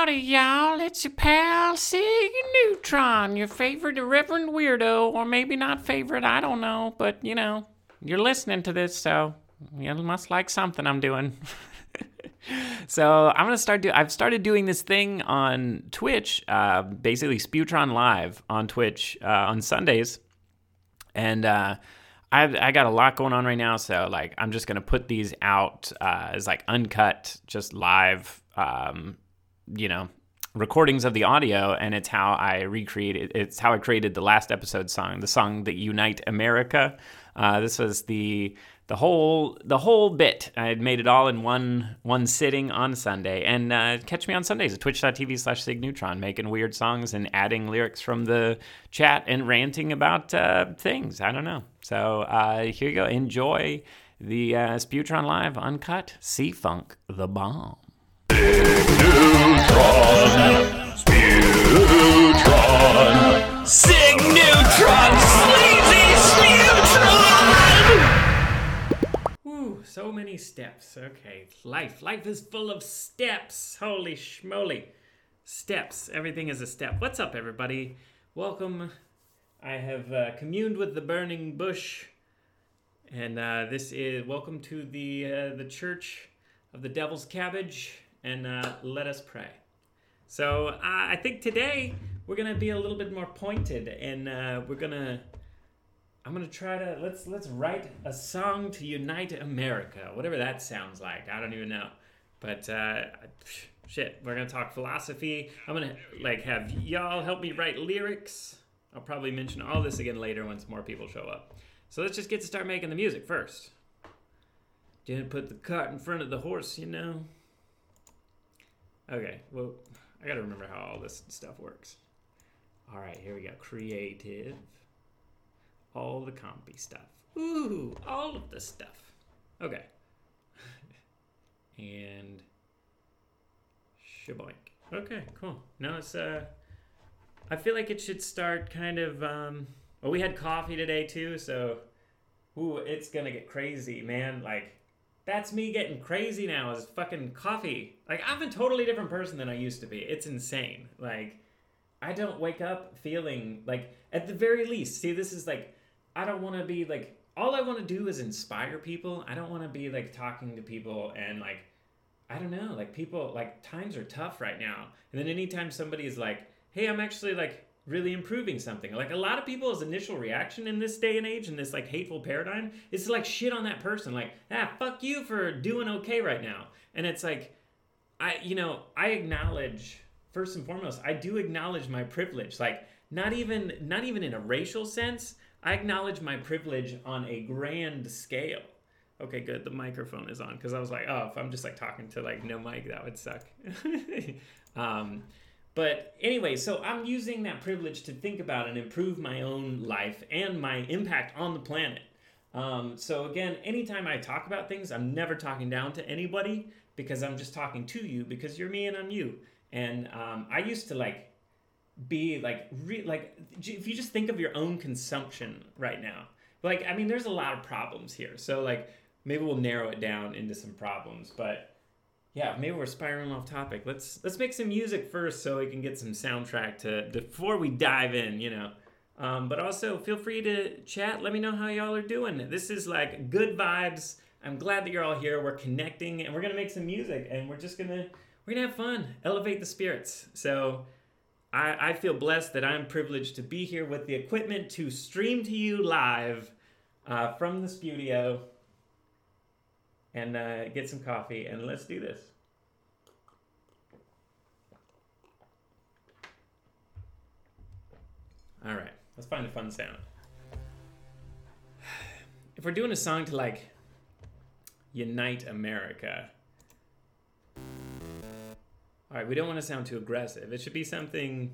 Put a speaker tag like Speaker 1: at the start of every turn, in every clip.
Speaker 1: Howdy, y'all. It's your pal, Sig Neutron, your favorite irreverent weirdo, or maybe not favorite, I don't know, but you know, you're listening to this, so you must like something I'm doing. so I'm gonna start do. I've started doing this thing on Twitch, uh, basically Sputron Live on Twitch uh, on Sundays, and uh, I I got a lot going on right now. So like I'm just gonna put these out uh, as like uncut, just live, um, you know, recordings of the audio, and it's how I recreated. It's how I created the last episode song, the song that Unite America. Uh, this was the the whole the whole bit. I had made it all in one one sitting on Sunday. And uh, catch me on Sundays at twitch.tv slash signeutron, making weird songs and adding lyrics from the chat and ranting about uh, things. I don't know. So uh, here you go. Enjoy the uh, Spewtron Live Uncut Sea Funk the Bomb. So many steps. Okay, life. Life is full of steps. Holy schmoly. Steps. Everything is a step. What's up, everybody? Welcome. I have uh, communed with the burning bush, and uh, this is welcome to the uh, the Church of the Devil's Cabbage, and uh, let us pray. So uh, I think today we're gonna be a little bit more pointed, and uh, we're gonna I'm gonna try to let's let's write a song to unite America, whatever that sounds like. I don't even know, but uh, shit, we're gonna talk philosophy. I'm gonna like have y'all help me write lyrics. I'll probably mention all this again later once more people show up. So let's just get to start making the music first. Didn't put the cart in front of the horse, you know. Okay, well, I gotta remember how all this stuff works. All right, here we go. Creative all the compy stuff. Ooh, all of the stuff. Okay. and shaboink. Okay, cool. Now it's uh I feel like it should start kind of um well we had coffee today too, so ooh, it's gonna get crazy, man. Like that's me getting crazy now is fucking coffee. Like I'm a totally different person than I used to be. It's insane. Like I don't wake up feeling like at the very least, see this is like I don't want to be like all I want to do is inspire people. I don't want to be like talking to people and like I don't know, like people like times are tough right now. And then anytime somebody is like, "Hey, I'm actually like really improving something." Like a lot of people's initial reaction in this day and age in this like hateful paradigm is to like shit on that person like, "Ah, fuck you for doing okay right now." And it's like I you know, I acknowledge first and foremost, I do acknowledge my privilege. Like not even not even in a racial sense, I acknowledge my privilege on a grand scale. Okay, good. The microphone is on because I was like, oh, if I'm just like talking to like no mic, that would suck. um, but anyway, so I'm using that privilege to think about and improve my own life and my impact on the planet. Um, so again, anytime I talk about things, I'm never talking down to anybody because I'm just talking to you because you're me and I'm you. And um, I used to like be like re- like if you just think of your own consumption right now like i mean there's a lot of problems here so like maybe we'll narrow it down into some problems but yeah maybe we're spiraling off topic. Let's let's make some music first so we can get some soundtrack to before we dive in you know. Um, but also feel free to chat. Let me know how y'all are doing. This is like good vibes. I'm glad that you're all here. We're connecting and we're gonna make some music and we're just gonna we're gonna have fun. Elevate the spirits. So I, I feel blessed that I'm privileged to be here with the equipment to stream to you live uh, from the studio and uh, get some coffee and let's do this. All right, let's find a fun sound. If we're doing a song to like unite America, all right, we don't want to sound too aggressive. It should be something.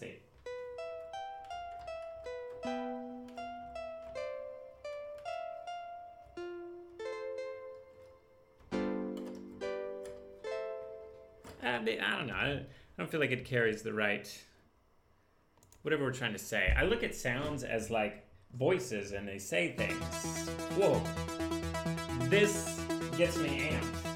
Speaker 1: Maybe. Let's see. I don't know. I don't feel like it carries the right whatever we're trying to say. I look at sounds as like voices and they say things. Whoa. This gets me amped.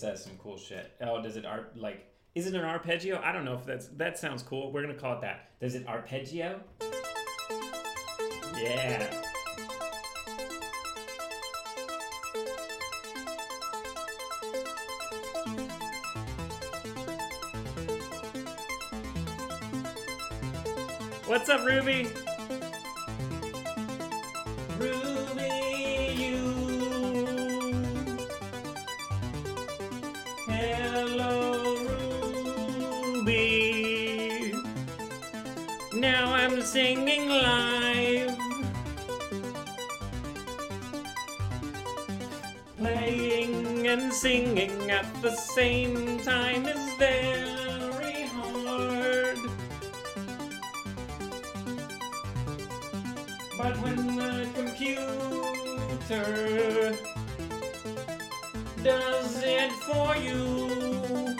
Speaker 1: Says some cool shit. Oh, does it art like is it an arpeggio? I don't know if that's that sounds cool. We're gonna call it that. Does it arpeggio? Yeah. What's up, Ruby? Ruby, Hello, Ruby. Now I'm singing live. Playing and singing at the same time is very hard. But when the computer for you,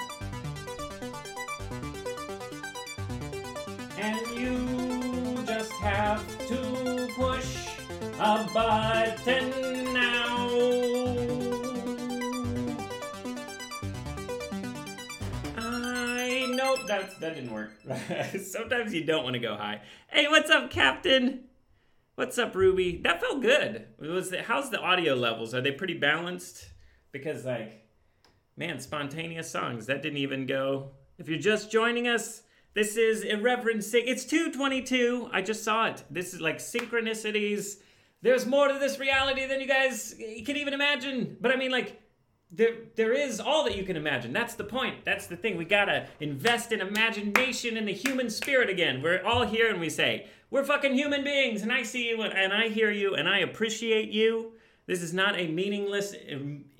Speaker 1: and you just have to push a button now. I nope, that's that didn't work. Sometimes you don't want to go high. Hey, what's up, Captain? What's up, Ruby? That felt good. Was the, how's the audio levels? Are they pretty balanced? Because like, man, spontaneous songs that didn't even go. If you're just joining us, this is irreverent sing. It's 222. I just saw it. This is like synchronicities. There's more to this reality than you guys can even imagine. But I mean, like, there there is all that you can imagine. That's the point. That's the thing. We gotta invest in imagination and the human spirit again. We're all here and we say, we're fucking human beings, and I see you and, and I hear you and I appreciate you. This is not a meaningless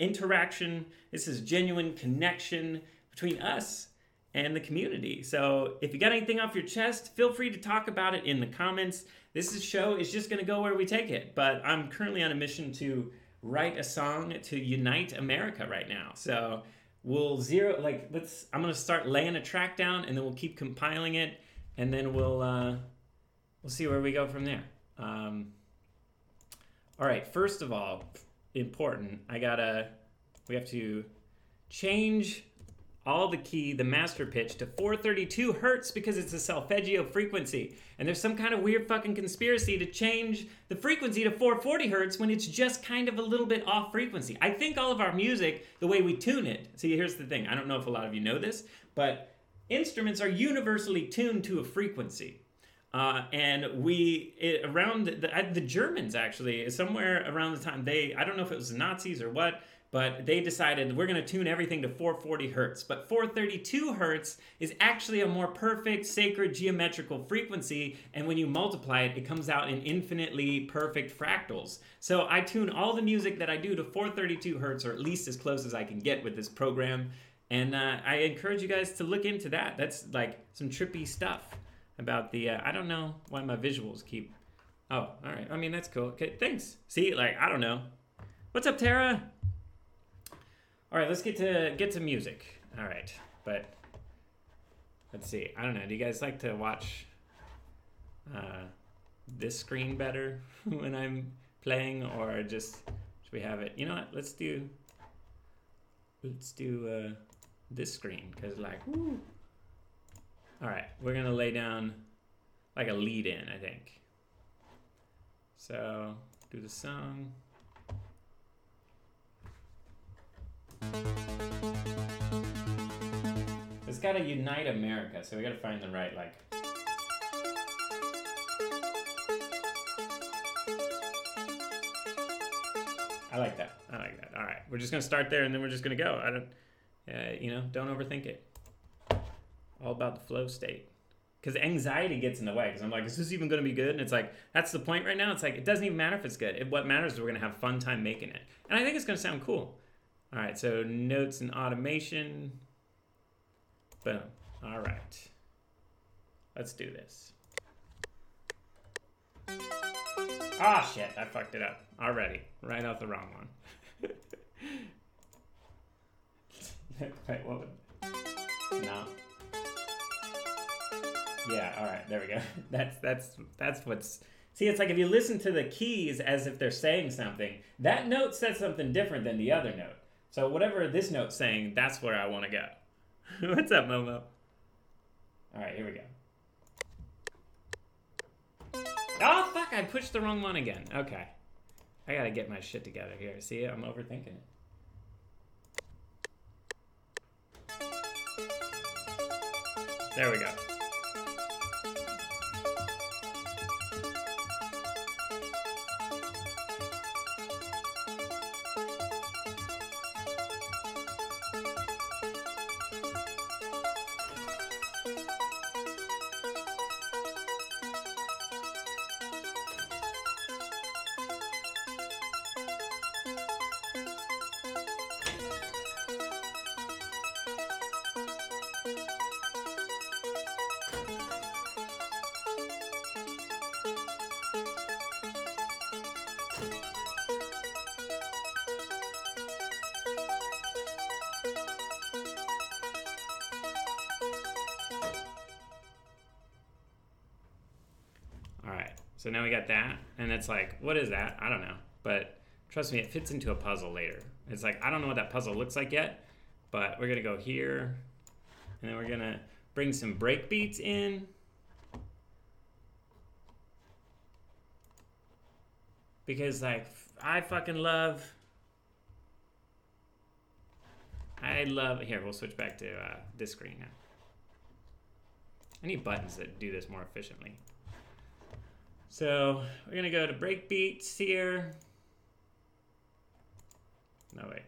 Speaker 1: interaction. This is genuine connection between us and the community. So if you got anything off your chest, feel free to talk about it in the comments. This is show is just gonna go where we take it. But I'm currently on a mission to write a song to unite America right now. So we'll zero like let's I'm gonna start laying a track down and then we'll keep compiling it and then we'll uh, we'll see where we go from there. Um, all right, first of all, important, I gotta we have to change all the key, the master pitch to 432 hertz because it's a solfeggio frequency. And there's some kind of weird fucking conspiracy to change the frequency to 440 hertz when it's just kind of a little bit off frequency. I think all of our music, the way we tune it, see, here's the thing I don't know if a lot of you know this, but instruments are universally tuned to a frequency. Uh, and we it, around the, the Germans actually somewhere around the time they I don't know if it was the Nazis or what but they decided we're going to tune everything to 440 hertz. But 432 hertz is actually a more perfect, sacred geometrical frequency, and when you multiply it, it comes out in infinitely perfect fractals. So I tune all the music that I do to 432 hertz, or at least as close as I can get with this program. And uh, I encourage you guys to look into that. That's like some trippy stuff about the. Uh, I don't know why my visuals keep. Oh, all right. I mean, that's cool. Okay, thanks. See, like, I don't know. What's up, Tara? All right, let's get to get to music. All right, but let's see. I don't know. Do you guys like to watch uh, this screen better when I'm playing, or just should we have it? You know what? Let's do let's do uh, this screen because like. All right, we're gonna lay down like a lead in, I think. So do the song. It's got to unite America, so we got to find the right like. I like that. I like that. All right, we're just gonna start there, and then we're just gonna go. I don't, uh, you know, don't overthink it. All about the flow state, because anxiety gets in the way. Because I'm like, is this even gonna be good? And it's like, that's the point right now. It's like it doesn't even matter if it's good. It, what matters is we're gonna have fun time making it, and I think it's gonna sound cool. All right, so notes and automation. Boom. All right. Let's do this. Ah, shit, I fucked it up already. Right off the wrong one. Wait, what would? No. Yeah. All right. There we go. That's that's that's what's. See, it's like if you listen to the keys as if they're saying something, that note says something different than the other note. So whatever this note's saying, that's where I want to go. What's up, Momo? All right, here we go. Oh fuck! I pushed the wrong one again. Okay, I gotta get my shit together here. See, I'm overthinking it. There we go. It's like, what is that? I don't know. But trust me, it fits into a puzzle later. It's like I don't know what that puzzle looks like yet, but we're gonna go here, and then we're gonna bring some break beats in. Because like I fucking love. I love. Here, we'll switch back to uh, this screen now. I need buttons that do this more efficiently. So we're gonna go to break beats here. No wait.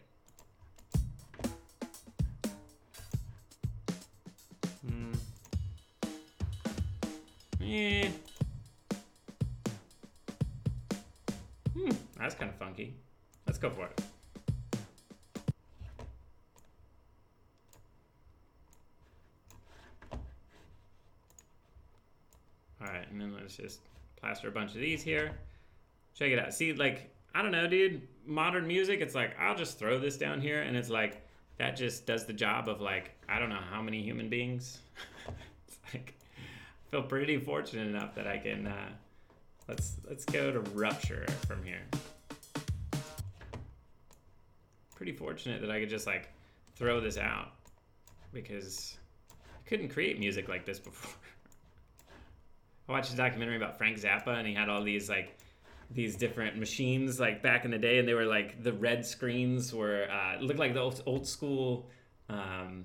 Speaker 1: Hmm. Eh. Hmm. That's kind of funky. Let's go for it. All right, and then let's just plaster a bunch of these here. Check it out. See, like, I don't know, dude. Modern music, it's like, I'll just throw this down here, and it's like, that just does the job of, like, I don't know how many human beings. it's like, I feel pretty fortunate enough that I can, uh, let's, let's go to Rupture from here. Pretty fortunate that I could just, like, throw this out because I couldn't create music like this before. I watched a documentary about Frank Zappa, and he had all these like these different machines like back in the day, and they were like the red screens were uh, looked like the old, old school, um,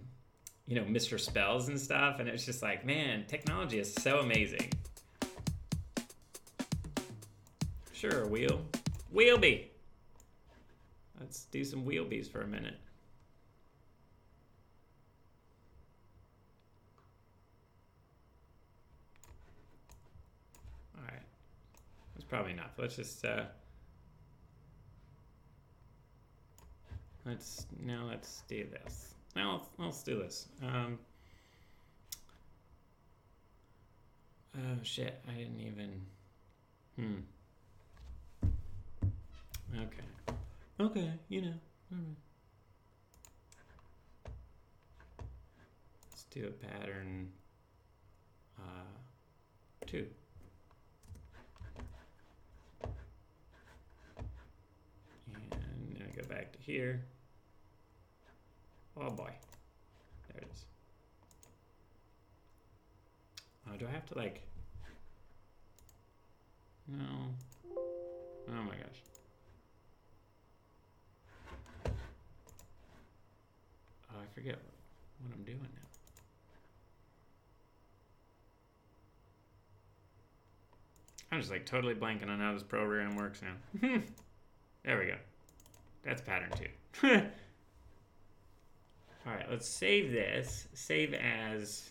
Speaker 1: you know, Mr. Spells and stuff, and it's just like, man, technology is so amazing. Sure, wheel, wheelbee. Let's do some wheelbees for a minute. All right. That's probably enough. Let's just uh Let's now let's do this. Now let's, let's do this. Um Oh shit, I didn't even Hmm. Okay. Okay, you know. All right. Let's do a pattern uh two. And then I go back to here. Oh boy. There it is. Oh, do I have to like. No. Oh my gosh. Oh, I forget what I'm doing now. I'm just like totally blanking on how this program works now. there we go. That's pattern two. All right, let's save this. Save as.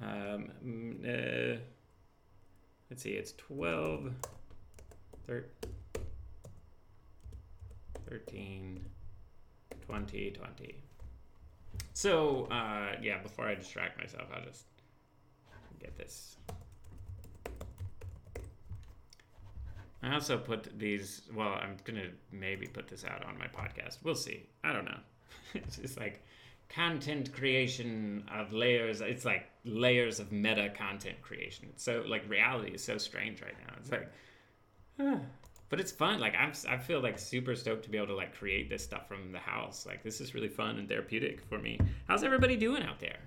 Speaker 1: Um, uh, let's see, it's 12, thir- 13, 20, 20. So, uh, yeah, before I distract myself, I'll just get this. I also put these. Well, I'm gonna maybe put this out on my podcast. We'll see. I don't know. it's just like content creation of layers. It's like layers of meta content creation. It's So like reality is so strange right now. It's like, ah. but it's fun. Like I'm, I feel like super stoked to be able to like create this stuff from the house. Like this is really fun and therapeutic for me. How's everybody doing out there?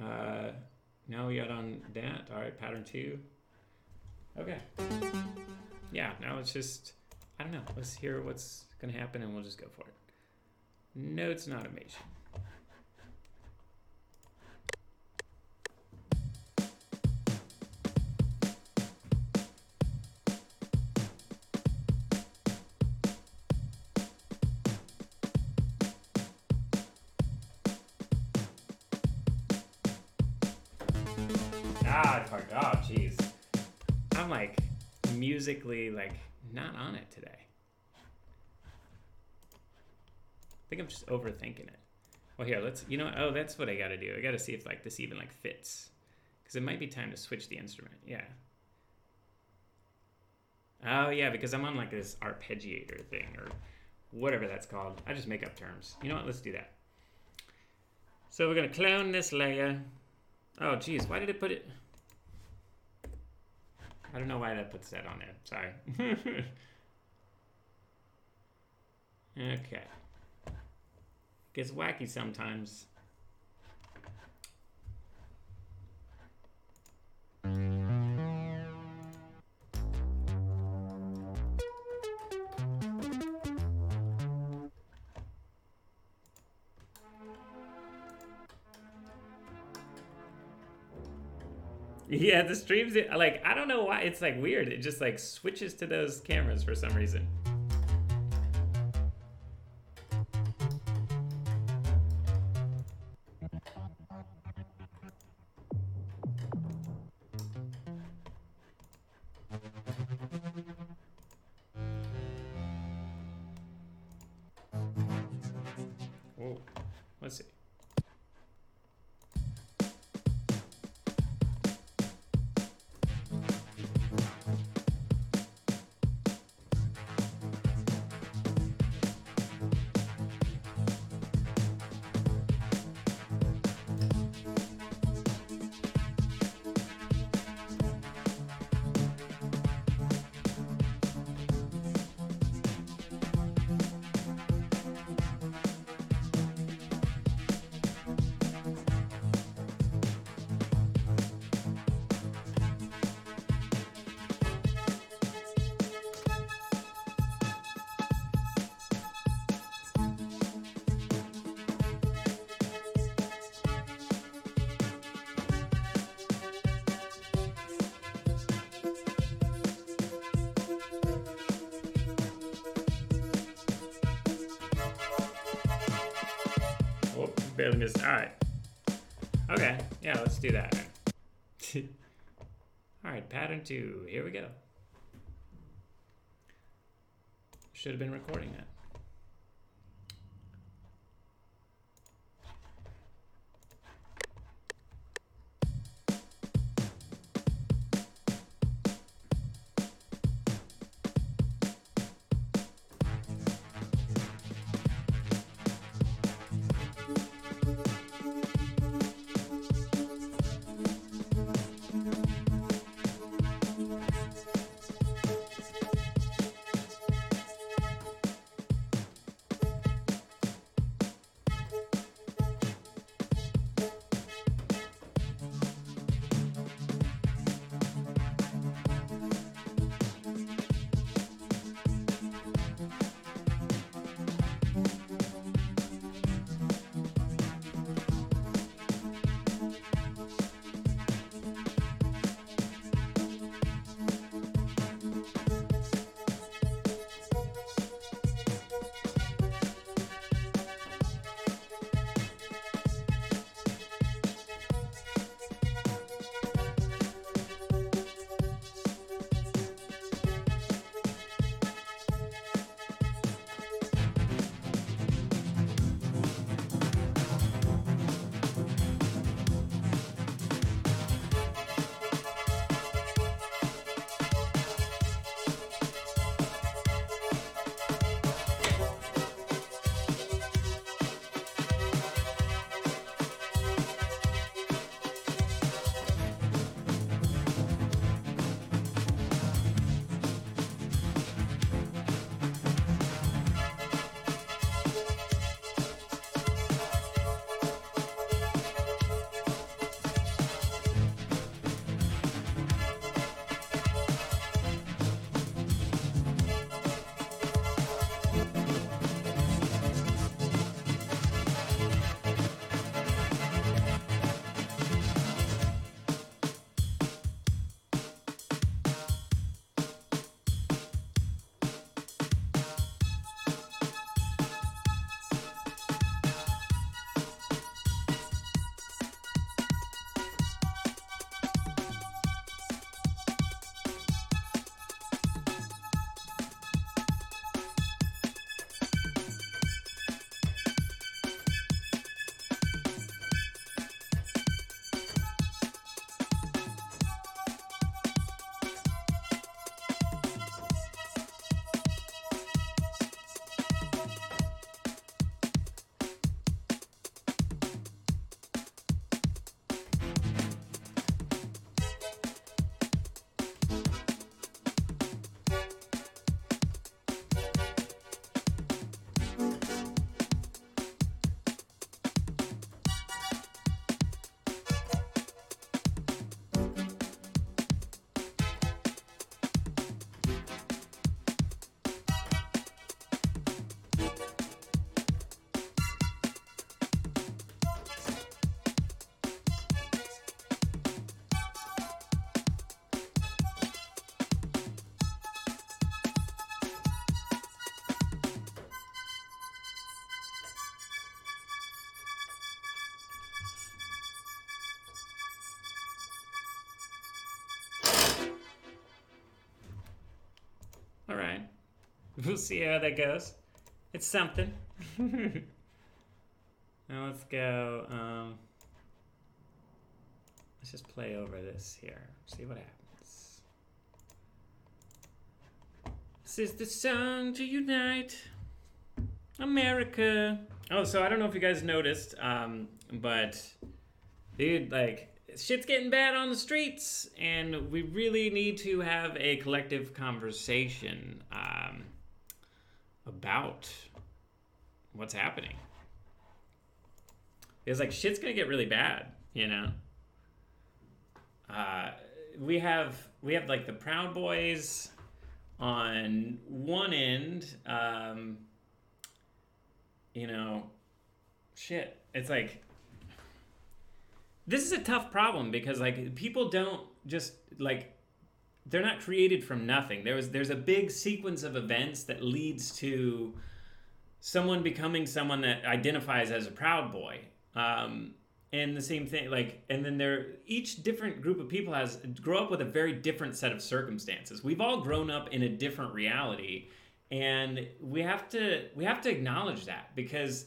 Speaker 1: Uh, we got on that. All right, pattern two. Okay. Yeah, now it's just, I don't know. Let's hear what's going to happen and we'll just go for it. Notes and automation. Ah, musically like not on it today. I think I'm just overthinking it. Well, here, let's. You know, oh, that's what I got to do. I got to see if like this even like fits, because it might be time to switch the instrument. Yeah. Oh yeah, because I'm on like this arpeggiator thing or whatever that's called. I just make up terms. You know what? Let's do that. So we're gonna clone this layer. Oh geez, why did it put it? I don't know why that puts that on there. Sorry. okay. Gets wacky sometimes. Yeah, the streams like I don't know why it's like weird. It just like switches to those cameras for some reason. Whoa. Let's see. All right. Okay. Yeah, let's do that. All right, pattern two. Here we go. Should have been recording that. All right. We'll see how that goes. It's something. now let's go. Um, let's just play over this here. See what happens. This is the song to unite America. Oh, so I don't know if you guys noticed, um, but dude, like shit's getting bad on the streets, and we really need to have a collective conversation um, about what's happening. It's like shit's gonna get really bad, you know. Uh, we have we have like the Proud Boys on one end. Um, you know, shit. It's like this is a tough problem because like people don't just like they're not created from nothing. There was there's a big sequence of events that leads to someone becoming someone that identifies as a proud boy. Um, and the same thing like and then there each different group of people has grow up with a very different set of circumstances. We've all grown up in a different reality and we have to we have to acknowledge that because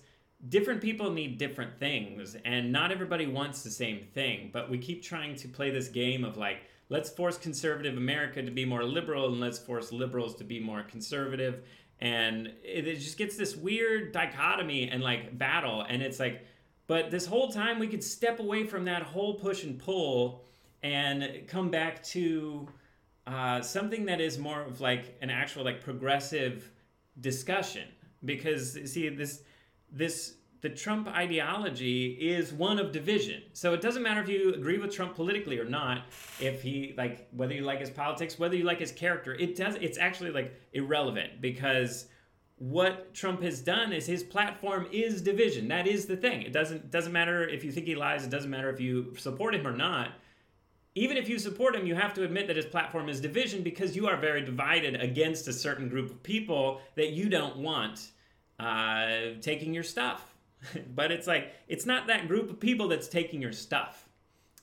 Speaker 1: different people need different things and not everybody wants the same thing but we keep trying to play this game of like let's force conservative america to be more liberal and let's force liberals to be more conservative and it, it just gets this weird dichotomy and like battle and it's like but this whole time we could step away from that whole push and pull and come back to uh, something that is more of like an actual like progressive discussion because see this this the Trump ideology is one of division. So it doesn't matter if you agree with Trump politically or not, if he like whether you like his politics, whether you like his character, it does it's actually like irrelevant because what Trump has done is his platform is division. That is the thing. It doesn't doesn't matter if you think he lies, it doesn't matter if you support him or not. Even if you support him, you have to admit that his platform is division because you are very divided against a certain group of people that you don't want uh, taking your stuff. but it's like it's not that group of people that's taking your stuff.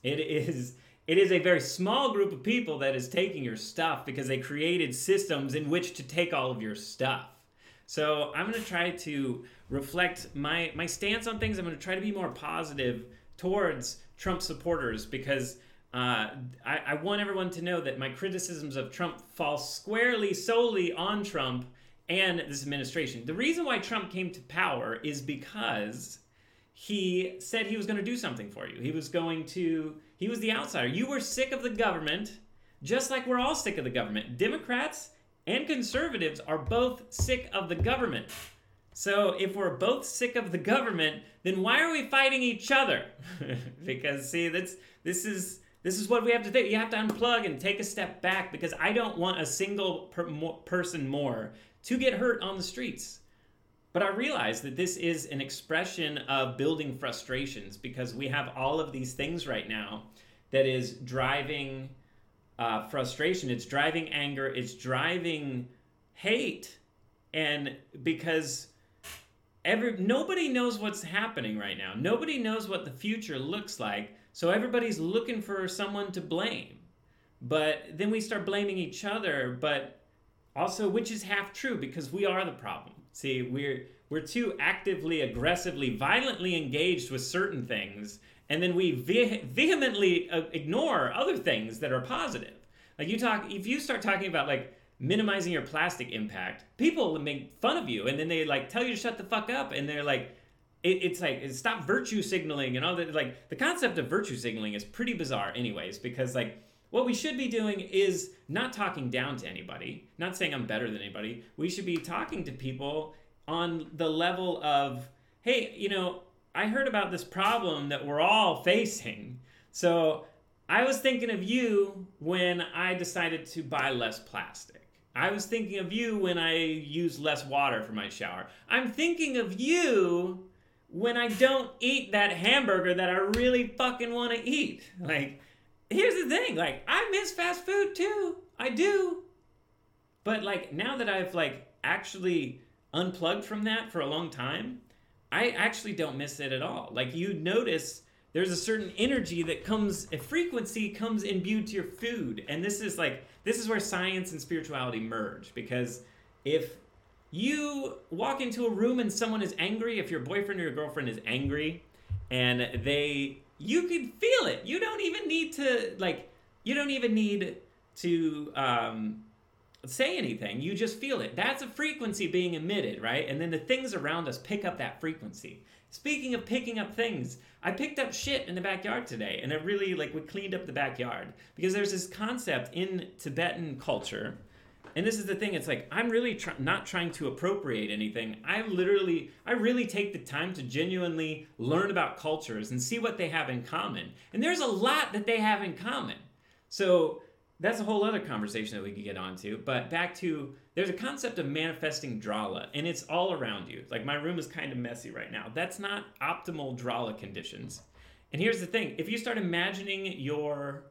Speaker 1: It is it is a very small group of people that is taking your stuff because they created systems in which to take all of your stuff. So I'm going to try to reflect my my stance on things. I'm going to try to be more positive towards Trump supporters because uh, I, I want everyone to know that my criticisms of Trump fall squarely solely on Trump and this administration. The reason why Trump came to power is because he said he was going to do something for you. He was going to, he was the outsider. You were sick of the government, just like we're all sick of the government. Democrats and conservatives are both sick of the government. So if we're both sick of the government, then why are we fighting each other? because see, that's this is this is what we have to do. You have to unplug and take a step back because I don't want a single per, person more to get hurt on the streets. But I realize that this is an expression of building frustrations because we have all of these things right now that is driving uh, frustration, it's driving anger, it's driving hate. And because every nobody knows what's happening right now. Nobody knows what the future looks like. So everybody's looking for someone to blame. But then we start blaming each other, but also which is half true because we are the problem. See, we're we're too actively, aggressively, violently engaged with certain things, and then we ve- vehemently uh, ignore other things that are positive. Like you talk, if you start talking about like minimizing your plastic impact, people make fun of you, and then they like tell you to shut the fuck up, and they're like, it, it's like stop virtue signaling and all that. Like the concept of virtue signaling is pretty bizarre, anyways, because like what we should be doing is not talking down to anybody, not saying I'm better than anybody. We should be talking to people on the level of, hey, you know, I heard about this problem that we're all facing. So I was thinking of you when I decided to buy less plastic. I was thinking of you when I use less water for my shower. I'm thinking of you when I don't eat that hamburger that I really fucking want to eat. Like, here's the thing like, I miss fast food too. I do. But like, now that I've like actually unplugged from that for a long time, I actually don't miss it at all. Like, you notice there's a certain energy that comes a frequency comes imbued to your food and this is like this is where science and spirituality merge because if you walk into a room and someone is angry if your boyfriend or your girlfriend is angry and they you can feel it. You don't even need to like you don't even need to um say anything. You just feel it. That's a frequency being emitted right? And then the things around us pick up that frequency. Speaking of picking up things i picked up shit in the backyard today and it really like we cleaned up the backyard. Because there's this concept in tibetan culture and this is the thing it's like i'm really try- not trying to appropriate anything i literally i really take the time to genuinely learn about cultures and see what they have in common and there's a lot that they have in common so that's a whole other conversation that we could get onto. But back to there's a concept of manifesting drala, and it's all around you. Like my room is kind of messy right now. That's not optimal drala conditions. And here's the thing: if you start imagining your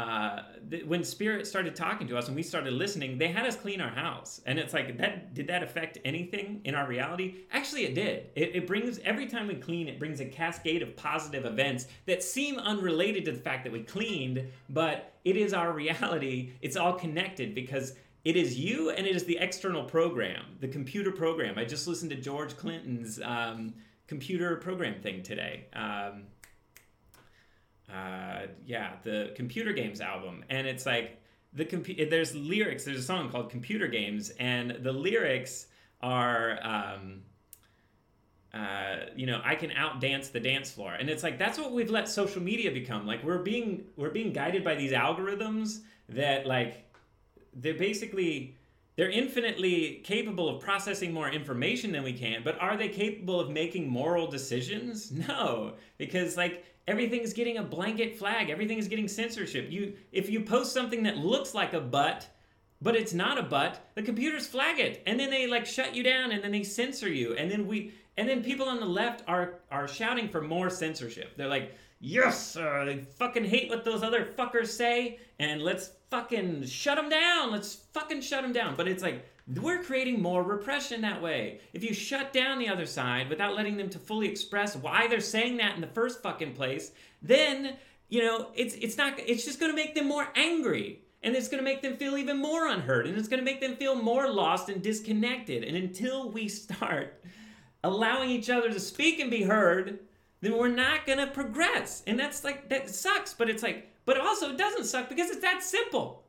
Speaker 1: uh, th- when spirit started talking to us and we started listening, they had us clean our house, and it's like that. Did that affect anything in our reality? Actually, it did. It, it brings every time we clean, it brings a cascade of positive events that seem unrelated to the fact that we cleaned, but it is our reality. It's all connected because it is you and it is the external program, the computer program. I just listened to George Clinton's um, computer program thing today. Um, uh, yeah, the computer games album, and it's like the There's lyrics. There's a song called "Computer Games," and the lyrics are. Um, uh, you know, I can outdance the dance floor, and it's like that's what we've let social media become. Like we're being we're being guided by these algorithms that like they're basically they're infinitely capable of processing more information than we can, but are they capable of making moral decisions? No, because like everything's getting a blanket flag, Everything is getting censorship. You if you post something that looks like a butt, but it's not a butt, the computers flag it, and then they like shut you down, and then they censor you, and then we and then people on the left are are shouting for more censorship. They're like, yes, uh, they fucking hate what those other fuckers say, and let's fucking shut them down. Let's fucking shut them down. But it's like we're creating more repression that way. If you shut down the other side without letting them to fully express why they're saying that in the first fucking place, then you know it's it's not it's just going to make them more angry. And it's going to make them feel even more unheard. And it's going to make them feel more lost and disconnected. And until we start allowing each other to speak and be heard, then we're not gonna progress. And that's like that sucks, but it's like, but also it doesn't suck because it's that simple.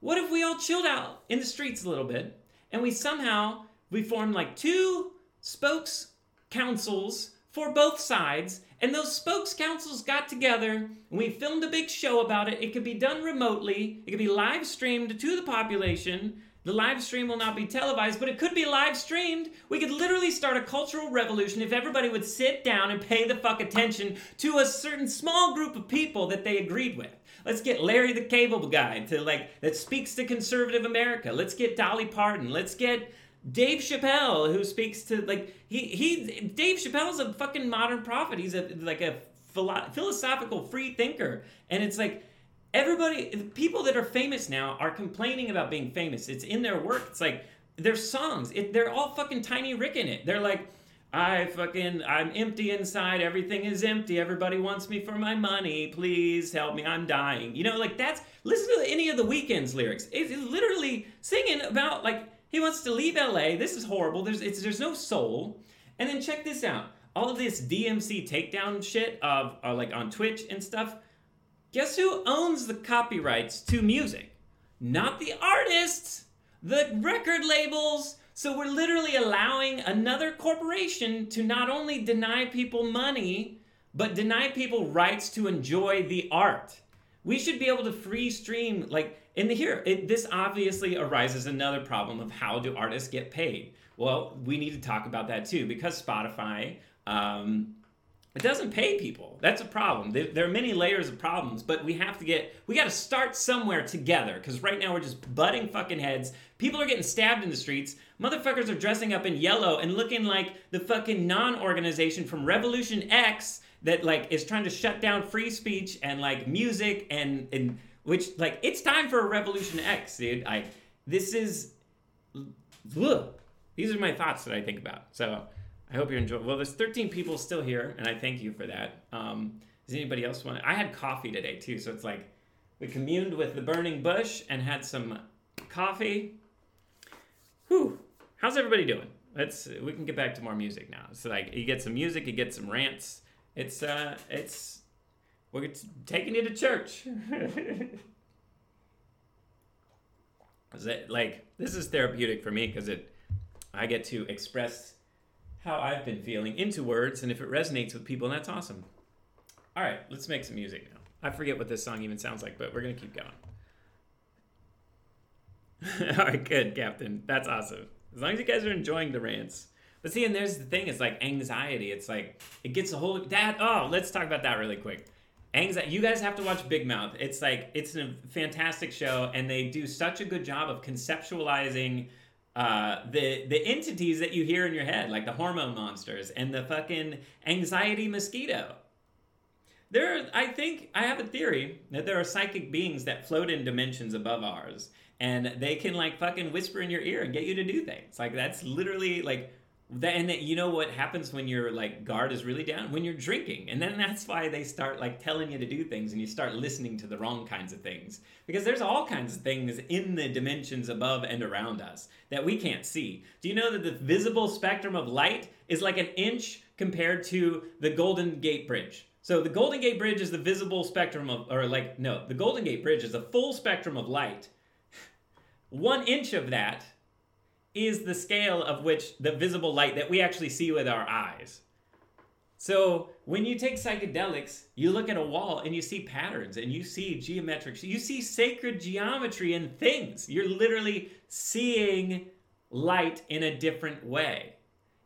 Speaker 1: What if we all chilled out in the streets a little bit and we somehow we formed like two spokes councils for both sides and those spokes councils got together and we filmed a big show about it. It could be done remotely. It could be live streamed to the population. The live stream will not be televised, but it could be live streamed. We could literally start a cultural revolution if everybody would sit down and pay the fuck attention to a certain small group of people that they agreed with. Let's get Larry the Cable Guy to like that speaks to conservative America. Let's get Dolly Parton. Let's get Dave Chappelle who speaks to like he he Dave Chappelle's a fucking modern prophet. He's a like a philo- philosophical free thinker, and it's like everybody people that are famous now are complaining about being famous. It's in their work. It's like their songs it, they're all fucking tiny rick in it. They're like i fucking i'm empty inside. Everything is empty. Everybody wants me for my money. Please help me. I'm dying. You know like that's listen to any of the Weeknd's lyrics. It's literally singing about like he wants to leave la this is horrible. There's it's there's no soul. And then check this out. All of this dmc takedown shit of uh, like on twitch and stuff Guess who owns the copyrights to music? Not the artists, the record labels. So we're literally allowing another corporation to not only deny people money, but deny people rights to enjoy the art. We should be able to free stream, like, in the here, it, this obviously arises another problem of how do artists get paid? Well, we need to talk about that too, because Spotify, um, it doesn't pay people. That's a problem. There, are many layers of problems, but we have to get, we got to start somewhere together because right now we're just butting fucking heads. People are getting stabbed in the streets. Motherfuckers are dressing up in yellow and looking like the fucking non organization from Revolution X that like is trying to shut down free speech and like music and, and which like it's time for a Revolution X, dude. I, this is, ugh. these are my thoughts that I think about. So, I hope you're enjoying. Well, there's 13 people still here, and I thank you for that. Um, does anybody else want? I had coffee today too, so it's like we communed with the burning bush and had some coffee. Whew. How's everybody doing? Let's we can get back to more music now. So like you get some music, you get some rants. It's uh it's we're taking you to church. is it like this is therapeutic for me because it I get to express how I've been feeling into words and if it resonates with people, that's awesome. All right, let's make some music now. I forget what this song even sounds like, but we're gonna keep going. All right, good, Captain. That's awesome. As long as you guys are enjoying the rants. But see, and there's the thing, it's like anxiety. It's like it gets a whole that oh, let's talk about that really quick. Anxiety you guys have to watch Big Mouth. It's like it's a fantastic show, and they do such a good job of conceptualizing uh, the the entities that you hear in your head, like the hormone monsters and the fucking anxiety mosquito. There, are, I think I have a theory that there are psychic beings that float in dimensions above ours, and they can like fucking whisper in your ear and get you to do things. Like that's literally like that. And that, you know what happens when your like guard is really down when you're drinking, and then that's why they start like telling you to do things, and you start listening to the wrong kinds of things because there's all kinds of things in the dimensions above and around us that we can't see. Do you know that the visible spectrum of light is like an inch compared to the Golden Gate Bridge? So the Golden Gate Bridge is the visible spectrum of, or like, no, the Golden Gate Bridge is the full spectrum of light. One inch of that is the scale of which the visible light that we actually see with our eyes. So when you take psychedelics, you look at a wall and you see patterns and you see geometric, you see sacred geometry and things. You're literally seeing light in a different way.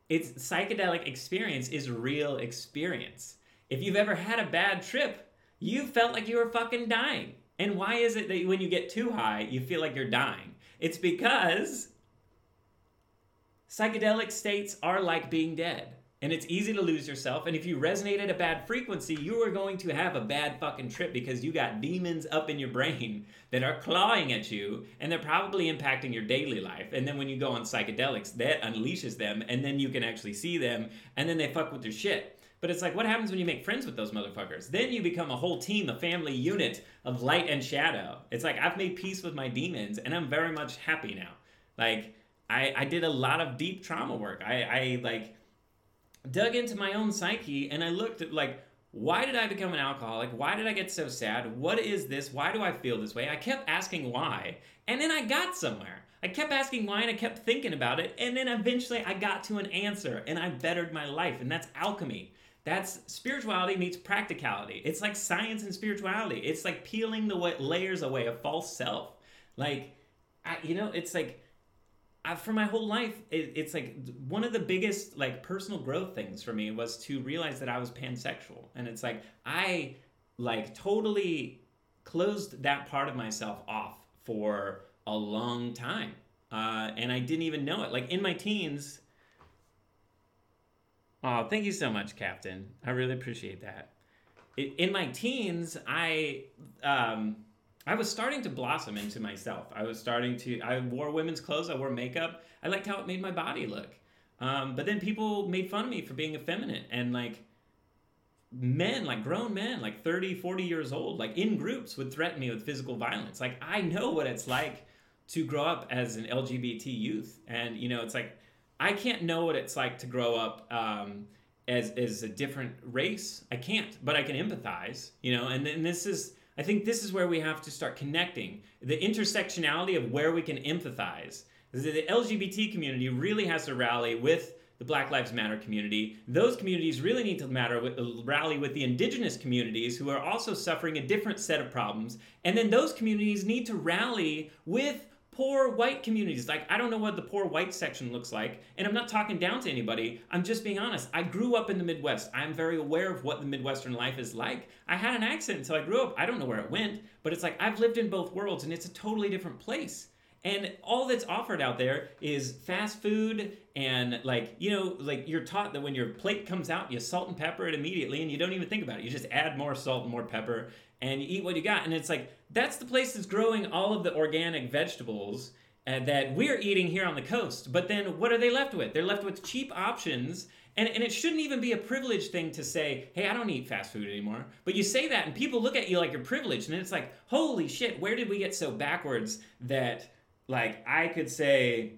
Speaker 1: It's psychedelic experience is real experience. If you've ever had a bad trip, you felt like you were fucking dying. And why is it that when you get too high, you feel like you're dying? It's because psychedelic states are like being dead. And it's easy to lose yourself. And if you resonate at a bad frequency, you are going to have a bad fucking trip because you got demons up in your brain that are clawing at you and they're probably impacting your daily life. And then when you go on psychedelics, that unleashes them and then you can actually see them and then they fuck with your shit. But it's like, what happens when you make friends with those motherfuckers? Then you become a whole team, a family unit of light and shadow. It's like, I've made peace with my demons and I'm very much happy now. Like, I, I did a lot of deep trauma work. I, I like dug into my own psyche and I looked at like, why did I become an alcoholic? Why did I get so sad? What is this? Why do I feel this way? I kept asking why, and then I got somewhere. I kept asking why and I kept thinking about it, and then eventually I got to an answer and I bettered my life, and that's alchemy. That's spirituality meets practicality. It's like science and spirituality. It's like peeling the layers away of false self. Like, I, you know, it's like I, for my whole life, it, it's like one of the biggest like personal growth things for me was to realize that I was pansexual, and it's like I like totally closed that part of myself off for a long time, uh, and I didn't even know it. Like in my teens, Oh, thank you so much, Captain. I really appreciate that. In my teens, I um, I was starting to blossom into myself. I was starting to. I wore women's clothes. I wore makeup. I liked how it made my body look. Um, but then people made fun of me for being effeminate and like men like grown men like 30 40 years old like in groups would threaten me with physical violence like i know what it's like to grow up as an lgbt youth and you know it's like I can't know what it's like to grow up um, as as a different race. I can't, but I can empathize. You know, and then this is. I think this is where we have to start connecting the intersectionality of where we can empathize. The LGBT community really has to rally with the Black Lives Matter community. Those communities really need to matter with, rally with the indigenous communities who are also suffering a different set of problems. And then those communities need to rally with poor white communities. Like, I don't know what the poor white section looks like, and I'm not talking down to anybody. I'm just being honest. I grew up in the Midwest. I'm very aware of what the Midwestern life is like. I had an accent until I grew up. I don't know where it went, but it's like I've lived in both worlds, and it's a totally different place. And all that's offered out there is fast food and like, you know, like you're taught that when your plate comes out, you salt and pepper it immediately and you don't even think about it. You just add more salt and more pepper and you eat what you got. And it's like, that's the place that's growing all of the organic vegetables uh, that we're eating here on the coast. But then what are they left with? They're left with cheap options. And, and it shouldn't even be a privileged thing to say, hey, I don't eat fast food anymore. But you say that, and people look at you like you're privileged. And it's like, holy shit, where did we get so backwards that, like, I could say,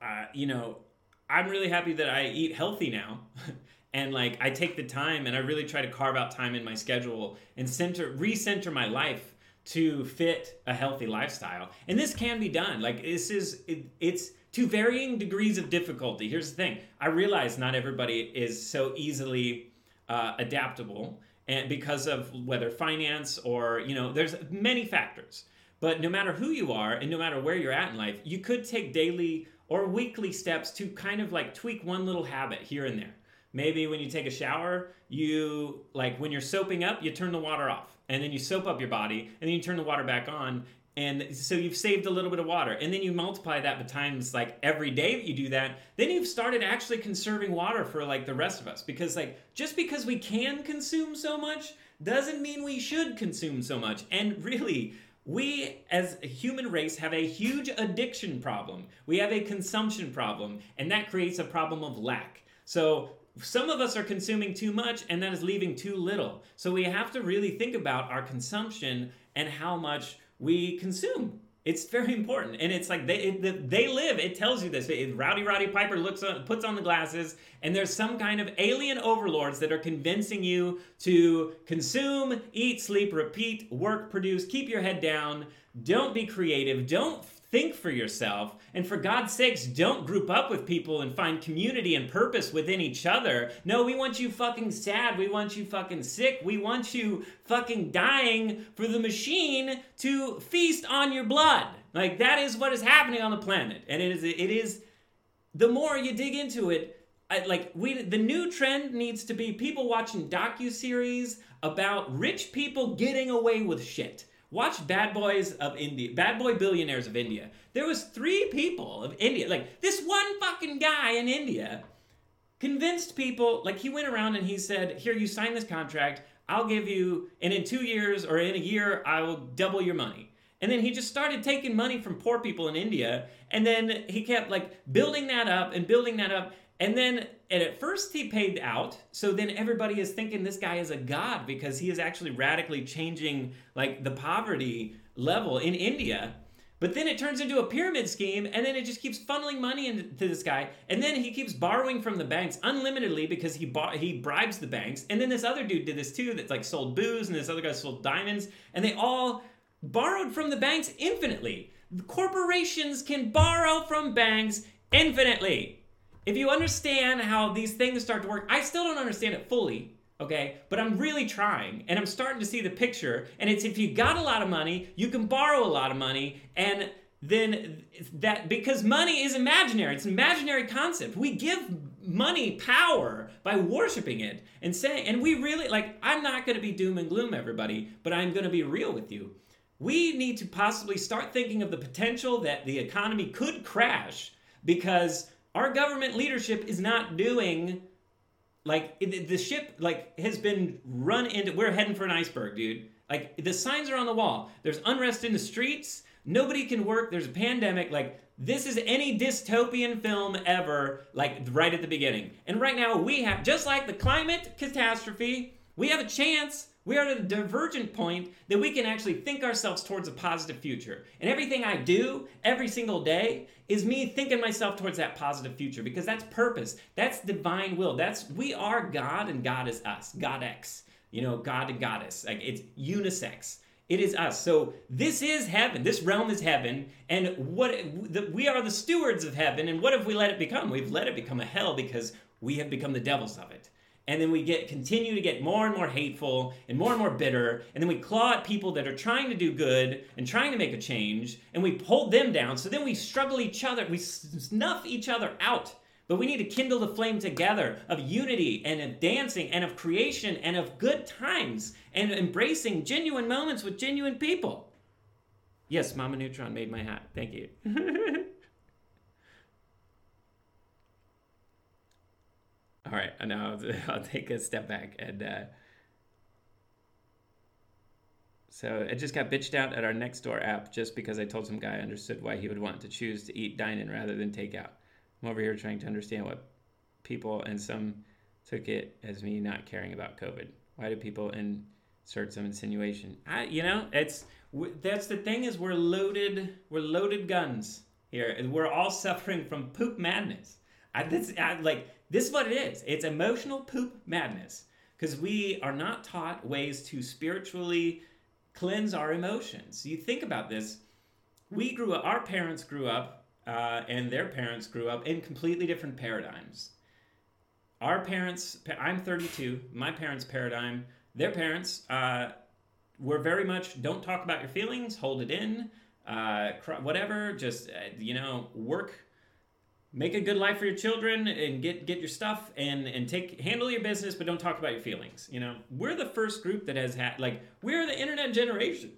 Speaker 1: uh, you know, I'm really happy that I eat healthy now. and like I take the time and I really try to carve out time in my schedule and center recenter my life to fit a healthy lifestyle. And this can be done. Like this is it, it's to varying degrees of difficulty. Here's the thing: I realize not everybody is so easily uh, adaptable, and because of whether finance or you know, there's many factors. But no matter who you are and no matter where you're at in life, you could take daily or weekly steps to kind of like tweak one little habit here and there. Maybe when you take a shower, you like when you're soaping up, you turn the water off and then you soap up your body and then you turn the water back on and so you've saved a little bit of water and then you multiply that by times like every day that you do that then you've started actually conserving water for like the rest of us because like just because we can consume so much doesn't mean we should consume so much and really we as a human race have a huge addiction problem we have a consumption problem and that creates a problem of lack so some of us are consuming too much and that is leaving too little. So we have to really think about our consumption and how much we consume. It's very important, and it's like they it, they live. It tells you this. It, Rowdy Roddy Piper looks on, puts on the glasses, and there's some kind of alien overlords that are convincing you to consume, eat, sleep, repeat, work, produce, keep your head down. Don't be creative. Don't Think for yourself. And for God's sakes, don't group up with people and find community and purpose within each other. No, we want you fucking sad. We want you fucking sick. We want you fucking dying for the machine to feast on your blood. Like that is what is happening on the planet. And it is it is the more you dig into it, I, like we the new trend needs to be people watching docu series about rich people getting away with shit. Watch Bad Boys of India, Bad Boy Billionaires of India. There was three people of India, like this one fucking guy in India convinced people, like he went around and he said, "Here, you sign this contract. I'll give you, and in two years or in a year, I will double your money." And then he just started taking money from poor people in India, and then he kept like building that up and building that up. And then and at first he paid out, so then everybody is thinking this guy is a god because he is actually radically changing like the poverty level in India. But then it turns into a pyramid scheme, and then it just keeps funneling money into this guy, and then he keeps borrowing from the banks unlimitedly because he bought he bribes the banks. And then this other dude did this too, that's like sold booze, and this other guy sold diamonds, and they all borrowed from the banks infinitely. Corporations can borrow from banks infinitely if you understand how these things start to work, I still don't understand it fully, okay? But I'm really trying and I'm starting to see the picture. And it's if you got a lot of money, you can borrow a lot of money and then that because money is imaginary. It's an imaginary concept. We give money power by worshiping it and saying and we really like I'm not to be doom and gloom everybody, but I'm to be real with you. We need to possibly start thinking of the potential that the economy could crash because our government leadership is not doing like the ship like has been run into we're heading for an iceberg dude. Like the signs are on the wall. There's unrest in the streets. Nobody can work. There's a pandemic. Like this is any dystopian film ever like right at the beginning. And right now we have just like the climate catastrophe we have a chance we are at a divergent point that we can actually think ourselves towards a positive future. And everything I do every single day is me thinking myself towards that positive future because that's purpose. That's divine will. That's we are God and God is us. God X. You know, God and goddess. Like it's unisex. It is us. So this is heaven. This realm is heaven, and what the, we are the stewards of heaven. And what have we let it become? We've let it become a hell because we have become the devils of it and then we get continue to get more and more hateful and more and more bitter. And then we claw at people that are trying to do good and trying to make a change. And we hold them down. So then we struggle each other. We snuff each other out. But we need to kindle the flame together of unity and of dancing and of creation and of good times and embracing genuine moments with genuine people. Yes mama neutron made my hat. Thank you All right, now I'll, I'll take a step back and uh, So it just got bitched out at our next door app just because I told some guy I understood why he would want to choose to eat dine in rather than take out. I'm over here trying to understand what people and some took it as me not caring about COVID. Why do people insert some insinuation? I, you know, it's that's the thing is we're loaded, we're loaded guns here, and we're all suffering from poop madness. I, this, I, like this is what it is. It's emotional poop madness because we are not taught ways to spiritually cleanse our emotions. You think about this. We grew up. Our parents grew up, uh, and their parents grew up in completely different paradigms our parents i'm 32 my parents paradigm their parents uh, were very much don't talk about your feelings hold it in uh, whatever just uh, you know work make a good life for your children and get get your stuff and and take handle your business but don't talk about your feelings you know? We're the first group that has had like we're the internet generation.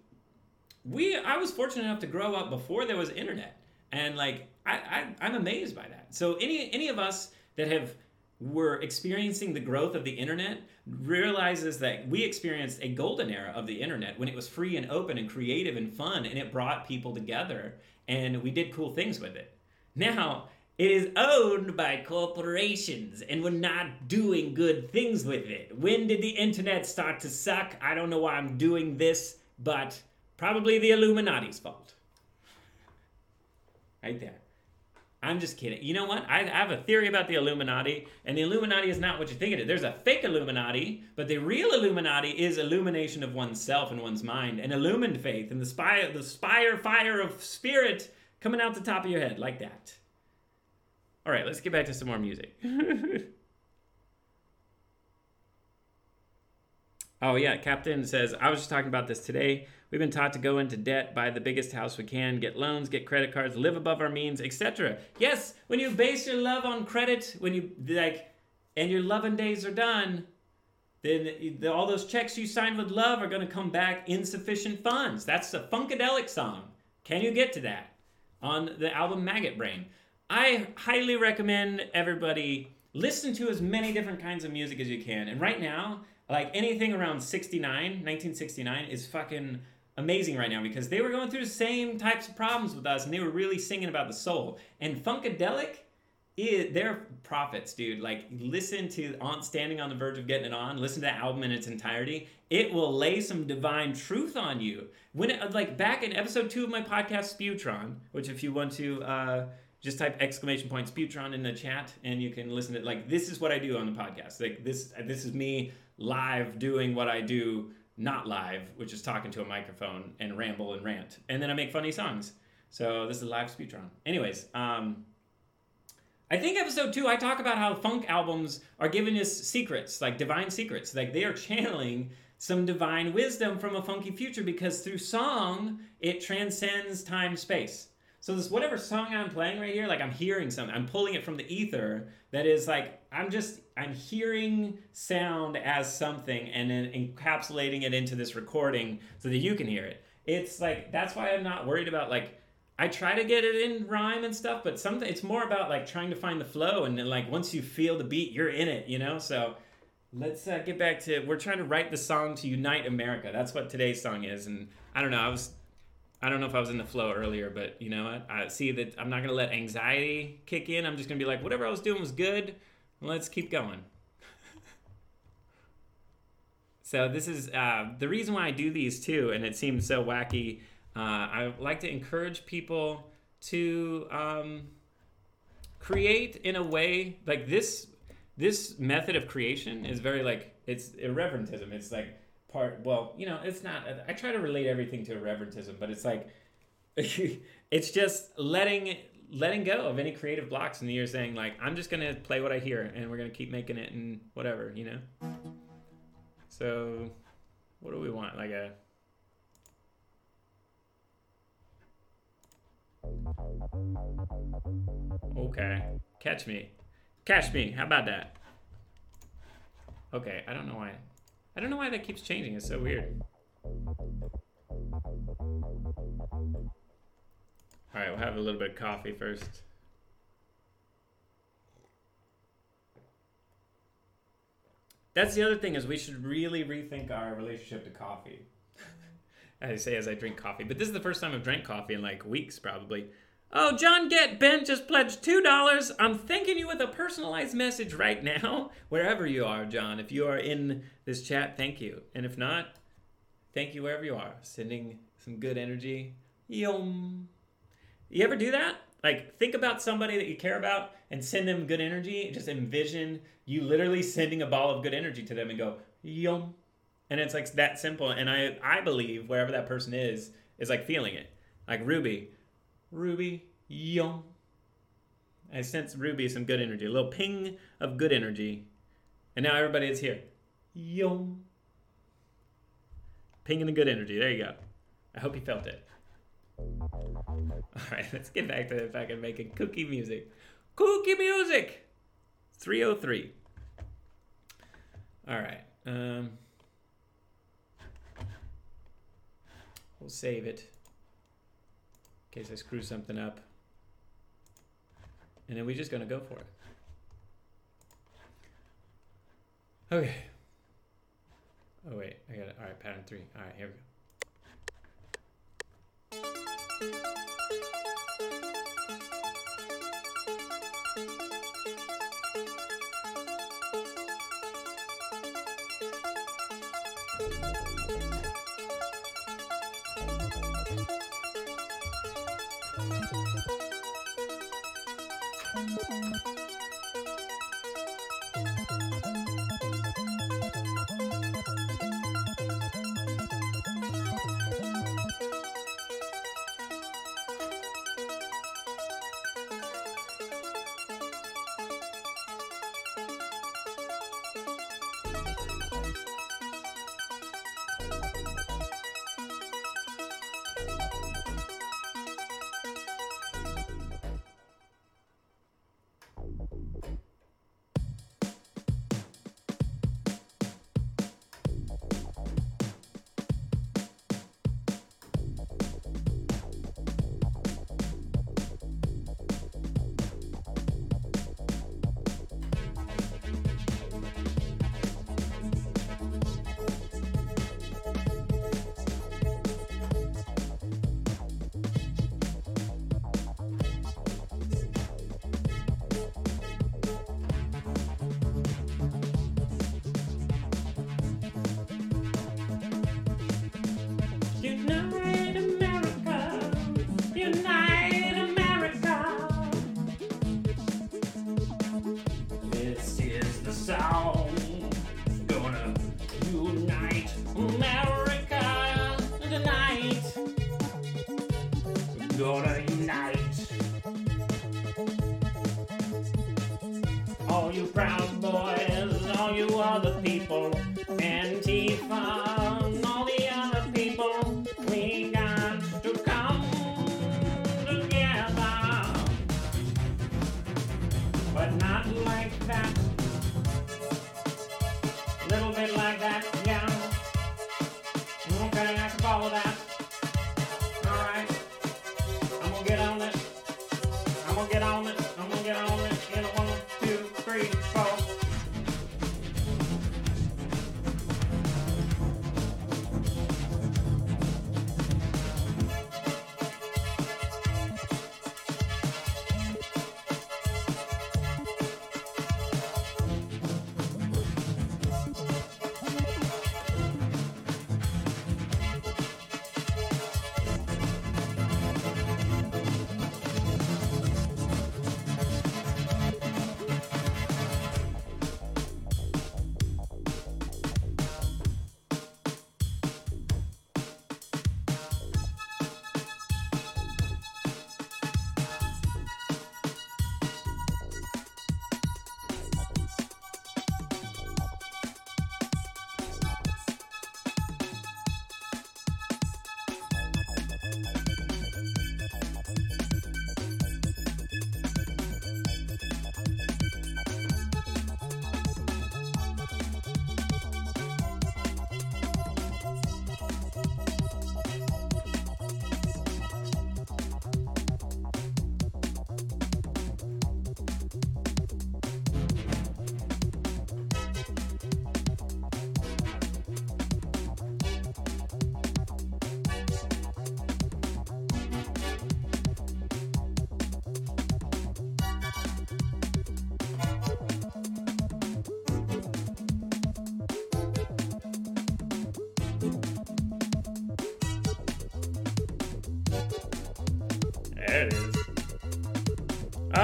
Speaker 1: We i was fortunate enough to grow up before there was internet and like i, I i'm amazed by that. So any any of us that have were experiencing the growth of the internet realizes that we experienced a golden era of the internet when it was free and open and creative and fun and it brought people together and we did cool things with it. Now, it is owned by corporations and we're not doing good things with it. When did the internet start to suck? I don't know why I'm doing this, but probably the Illuminati's fault. Right there. I'm just kidding. You know what? I have a theory about the Illuminati, and the Illuminati is not what you think it is. There's a fake Illuminati, but the real Illuminati is illumination of oneself and one's mind, and illumined faith, and the spire, the spire fire of spirit coming out the top of your head like that. All right, let's get back to some more music. oh yeah, Captain says I was just talking about this today. We've been taught to go into debt, buy the biggest house we can, get loans, get credit cards, live above our means, etc. Yes, when you base your love on credit, when you like, and your loving days are done, then the, all those checks you signed with love are going to come back insufficient funds. That's a Funkadelic song. Can you get to that on the album Maggot Brain? I highly recommend everybody listen to as many different kinds of music as you can. And right now, like anything around 69, 1969 is fucking amazing right now because they were going through the same types of problems with us and they were really singing about the soul. And Funkadelic, is, they're prophets, dude. Like, listen to on Standing on the Verge of Getting It On, listen to the album in its entirety. It will lay some divine truth on you. When it, like back in episode two of my podcast, Spewtron, which if you want to uh, just type exclamation points Spewtron in the chat and you can listen to like this is what I do on the podcast. Like this this is me live doing what I do not live, which is talking to a microphone and ramble and rant. And then I make funny songs. So this is live Spewtron. Anyways, um, I think episode two, I talk about how funk albums are giving us secrets, like divine secrets. Like they are channeling some divine wisdom from a funky future because through song, it transcends time space. So this whatever song I'm playing right here, like I'm hearing something, I'm pulling it from the ether that is like I'm just I'm hearing sound as something and then encapsulating it into this recording so that you can hear it. It's like that's why I'm not worried about like I try to get it in rhyme and stuff, but something it's more about like trying to find the flow and then like once you feel the beat, you're in it, you know? So let's uh, get back to we're trying to write the song to unite America. That's what today's song is and I don't know, I was I don't know if I was in the flow earlier, but you know what? I see that I'm not gonna let anxiety kick in. I'm just gonna be like, whatever I was doing was good. Let's keep going. so this is uh, the reason why I do these too, and it seems so wacky. Uh, I like to encourage people to um, create in a way like this. This method of creation is very like it's irreverentism. It's like part well you know it's not i try to relate everything to irreverentism but it's like it's just letting letting go of any creative blocks and you're saying like i'm just gonna play what i hear and we're gonna keep making it and whatever you know? So what do we want? Like a okay. Catch me. Catch me. How about that? Okay. I don't know why I don't know why that keeps changing. It's so weird. Alright, we'll have a little bit of coffee first. That's the other thing is we should really rethink our relationship to coffee. I say as I drink coffee. But this is the first time I've drank coffee in like weeks, probably. Oh, John Get Ben just pledged two dollars. I'm thanking you with a personalized message right now, wherever you are, John. If you are in this chat, thank you, and if not, thank you wherever you are. Sending some good energy. Yum. You ever do that? Like, think about somebody that you care about and send them good energy. Just envision you literally sending a ball of good energy to them and go, yum. And it's like that simple. And I, I believe wherever that person is, is like feeling it. Like Ruby, Ruby, yum. I sense Ruby some good energy, a little ping of good energy. And now everybody is here. Yum. Pinging the good energy. There you go. I hope you felt it. All right, let's get back to fucking making cookie music. Cookie music. 303. All right. Um, we'll save it in case I screw something up. And then we're just gonna go for it. Okay. Oh wait, I got it. All right, pattern three. All right, here we go.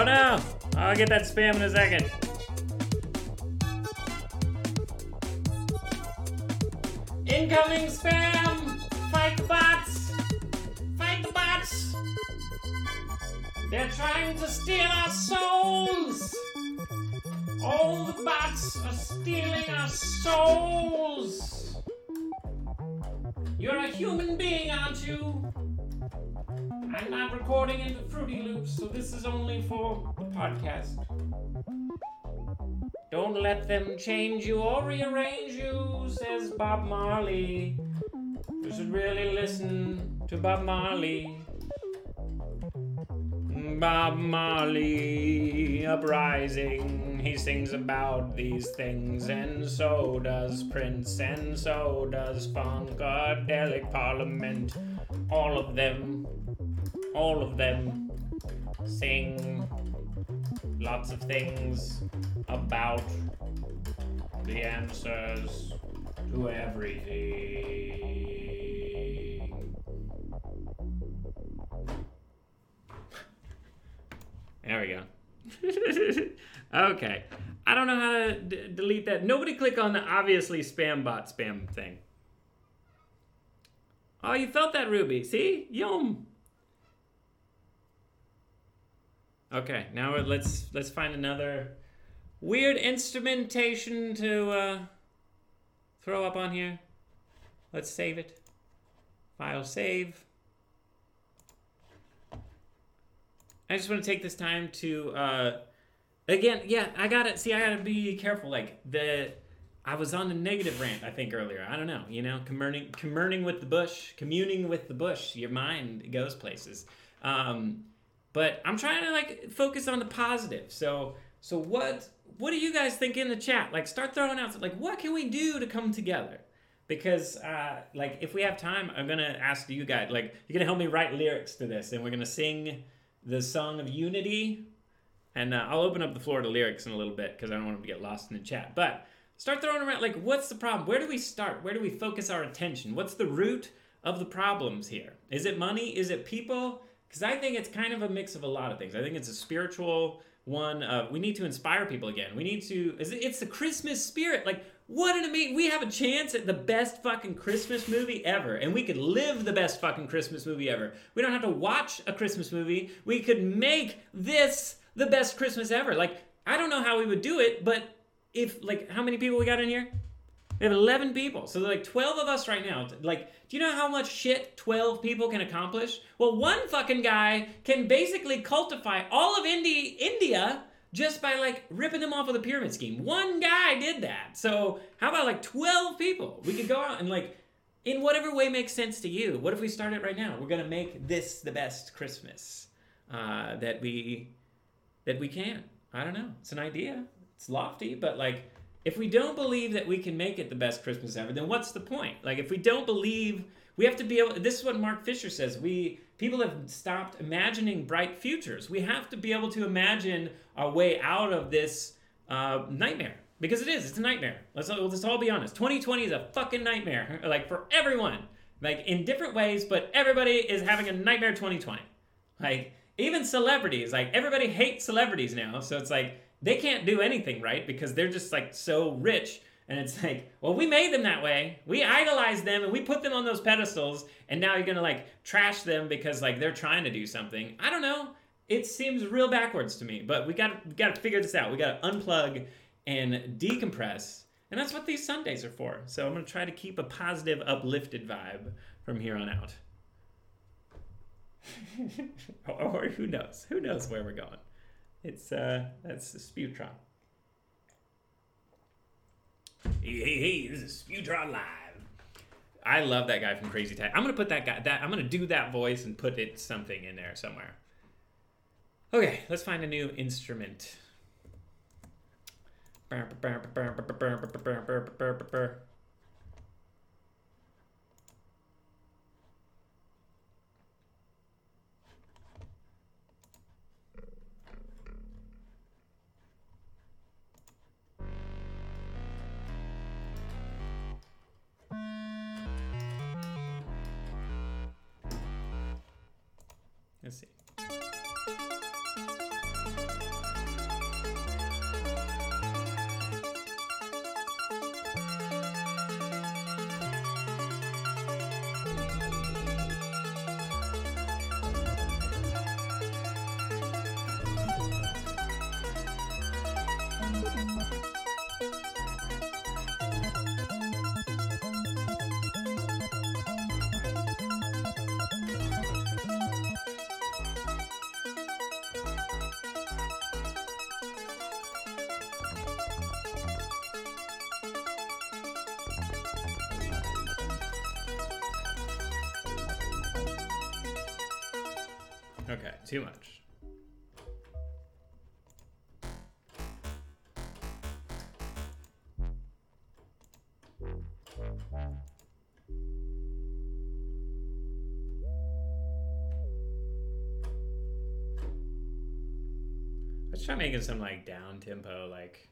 Speaker 1: Oh no! I'll get that spam in a second. Incoming spam! Fight the bots! Fight the bots! They're trying to steal our souls! All the bots are stealing our souls! I'm not recording into Fruity Loops, so this is only for the podcast. Don't let them change you or rearrange you, says Bob Marley. You should really listen to Bob Marley. Bob Marley uprising. He sings about these things, and so does Prince, and so does Funkadelic Parliament. All of them, all of them sing lots of things about the answers to everything. There we go. okay. I don't know how to d- delete that. Nobody click on the obviously spam bot spam thing. Oh, you felt that, Ruby. See? Yum. Okay, now let's let's find another weird instrumentation to uh, throw up on here. Let's save it. File save. I just want to take this time to uh, again, yeah, I gotta see. I gotta be careful. Like the, I was on the negative rant. I think earlier. I don't know. You know, communing, communing with the bush, communing with the bush. Your mind goes places. Um, but I'm trying to like focus on the positive. So, so what? What do you guys think in the chat? Like, start throwing out like, what can we do to come together? Because, uh, like, if we have time, I'm gonna ask you guys. Like, you're gonna help me write lyrics to this, and we're gonna sing the song of unity and uh, I'll open up the floor to lyrics in a little bit because I don't want to get lost in the chat. But start throwing around like, what's the problem? Where do we start? Where do we focus our attention? What's the root of the problems here? Is it money? Is it people? Because I think it's kind of a mix of a lot of things. I think it's a spiritual one. Uh, we need to inspire people again. We need to. It's the Christmas spirit. Like, what an amazing. We have a chance at the best fucking Christmas movie ever. And we could live the best fucking Christmas movie ever. We don't have to watch a Christmas movie. We could make this the best Christmas ever. Like, I don't know how we would do it, but if, like, how many people we got in here? We have 11 people. So, like, 12 of us right now. Like, do you know how much shit 12 people can accomplish? Well, one fucking guy can basically cultify all of Indi- India just by, like, ripping them off of the pyramid scheme. One guy did that. So, how about, like, 12 people? We could go out and, like, in whatever way makes sense to you. What if we start it right now? We're to make this the best Christmas uh, that we that we can. I don't know. It's an idea. It's lofty, but like if we don't believe that we can make it the best Christmas ever, then what's the point? Like if we don't believe we have to be able this is what Mark Fisher says. We people have stopped imagining bright futures. We have to be able to imagine our way out of this uh, nightmare. Because it is, it's a nightmare. Let's, let's all be honest. 2020 is a fucking nightmare, like for everyone. Like in different ways, but everybody is having a nightmare 2020. Like even celebrities, like everybody hates celebrities now. So it's like they can't do anything right because they're just like so rich. And it's like, well, we made them that way. We idolized them and we put them on those pedestals. And now you're gonna like trash them because like they're trying to do something. I don't know. It seems real backwards to me. But we gotta we got to figure this out. We got to unplug and decompress. And that's what these Sundays are for. So I'm gonna try to keep a positive, uplifted vibe from here on out. or who knows? Who knows where we're going? It's uh, that's Spewtron. Hey, hey, hey! This is Spewtron Live. I love that guy from Crazy Taxi. I'm gonna put that guy. That I'm gonna do that voice and put it something in there somewhere. Okay, let's find a new instrument. Let's see. Okay, too much. Let's try making some like down tempo, like.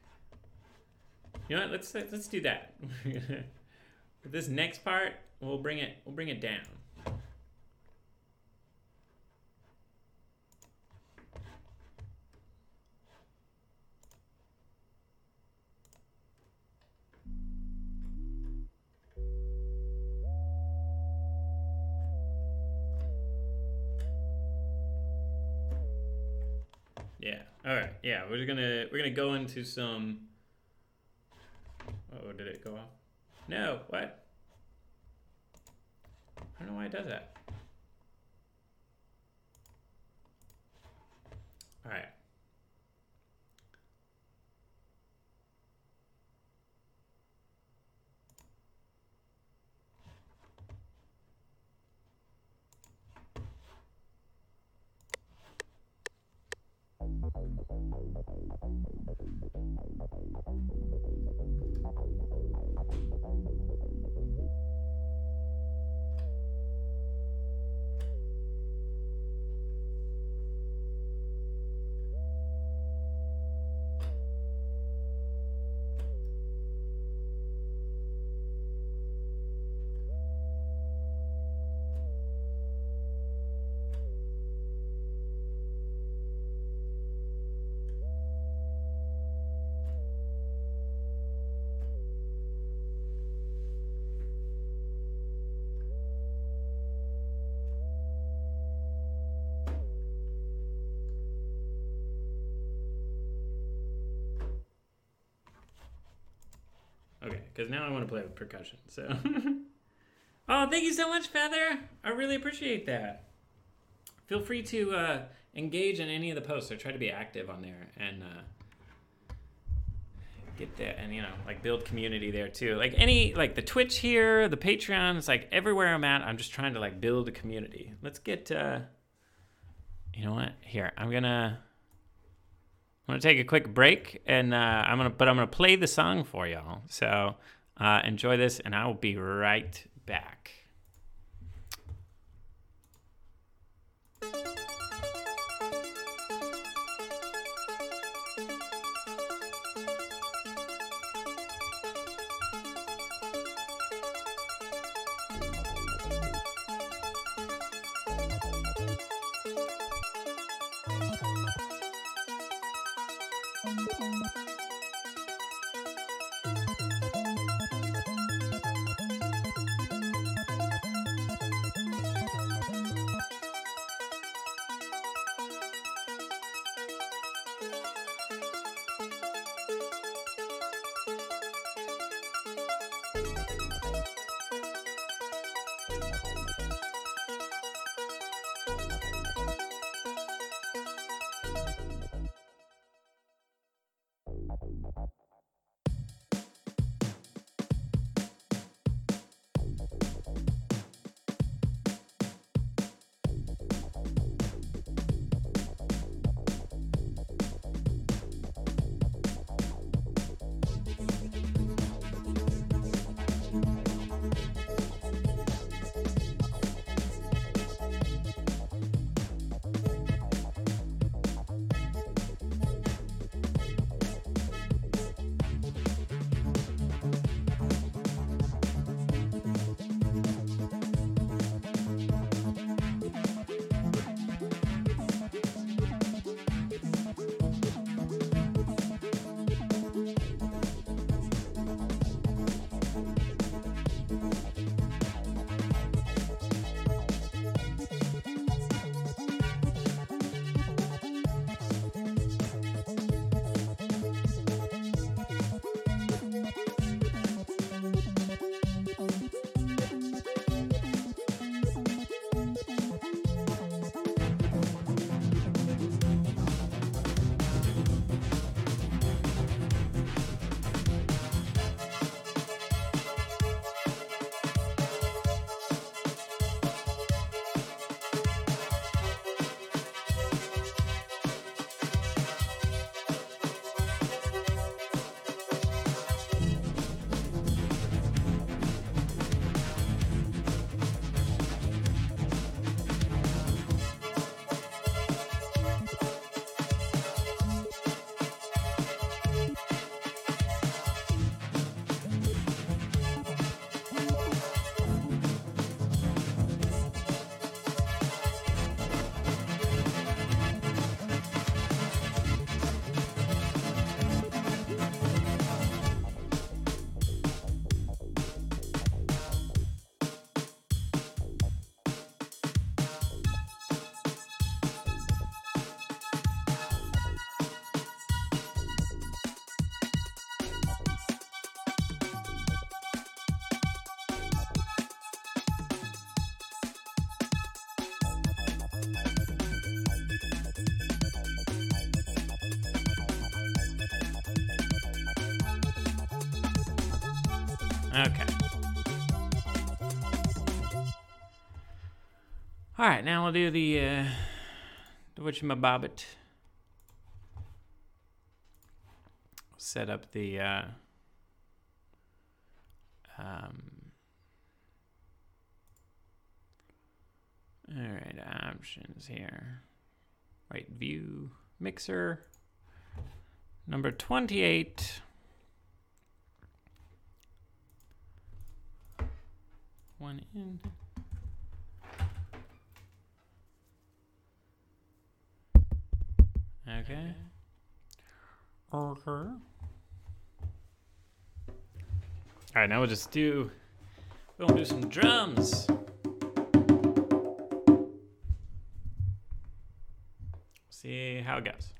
Speaker 1: You know what? Let's let's do that. This next part, we'll bring it we'll bring it down. We're gonna we're gonna go into some. Oh, did it go off? No. What? I don't know why it does that. All right. Thank you. Okay, because now I want to play with percussion. So, oh, thank you so much, Feather. I really appreciate that. Feel free to uh, engage in any of the posts. I try to be active on there and uh, get that, and you know, like build community there too. Like any, like the Twitch here, the Patreon. It's like everywhere I'm at, I'm just trying to like build a community. Let's get. Uh, you know what? Here, I'm gonna. I'm gonna take a quick break, and uh, I'm gonna, but I'm gonna play the song for y'all. So uh, enjoy this, and I will be right back. Okay. All right, now we'll do the uh, the whatchamabobbit. Set up the uh, um. All right, options here. Right, view mixer number twenty-eight. One in. Okay. Okay. All right, now we'll just do. We'll do some drums. See how it goes.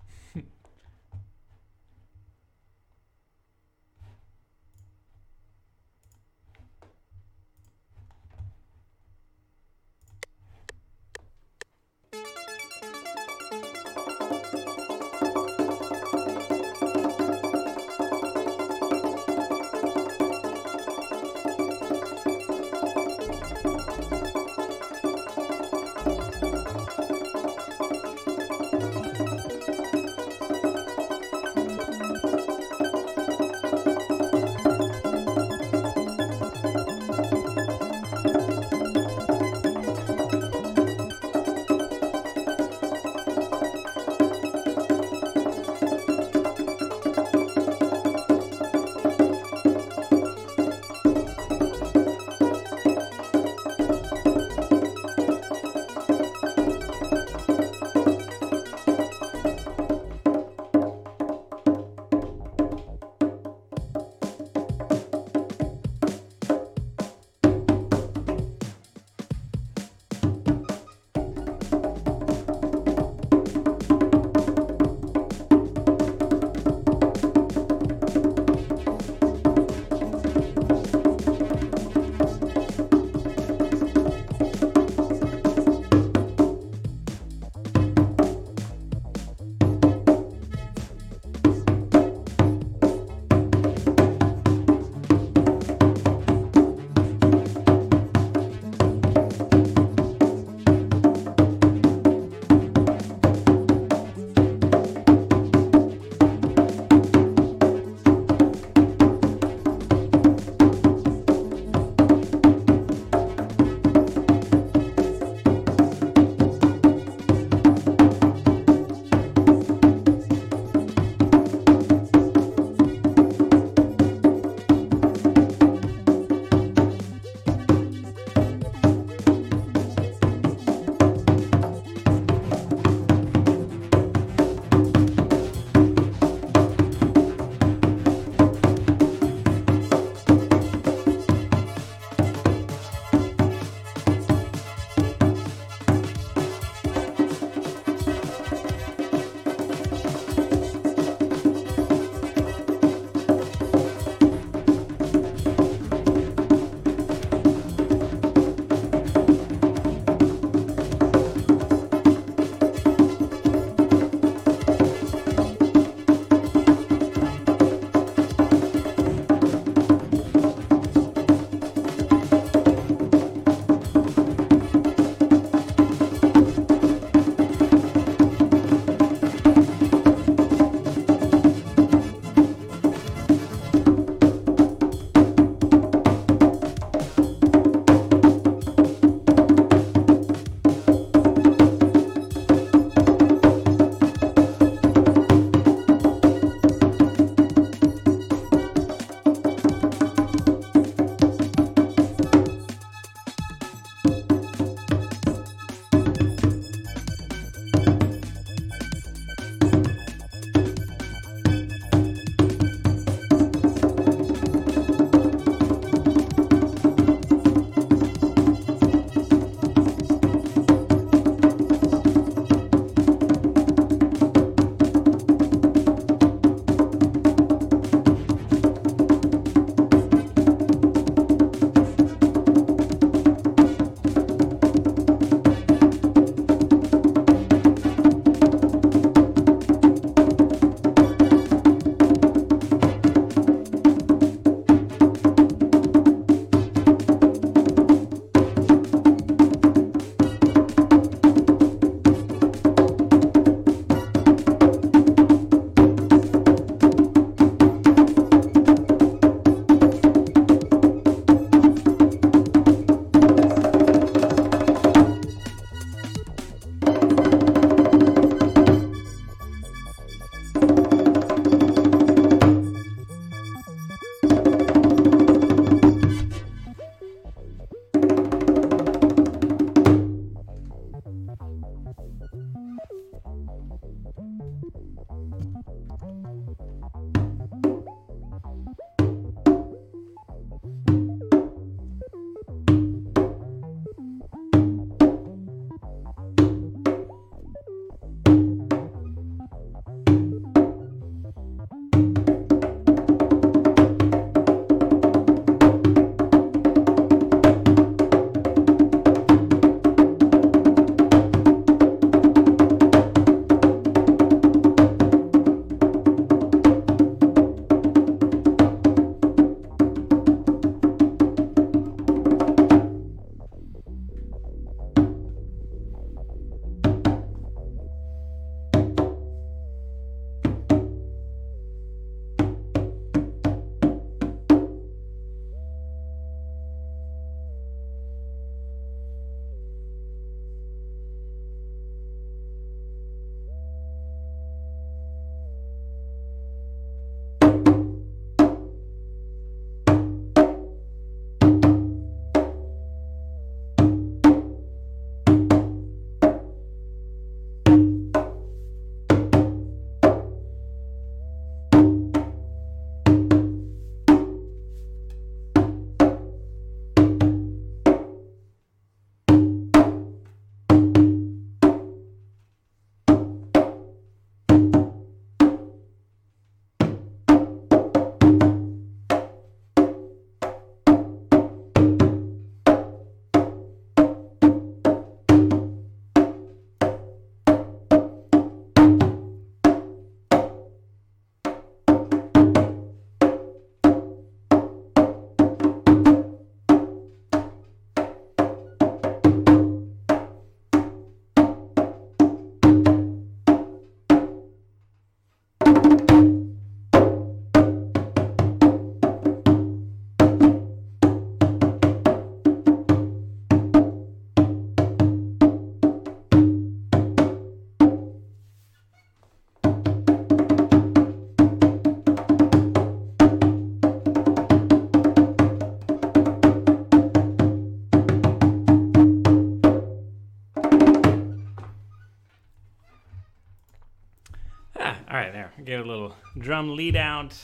Speaker 1: Drum lead out.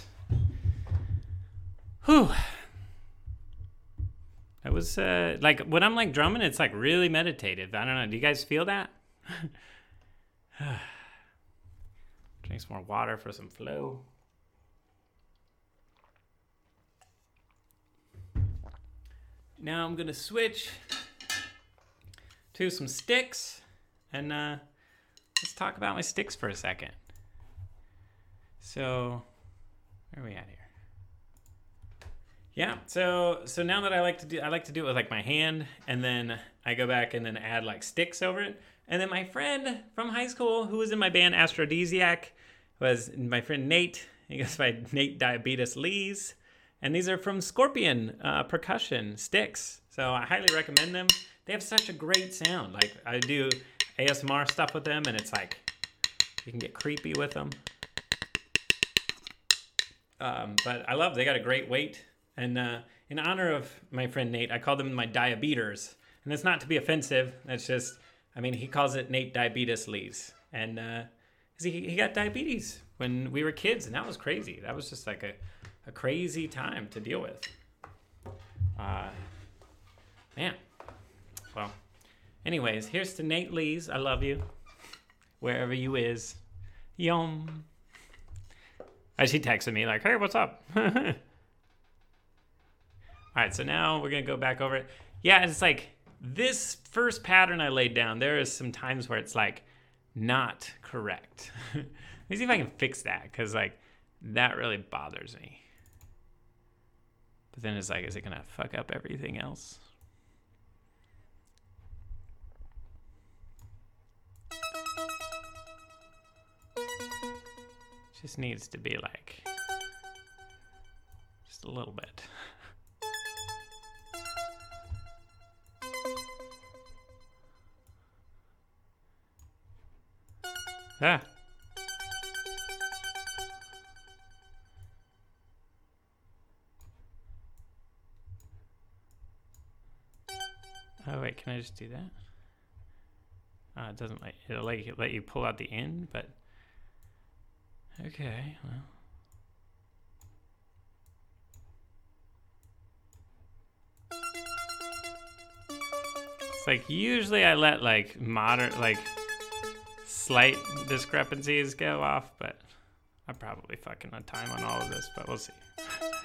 Speaker 1: Whew. That was uh, like when I'm like drumming, it's like really meditative. I don't know. Do you guys feel that? Drink some more water for some flow. Now I'm gonna switch to some sticks, and uh, let's talk about my sticks for a second. So, where are we at here? Yeah, so so now that I like to do I like to do it with like my hand and then I go back and then add like sticks over it. And then my friend from high school who was in my band Aphrodisiac was my friend Nate. He goes by Nate Diabetes Lees. And these are from Scorpion uh, percussion sticks. So I highly recommend them. They have such a great sound. Like I do ASMR stuff with them and it's like you can get creepy with them. Um, but I love they got a great weight. And uh, in honor of my friend Nate, I call them my diabeters. And it's not to be offensive. It's just, I mean, he calls it Nate Diabetes Lees. And uh, he, he got diabetes when we were kids, and that was crazy. That was just like a, a crazy time to deal with. Uh, man. Well, anyways, here's to Nate Lees. I love you. Wherever you is. Yum. As he texted me, like, hey, what's up? All right, so now we're gonna go back over it. Yeah, it's like this first pattern I laid down. There is some times where it's like not correct. Let me see if I can fix that because like that really bothers me. But then it's like, is it gonna fuck up everything else? Just needs to be like just a little bit. Ah. Oh wait, can I just do that? Uh, it doesn't let it'll let you pull out the end, but Okay, well. It's like usually I let like moderate, like slight discrepancies go off, but I'm probably fucking on time on all of this, but we'll see.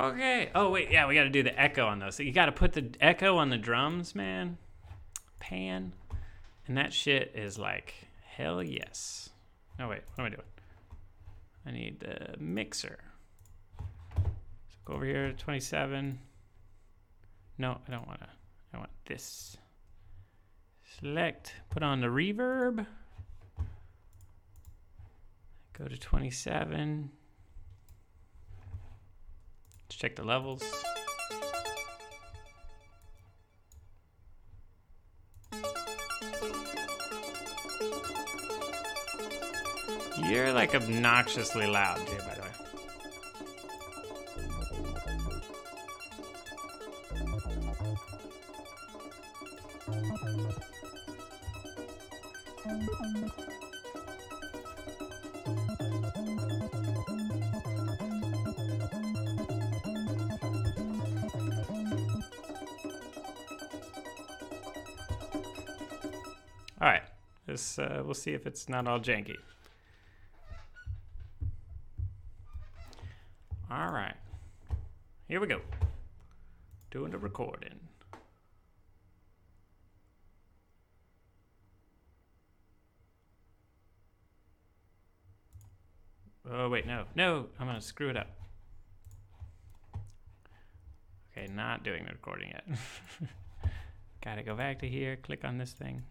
Speaker 1: Okay. Oh wait, yeah, we got to do the echo on those. So you got to put the echo on the drums, man. Pan, and that shit is like hell yes. No wait, what am I doing? I need the mixer. So go over here to 27. No, I don't want to. I want this. Select, put on the reverb. Go to 27. Let's check the levels. You're like obnoxiously loud by this uh, we'll see if it's not all janky. All right, here we go. Doing the recording. Oh wait, no, no, I'm gonna screw it up. Okay, not doing the recording yet. Gotta go back to here, click on this thing.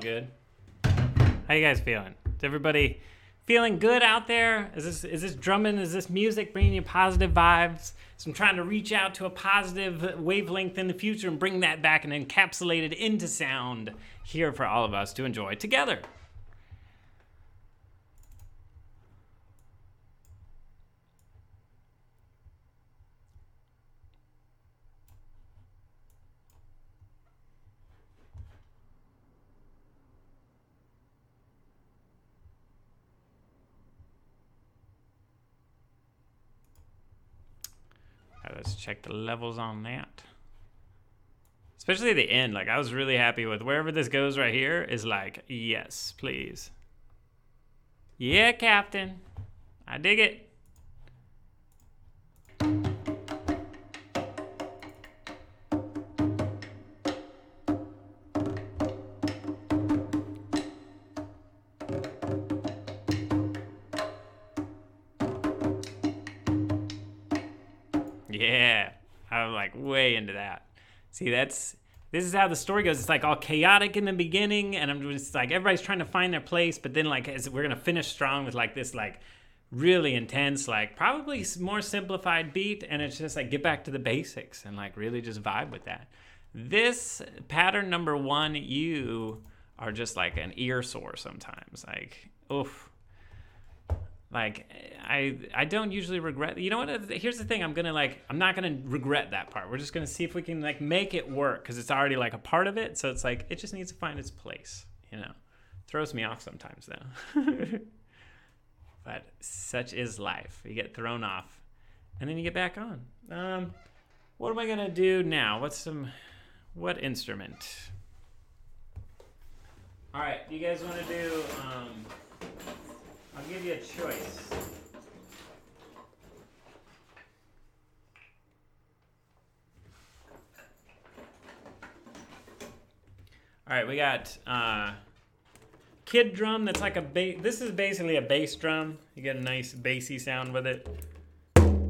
Speaker 1: Good. How you guys feeling? Is everybody feeling good out there? Is this is this drumming? Is this music bringing you positive vibes? So I'm trying to reach out to a positive wavelength in the future and bring that back and encapsulate it into sound here for all of us to enjoy together. Alright, let's check levels on that. Especially the end. Like I was really happy with wherever this goes right here is like, yes, please. Yeah, Captain. I dig it. See, that's this is how the story goes. It's like all chaotic in the beginning, and I'm just like everybody's trying to find their place, but then like as we're gonna finish strong with like this like really intense, like probably more simplified beat, and it's just like get back to the basics and like really just vibe with that. This pattern number one, you are just like an ear sore sometimes. Like, oof like i i don't usually regret you know what here's the thing i'm gonna like i'm not gonna regret that part. We're just gonna see if we can like make it work because it's already like a part of it so it's like it just needs to find its place you know? Throws me off sometimes though. But such is life. You get thrown off and then you get back on. Um what am i gonna do now? What's some what instrument? All right you guys want to do um I'll give you a choice. All right, we got uh, kid drum. That's like a bass. This is basically a bass drum. You get a nice bassy sound with it, and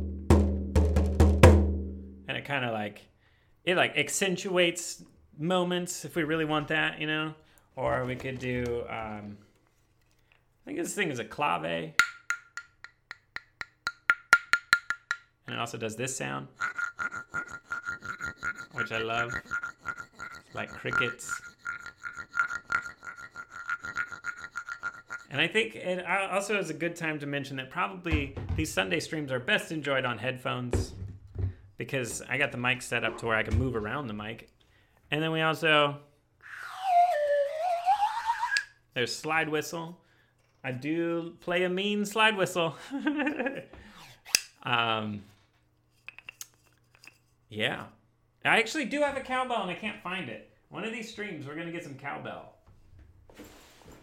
Speaker 1: it kind of like it like accentuates moments if we really want that, you know. Or we could do. Um, I think this thing is a clave. And it also does this sound, which I love, like crickets. And I think it also is a good time to mention that probably these Sunday streams are best enjoyed on headphones because I got the mic set up to where I can move around the mic. And then we also, there's slide whistle. I do play a mean slide whistle. um, yeah. I actually do have a cowbell and I can't find it. One of these streams, we're gonna get some cowbell.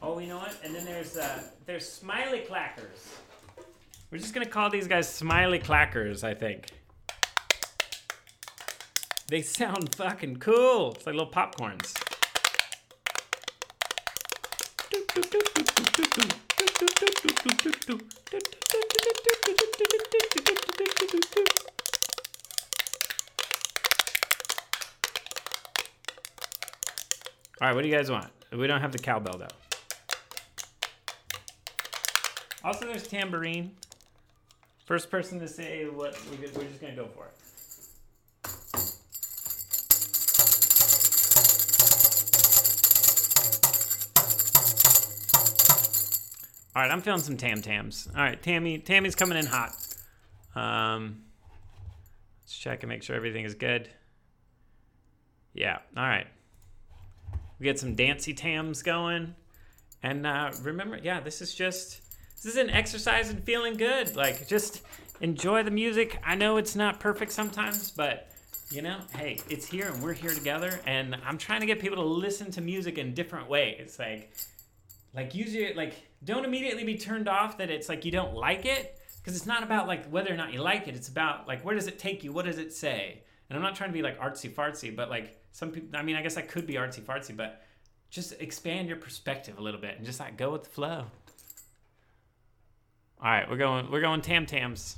Speaker 1: Oh, you know what? And then there's uh, there's smiley clackers. We're just gonna call these guys smiley clackers, I think. They sound fucking cool. It's like little popcorns. All right, what do you guys want? We don't have the cowbell though. Also, there's tambourine. First person to say what we're just gonna go for it. All right, I'm feeling some tam tams. All right, Tammy, Tammy's coming in hot. Um, let's check and make sure everything is good. Yeah. All right. We get some dancy tams going, and uh, remember, yeah, this is just this is an exercise in feeling good. Like, just enjoy the music. I know it's not perfect sometimes, but you know, hey, it's here and we're here together. And I'm trying to get people to listen to music in different ways. Like, like use your like don't immediately be turned off that it's like you don't like it because it's not about like whether or not you like it. It's about like where does it take you? What does it say? And i'm not trying to be like artsy fartsy but like some people i mean i guess i could be artsy fartsy but just expand your perspective a little bit and just like go with the flow. All right we're going we're going tam tams.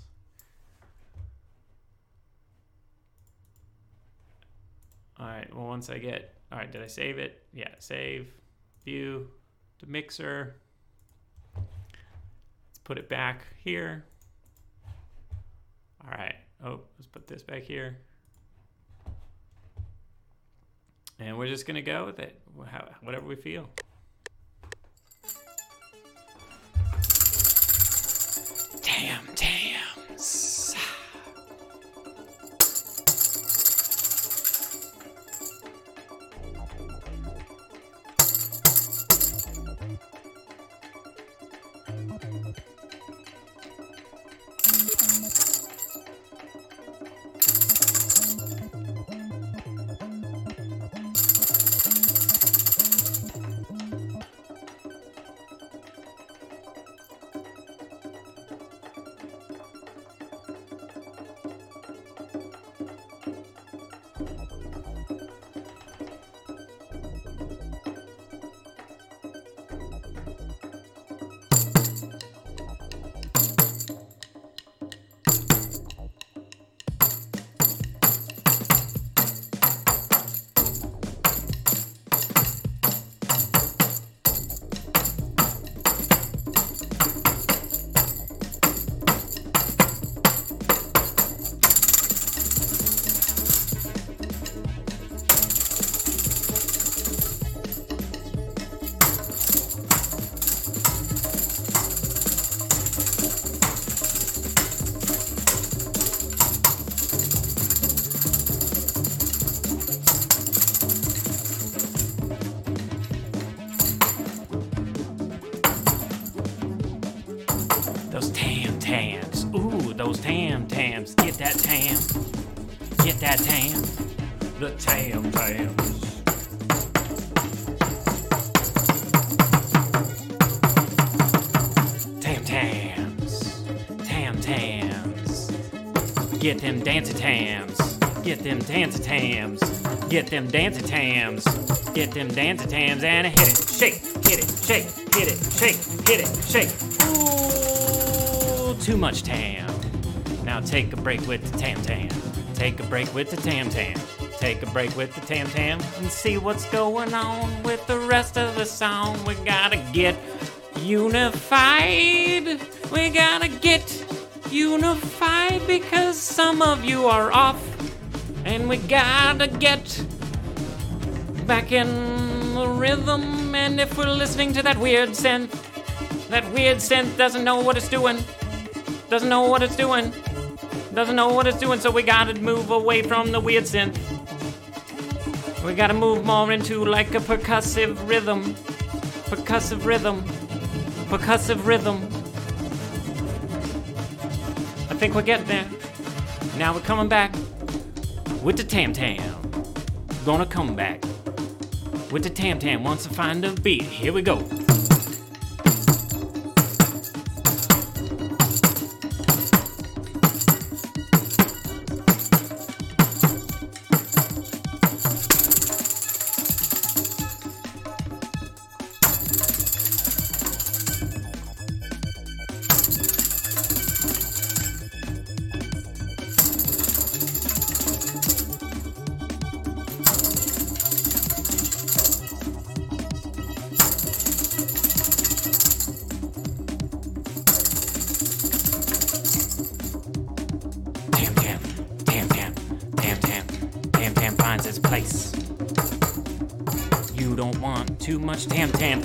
Speaker 1: All right well once i get all right did i save it? Yeah save view to mixer. Let's put it back here. All right. Oh, let's put this back here. And we're just gonna go with it, whatever we feel. Damn, dams. Them tams. Get them dancing tams. Get them dancing tams. Get them dancing tams and hit it. Shake, hit it, shake, hit it, shake, hit it, shake. Ooh, too much tam. Now take a break with the tam tam. Take a break with the tam tam. Take a break with the tam tam and see what's going on with the rest of the song. We gotta get unified. We gotta get unified because some of you are off. And we gotta get back in the rhythm. And if we're listening to that weird synth, that weird synth doesn't know what it's doing. Doesn't know what it's doing. Doesn't know what it's doing, so we gotta move away from the weird synth. We gotta move more into like a percussive rhythm. Percussive rhythm. Percussive rhythm. I think we're getting there. Now we're coming back with the tam tam. Gonna come back with the tam tam wants to find a beat. Here we go.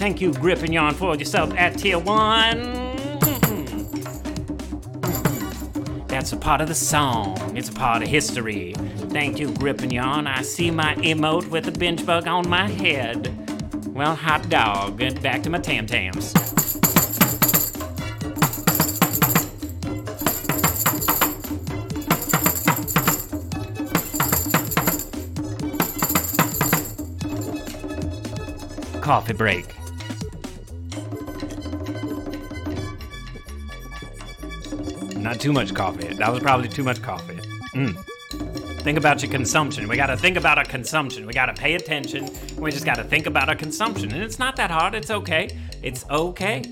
Speaker 1: Thank you, Grip Yarn, for yourself at tier one. That's a part of the song. It's a part of history. Thank you, Grip Yarn. I see my emote with a binge bug on my head. Well, hot dog. Get back to my tam tams. Coffee break. Too much coffee. That was probably too much coffee. Mm. Think about your consumption. We gotta think about our consumption. We gotta pay attention. We just gotta think about our consumption. And it's not that hard. It's okay. It's okay.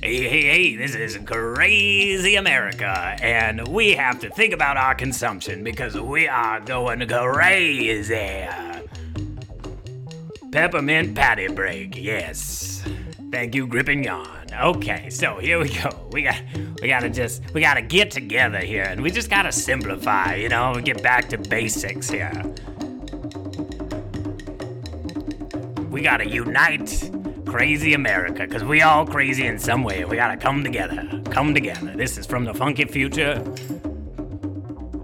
Speaker 1: Hey, hey, hey, this is crazy America, and we have to think about our consumption because we are going crazy. Peppermint patty break, yes. Thank you, Gripping Yarn. Okay, so here we go. We got we gotta just we gotta get together here and we just gotta simplify, you know, we get back to basics here. We gotta unite crazy America, because we all crazy in some way. We gotta come together. Come together. This is from the funky future.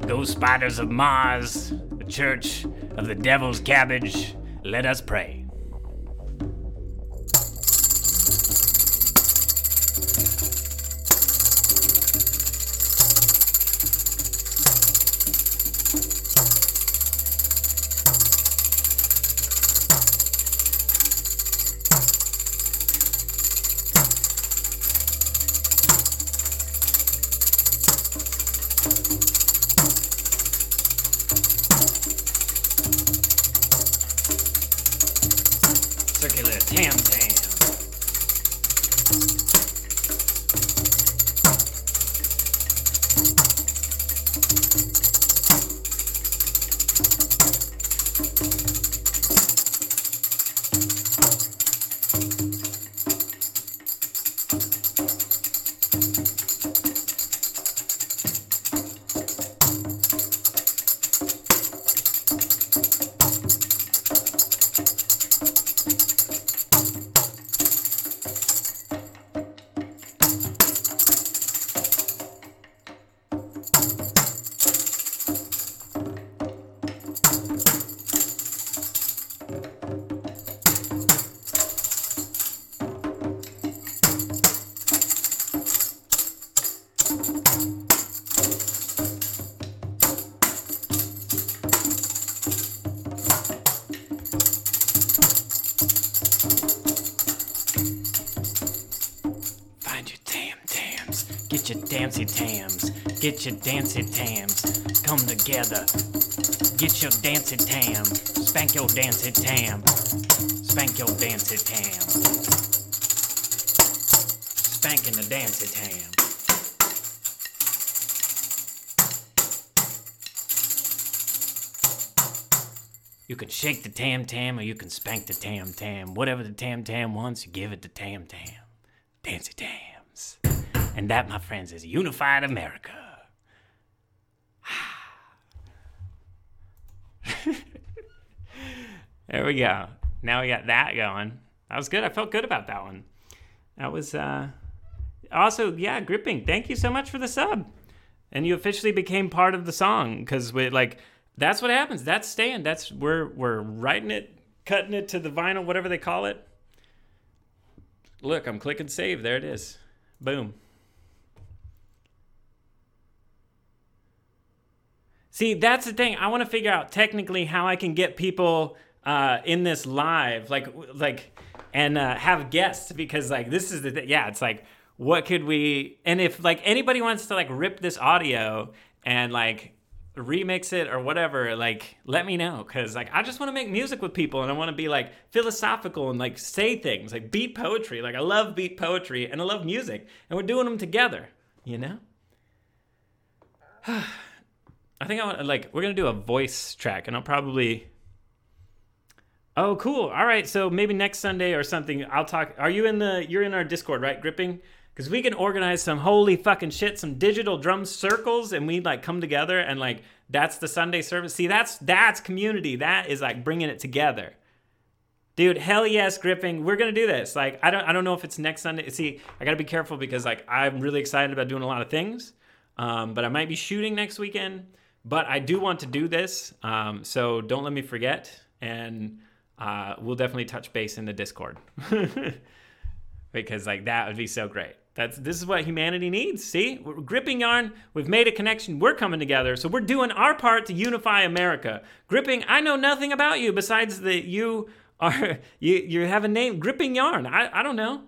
Speaker 1: Ghost spiders of Mars, the church of the devil's cabbage. Let us pray. Get your dancy tams. Come together. Get your dancy tam. Spank your dancy tam. Spank your dancy tam. Spanking the dancy tam. You can shake the tam tam or you can spank the tam tam. Whatever the tam tam wants, you give it the tam tam. Dancy tams. And that, my friends, is unified America. there we go. Now we got that going. That was good. I felt good about that one. That was uh also yeah, gripping. Thank you so much for the sub. And you officially became part of the song because we like that's what happens. That's staying. That's we're we're writing it, cutting it to the vinyl, whatever they call it. Look, I'm clicking save. There it is. Boom. See, that's the thing. I want to figure out technically how I can get people uh, in this live, like, like, and uh, have guests because, like, this is the th- yeah. It's like, what could we? And if like anybody wants to like rip this audio and like remix it or whatever, like, let me know because like I just want to make music with people and I want to be like philosophical and like say things like beat poetry. Like I love beat poetry and I love music and we're doing them together. You know. I think I want like we're gonna do a voice track, and I'll probably. Oh, cool! All right, so maybe next Sunday or something. I'll talk. Are you in the? You're in our Discord, right? Gripping, because we can organize some holy fucking shit, some digital drum circles, and we like come together and like that's the Sunday service. See, that's that's community. That is like bringing it together. Dude, hell yes, gripping. We're gonna do this. Like, I don't, I don't know if it's next Sunday. See, I gotta be careful because like I'm really excited about doing a lot of things, um, but I might be shooting next weekend. But I do want to do this, um, so don't let me forget, and uh, we'll definitely touch base in the Discord because like that would be so great. That's this is what humanity needs. See, we're gripping yarn. We've made a connection. We're coming together, so we're doing our part to unify America. Gripping. I know nothing about you besides that you are you you have a name. Gripping yarn. I I don't know,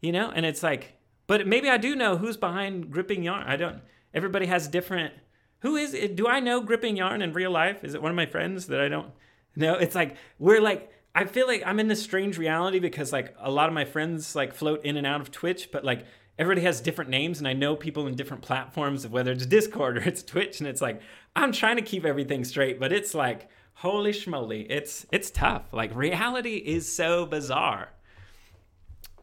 Speaker 1: you know. And it's like, but maybe I do know who's behind gripping yarn. I don't. Everybody has different. Who is it? Do I know gripping yarn in real life? Is it one of my friends that I don't know? It's like we're like I feel like I'm in this strange reality because like a lot of my friends like float in and out of Twitch, but like everybody has different names and I know people in different platforms of whether it's Discord or it's Twitch and it's like I'm trying to keep everything straight, but it's like Holy schmoly, it's it's tough. Like reality is so bizarre.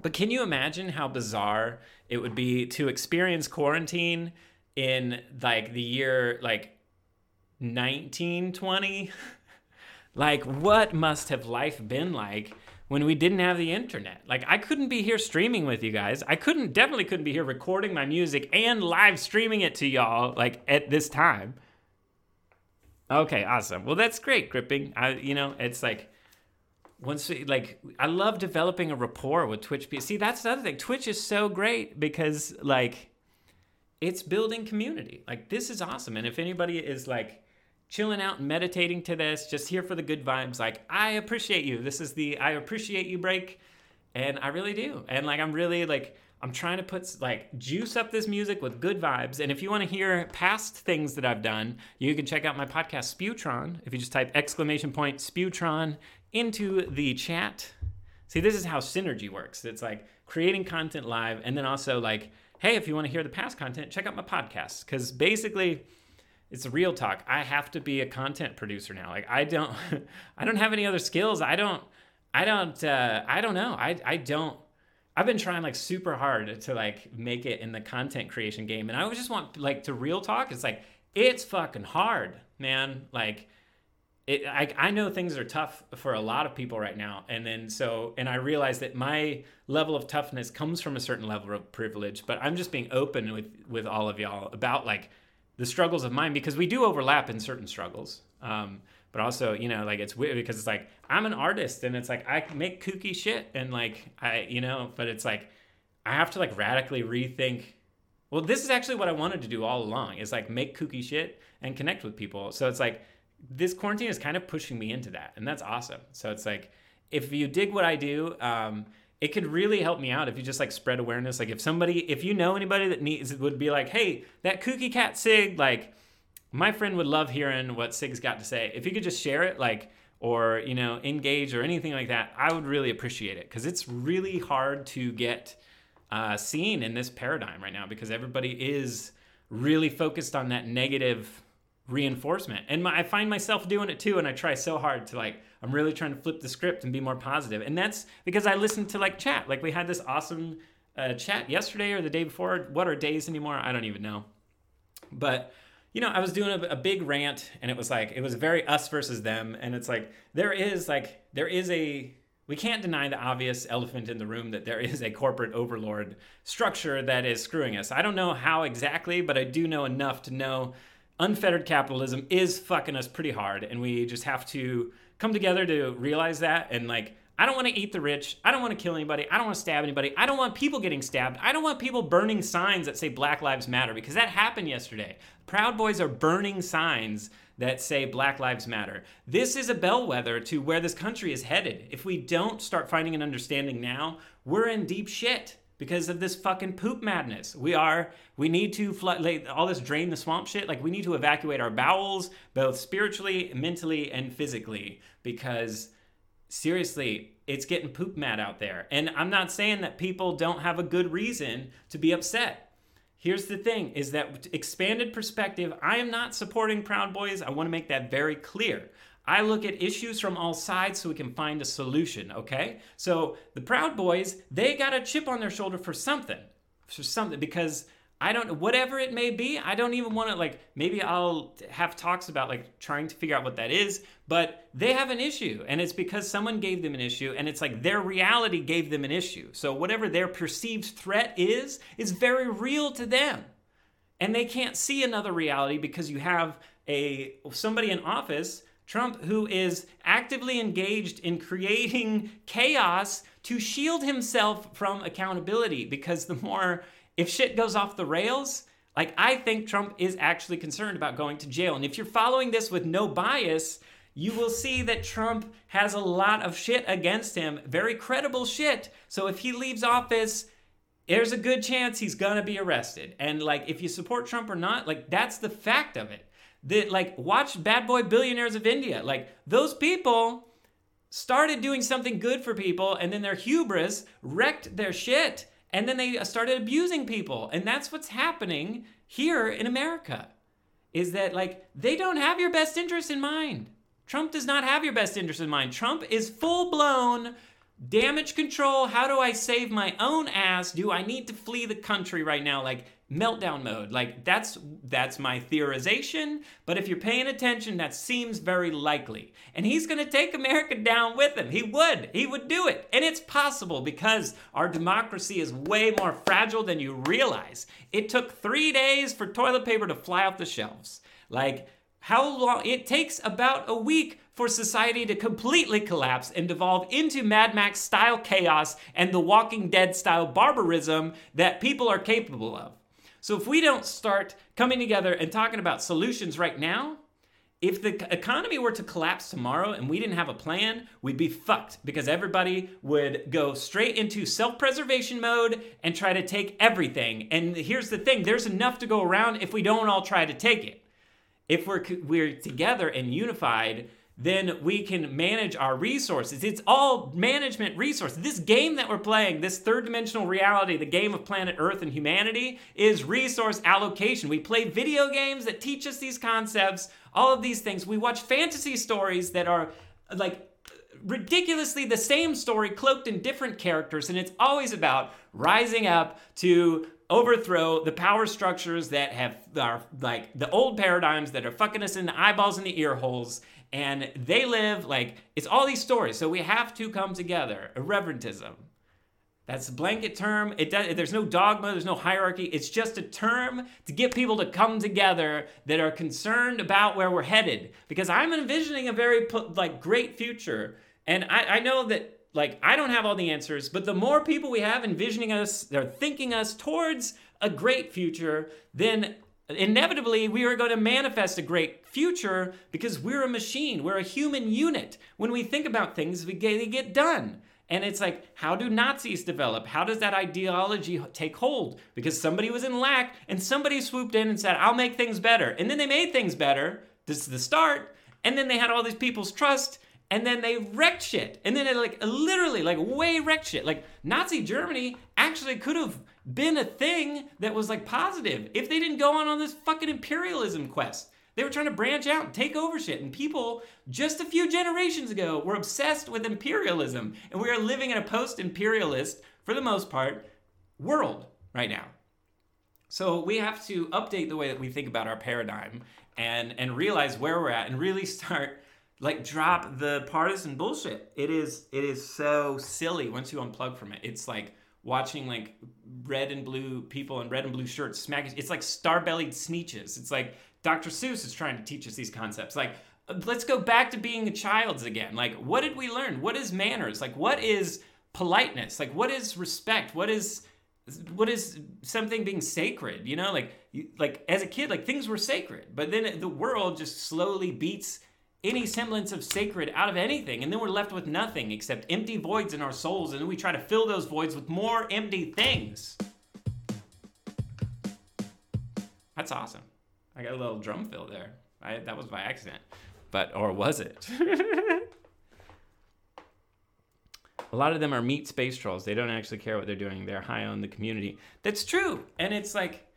Speaker 1: But can you imagine how bizarre it would be to experience quarantine in like the year like 1920? like what must have life been like when we didn't have the internet? Like I couldn't be here streaming with you guys. I couldn't definitely couldn't be here recording my music and live streaming it to y'all like at this time. Okay, awesome. Well, that's great, gripping. I you know, it's like once we, like I love developing a rapport with Twitch. See, that's the other thing. Twitch is so great because like it's building community. Like this is awesome. And if anybody is like chilling out and meditating to this, just here for the good vibes, like I appreciate you. This is the I appreciate you break, and I really do. And like I'm really like I'm trying to put like juice up this music with good vibes. And if you want to hear past things that I've done, you can check out my podcast Spewtron. If you just type exclamation point Spewtron into the chat. See, this is how synergy works. It's like creating content live and then also like, hey, if you want to hear the past content, check out my podcast. Because basically, it's real talk. I have to be a content producer now. Like I don't I don't have any other skills. I don't I don't uh I don't know. I I don't I've been trying like super hard to like make it in the content creation game and I just want like to real talk. It's like it's fucking hard, man. Like it, I, I know things are tough for a lot of people right now and then so and i realize that my level of toughness comes from a certain level of privilege but i'm just being open with with all of y'all about like the struggles of mine because we do overlap in certain struggles um, but also you know like it's weird because it's like i'm an artist and it's like i make kooky shit and like i you know but it's like i have to like radically rethink well this is actually what i wanted to do all along is like make kooky shit and connect with people so it's like this quarantine is kind of pushing me into that, and that's awesome. So it's like if you dig what I do, um, it could really help me out if you just like spread awareness. Like if somebody, if you know anybody that needs, would be like, hey, that kooky cat Sig, like my friend would love hearing what Sig's got to say. If you could just share it, like or you know engage or anything like that, I would really appreciate it because it's really hard to get uh, seen in this paradigm right now because everybody is really focused on that negative reinforcement. And my, I find myself doing it too, and I try so hard to like, I'm really trying to flip the script and be more positive. And that's because I listened to like chat. Like we had this awesome uh, chat yesterday or the day before. What are days anymore? I don't even know. But you know, I was doing a, a, big rant, and it was like it was very us versus them, and it's like there is like there is a we can't deny the obvious elephant in the room that there is a corporate overlord structure that is screwing us. I don't know how exactly, but I do know enough to know unfettered capitalism is fucking us pretty hard and we just have to come together to realize that and like I don't want to eat the rich. I don't want to kill anybody. I don't want to stab anybody. I don't want people getting stabbed. I don't want people burning signs that say Black Lives Matter because that happened yesterday. Proud Boys are burning signs that say Black Lives Matter. This is a bellwether to where this country is headed. If we don't start finding an understanding now, we're in deep shit because of this fucking poop madness. We are, we need to flood, like, all this drain the swamp shit. Like, we need to evacuate our bowels, both spiritually, mentally, and physically, because seriously, it's getting poop mad out there. And I'm not saying that people don't have a good reason to be upset. Here's the thing is that expanded perspective, I am not supporting Proud Boys. I want to make that very clear. I look at issues from all sides so we can find a solution, okay? So the Proud Boys, they got a chip on their shoulder for something. For something, because I don't whatever it may be, I don't even want to like maybe I'll have talks about like trying to figure out what that is, but they have an issue and it's because someone gave them an issue and it's like their reality gave them an issue. So whatever their perceived threat is is very real to them. And they can't see another reality because you have a somebody in office Trump, who is actively engaged in creating chaos to shield himself from accountability. Because the more, if shit goes off the rails, like I think Trump is actually concerned about going to jail. And if you're following this with no bias, you will see that Trump has a lot of shit against him, very credible shit. So if he leaves office, there's a good chance he's gonna be arrested. And like, if you support Trump or not, like, that's the fact of it that like watch Bad Boy Billionaires of India. Like those people started doing something good for people and then their hubris wrecked their shit and then they uh, started abusing people. And that's what's happening here in America. Is that like they don't have your best interest in mind. Trump does not have your best interest in mind. Trump is full blown damage control. How do I save my own ass? Do I need to flee the country right now? Like meltdown mode. Like that's that's my theorization, but if you're paying attention, that seems very likely. And he's going to take America down with him. He would. He would do it. And it's possible because our democracy is way more fragile than you realize. It took 3 days for toilet paper to fly off the shelves. Like how long it takes about a week for society to completely collapse and devolve into Mad Max style chaos and the Walking Dead style barbarism that people are capable of. So if we don't start coming together and talking about solutions right now, if the economy were to collapse tomorrow and we didn't have a plan, we'd be fucked because everybody would go straight into self preservation mode and try to take everything. And here's the thing there's enough to go around if we don't all try to take it. If we're, we're together and unified, then we can manage our resources. It's all management resources. This game that we're playing, this third dimensional reality, the game of planet Earth and humanity, is resource allocation. We play video games that teach us these concepts, all of these things. We watch fantasy stories that are like ridiculously the same story cloaked in different characters, and it's always about rising up to overthrow the power structures that have are like the old paradigms that are fucking us in the eyeballs and the ear holes and they live like it's all these stories. So we have to come together. Irreverentism. That's a blanket term. It does, there's no dogma, there's no hierarchy. It's just a term to get people to come together that are concerned about where we're headed. Because I'm envisioning a very like great future, and I, I know that like I don't have all the answers, but the more people we have envisioning us, they're thinking us towards a great future, then inevitably we are going to manifest a great future because we're a machine we're a human unit. When we think about things we get, they get done. And it's like how do nazis develop? How does that ideology take hold? Because somebody was in lack and somebody swooped in and said i'll make things better. And then they made things better this is the start and then they had all these people's trust and then they wrecked shit. And then it like literally like way wrecked shit. Like nazi germany actually could have been a thing that was like positive if they didn't go on on this fucking imperialism quest. They were trying to branch out and take over shit. And people just a few generations ago were obsessed with imperialism. And we are living in a post imperialist, for the most part, world right now. So we have to update the way that we think about our paradigm and, and realize where we're at and really start like drop the partisan bullshit. It is it is so silly once you unplug from it. It's like watching like red and blue people in red and blue shirts smack. It's like star-bellied Sneetches. It's like Dr. Seuss is trying to teach us these concepts. Like, let's go back to being a child's again. Like, what did we learn? What is manners? Like, what is politeness? Like, what is respect? What is what is something being sacred? You know, like like as a kid, like things were sacred, but then the world just slowly beats any semblance of sacred out of anything. And then we're left with nothing except empty voids in our souls. And then we try to fill those voids with more empty things. That's awesome. I got a little drum fill there. I, that was by accident. But, or was it? a lot of them are meat space trolls. They don't actually care what they're doing. They're high on the community. That's true. And it's like,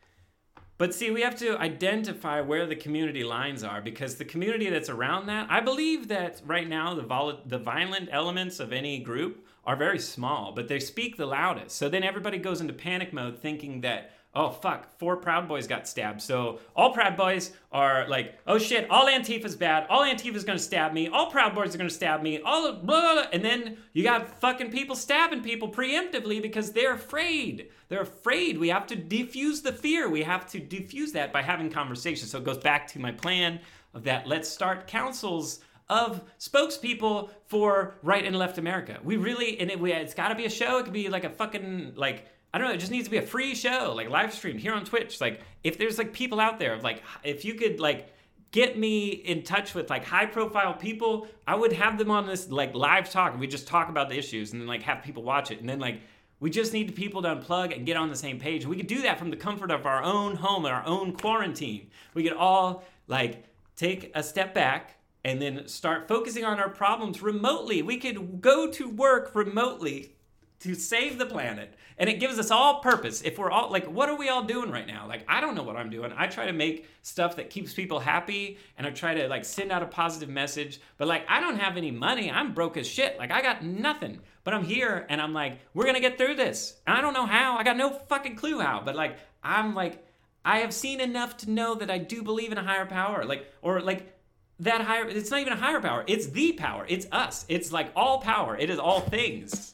Speaker 1: but see, we have to identify where the community lines are because the community that's around that, I believe that right now the, vol- the violent elements of any group are very small, but they speak the loudest. So then everybody goes into panic mode thinking that oh fuck, four Proud Boys got stabbed. So all Proud Boys are like, oh shit, all Antifa's bad. All Antifa's gonna stab me. All Proud Boys are gonna stab me. All blah, blah, blah. and then you got fucking people stabbing people preemptively because they're afraid. They're afraid. We have to defuse the fear. We have to defuse that by having conversations. So it goes back to my plan of that. Let's start councils of spokespeople for right and left America. We really, and it, we, it's got to be a show. It could be like a fucking like I don't know. It just needs to be a free show, like live stream here on Twitch. Like, if there's like people out there, like, if you could like get me in touch with like high profile people, I would have them on this like live talk, and we just talk about the issues, and then like have people watch it, and then like we just need people to unplug and get on the same page. We could do that from the comfort of our own home and our own quarantine. We could all like take a step back and then start focusing on our problems remotely. We could go to work remotely to save the planet. And it gives us all purpose. If we're all like, what are we all doing right now? Like, I don't know what I'm doing. I try to make stuff that keeps people happy and I try to like send out a positive message. But like, I don't have any money. I'm broke as shit. Like, I got nothing. But I'm here and I'm like, we're gonna get through this. And I don't know how. I got no fucking clue how. But like, I'm like, I have seen enough to know that I do believe in a higher power. Like, or like, that higher it's not even a higher power it's the power it's us it's like all power it is all things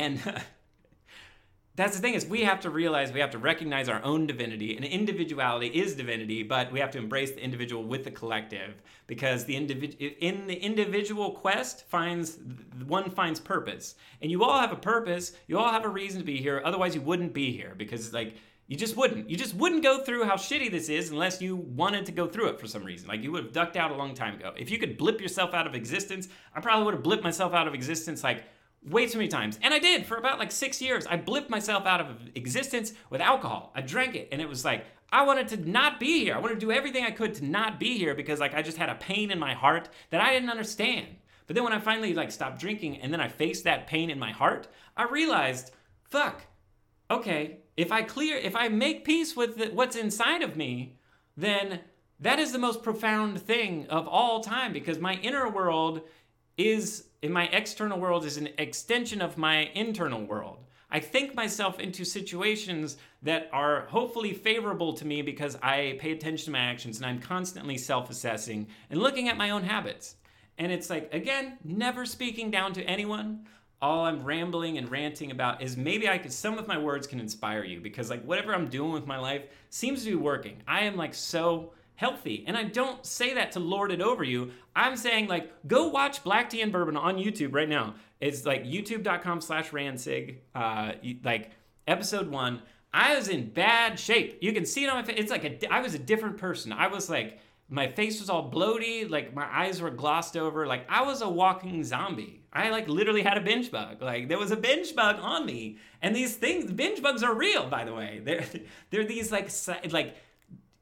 Speaker 1: and that's the thing is we have to realize we have to recognize our own divinity and individuality is divinity but we have to embrace the individual with the collective because the individual in the individual quest finds one finds purpose and you all have a purpose you all have a reason to be here otherwise you wouldn't be here because like you just wouldn't. You just wouldn't go through how shitty this is unless you wanted to go through it for some reason. Like you would have ducked out a long time ago. If you could blip yourself out of existence, I probably would have blipped myself out of existence like way too many times. And I did for about like six years. I blipped myself out of existence with alcohol. I drank it and it was like, I wanted to not be here. I wanted to do everything I could to not be here because like I just had a pain in my heart that I didn't understand. But then when I finally like stopped drinking and then I faced that pain in my heart, I realized, fuck, okay, if I clear, if I make peace with the, what's inside of me, then that is the most profound thing of all time because my inner world is, in my external world, is an extension of my internal world. I think myself into situations that are hopefully favorable to me because I pay attention to my actions and I'm constantly self assessing and looking at my own habits. And it's like, again, never speaking down to anyone, all I'm rambling and ranting about is maybe I could some of my words can inspire you because like whatever I'm doing with my life seems to be working. I am like so healthy. And I don't say that to lord it over you. I'm saying like go watch Black Tea and Bourbon on YouTube right now. It's like youtube.com slash ransig. Uh, like episode one. I was in bad shape. You can see it on my face. It's like a, I was a different person. I was like, my face was all bloaty. Like my eyes were glossed over. Like I was a walking zombie. I like literally had a binge bug. Like there was a binge bug on me. And these things, binge bugs are real, by the way. They're they're these like like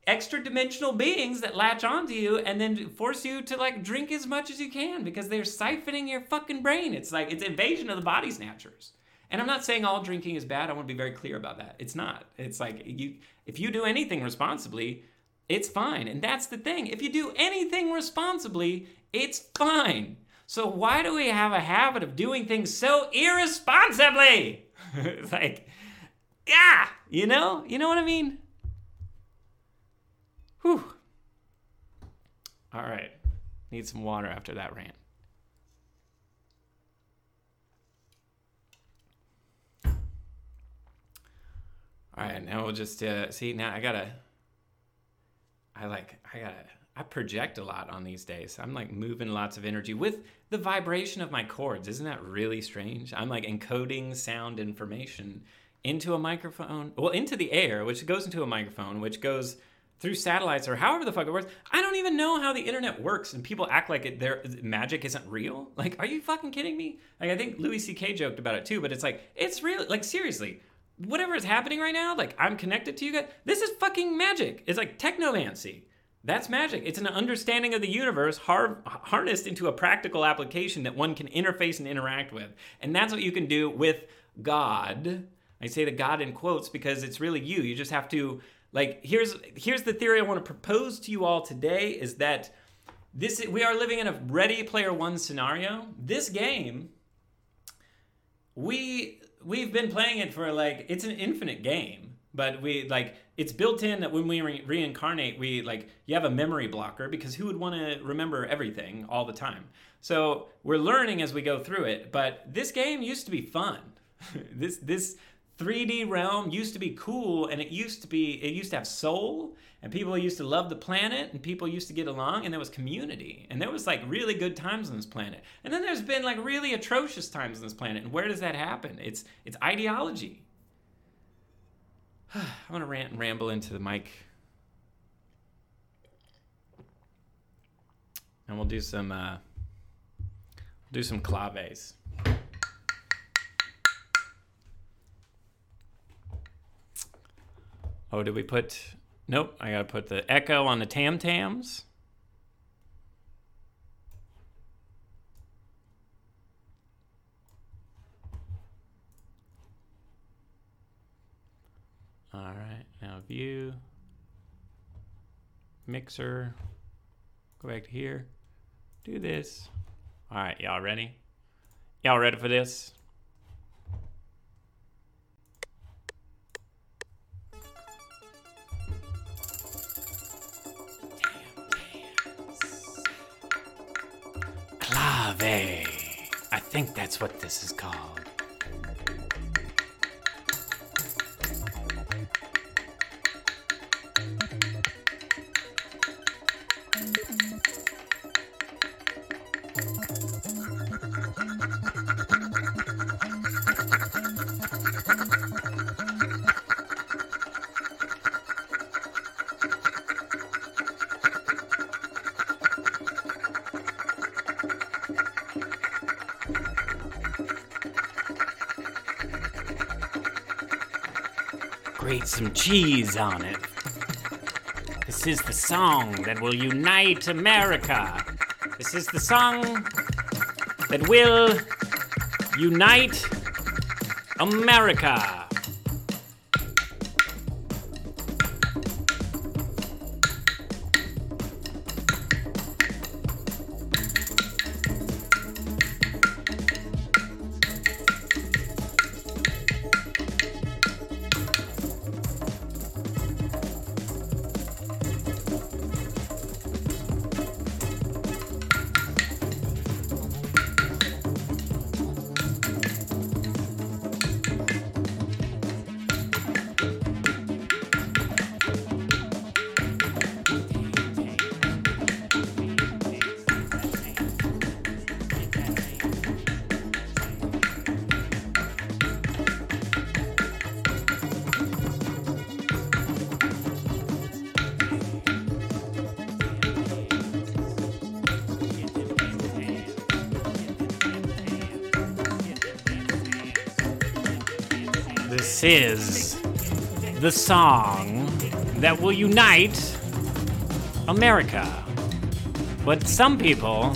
Speaker 1: extra dimensional beings that latch onto you and then force you to like drink as much as you can because they're siphoning your fucking brain. It's like it's invasion of the body snatchers. And I'm not saying all drinking is bad. I want to be very clear about that. It's not. It's like you if you do anything responsibly, it's fine. And that's the thing. If you do anything responsibly, it's fine. So why do we have a habit of doing things so irresponsibly? it's like, yeah, you know, you know what I mean? Whew. All right, need some water after that rant. All right, now we'll just uh, see. Now I gotta. I like. I gotta I project a lot on these days. I'm like moving lots of energy with the vibration of my cords. Isn't that really strange? I'm like encoding sound information into a microphone, well, into the air, which goes into a microphone, which goes through satellites or however the fuck it works. I don't even know how the internet works, and people act like it, their magic isn't real. Like, are you fucking kidding me? Like, I think Louis C.K. joked about it too, but it's like it's real. Like, seriously, whatever is happening right now, like I'm connected to you guys. This is fucking magic. It's like technomancy. That's magic. It's an understanding of the universe har- harnessed into a practical application that one can interface and interact with. And that's what you can do with God. I say the God in quotes because it's really you. You just have to like here's here's the theory I want to propose to you all today is that this we are living in a ready player one scenario. This game we we've been playing it for like it's an infinite game, but we like it's built in that when we re- reincarnate, we like you have a memory blocker because who would want to remember everything all the time? So we're learning as we go through it. But this game used to be fun. this this 3D realm used to be cool, and it used to be it used to have soul, and people used to love the planet, and people used to get along, and there was community, and there was like really good times on this planet. And then there's been like really atrocious times on this planet. And where does that happen? It's it's ideology I want to rant and ramble into the mic. And we'll do some uh, do some claves. Oh, did we put? Nope. I gotta put the echo on the tam tams. All right. Now view. Mixer. Go back to here. Do this. All right. Y'all ready? Y'all ready for this? Clave. I think that's what this is called. Cheese on it. This is the song that will unite America. This is the song that will unite America. The song that will unite America. But some people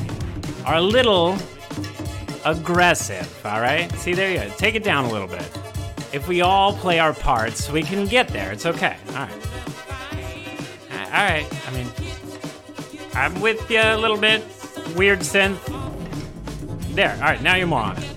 Speaker 1: are a little aggressive, all right? See, there you go. Take it down a little bit. If we all play our parts, we can get there. It's okay. All right. All right. I mean, I'm with you a little bit. Weird synth. There. All right. Now you're more on it.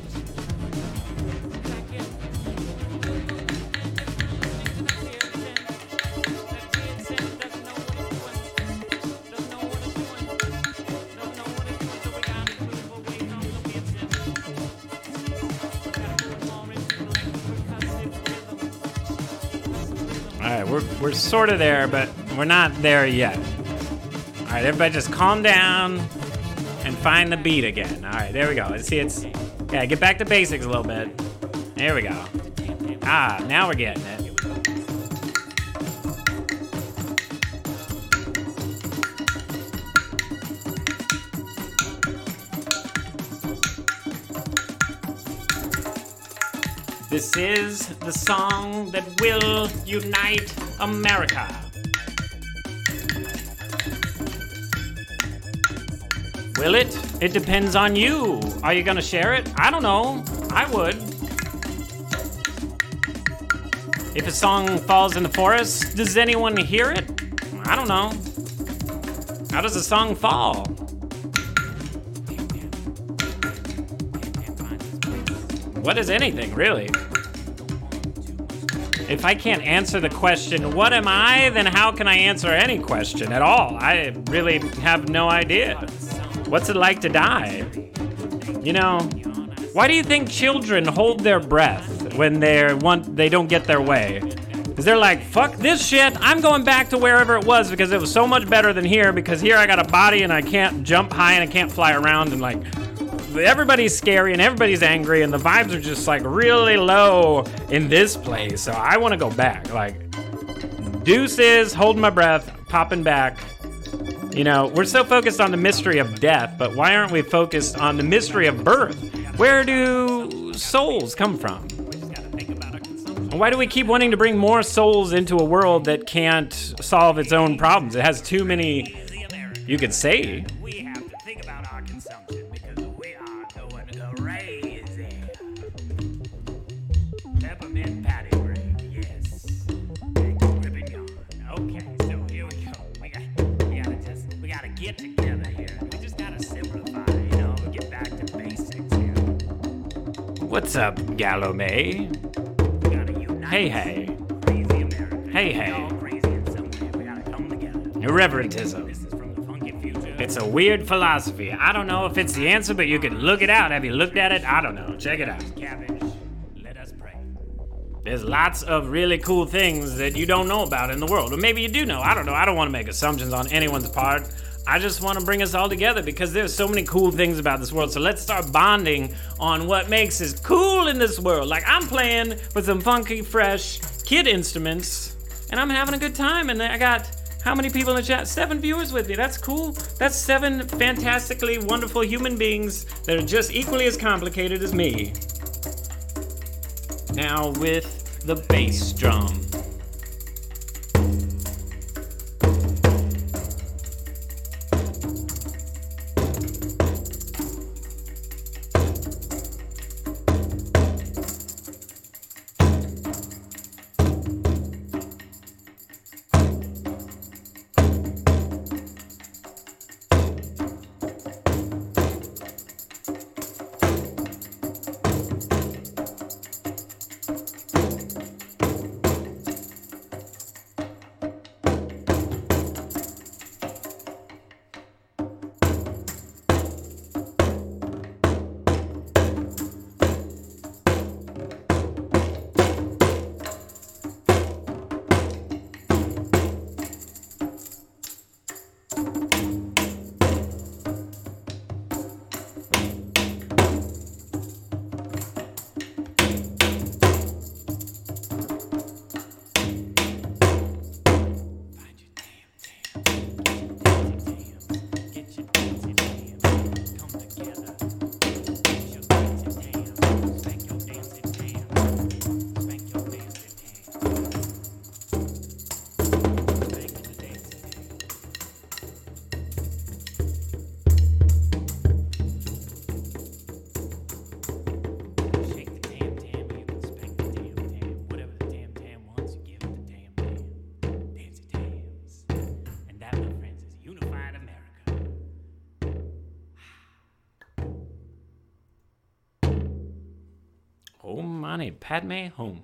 Speaker 1: Sort of there, but we're not there yet. All right, everybody, just calm down and find the beat again. All right, there we go. See, it's yeah. Get back to basics a little bit. There we go. Ah, now we're getting it. This is the song that will unite America. Will it? It depends on you. Are you gonna share it? I don't know. I would. If a song falls in the forest, does anyone hear it? I don't know. How does a song fall? What is anything, really? If I can't answer the question, what am I, then how can I answer any question at all? I really have no idea. What's it like to die? You know, why do you think children hold their breath when they want they don't get their way? Because they're like, fuck this shit. I'm going back to wherever it was because it was so much better than here. Because here I got a body and I can't jump high and I can't fly around and like everybody's scary and everybody's angry and the vibes are just like really low in this place. So I want to go back. Like deuces, holding my breath, popping back. You know, we're so focused on the mystery of death, but why aren't we focused on the mystery of birth? Where do souls come from? Why do we keep wanting to bring more souls into a world that can't solve its own problems? It has too many, you could say, What's up, Galloway?
Speaker 2: We.
Speaker 1: Hey, hey. Hey, hey. Irreverentism. It's a weird philosophy. I don't know if it's the answer, but you can look it out. Have you looked at it? I don't know. Check it out. There's lots of really cool things that you don't know about in the world. Or maybe you do know. I don't know. I don't want to make assumptions on anyone's part. I just want to bring us all together because there's so many cool things about this world. So let's start bonding on what makes us cool in this world. Like I'm playing with some funky, fresh kid instruments, and I'm having a good time. And I got how many people in the chat? Seven viewers with me. That's cool. That's seven fantastically wonderful human beings that are just equally as complicated as me. Now with the bass drum. Padme home.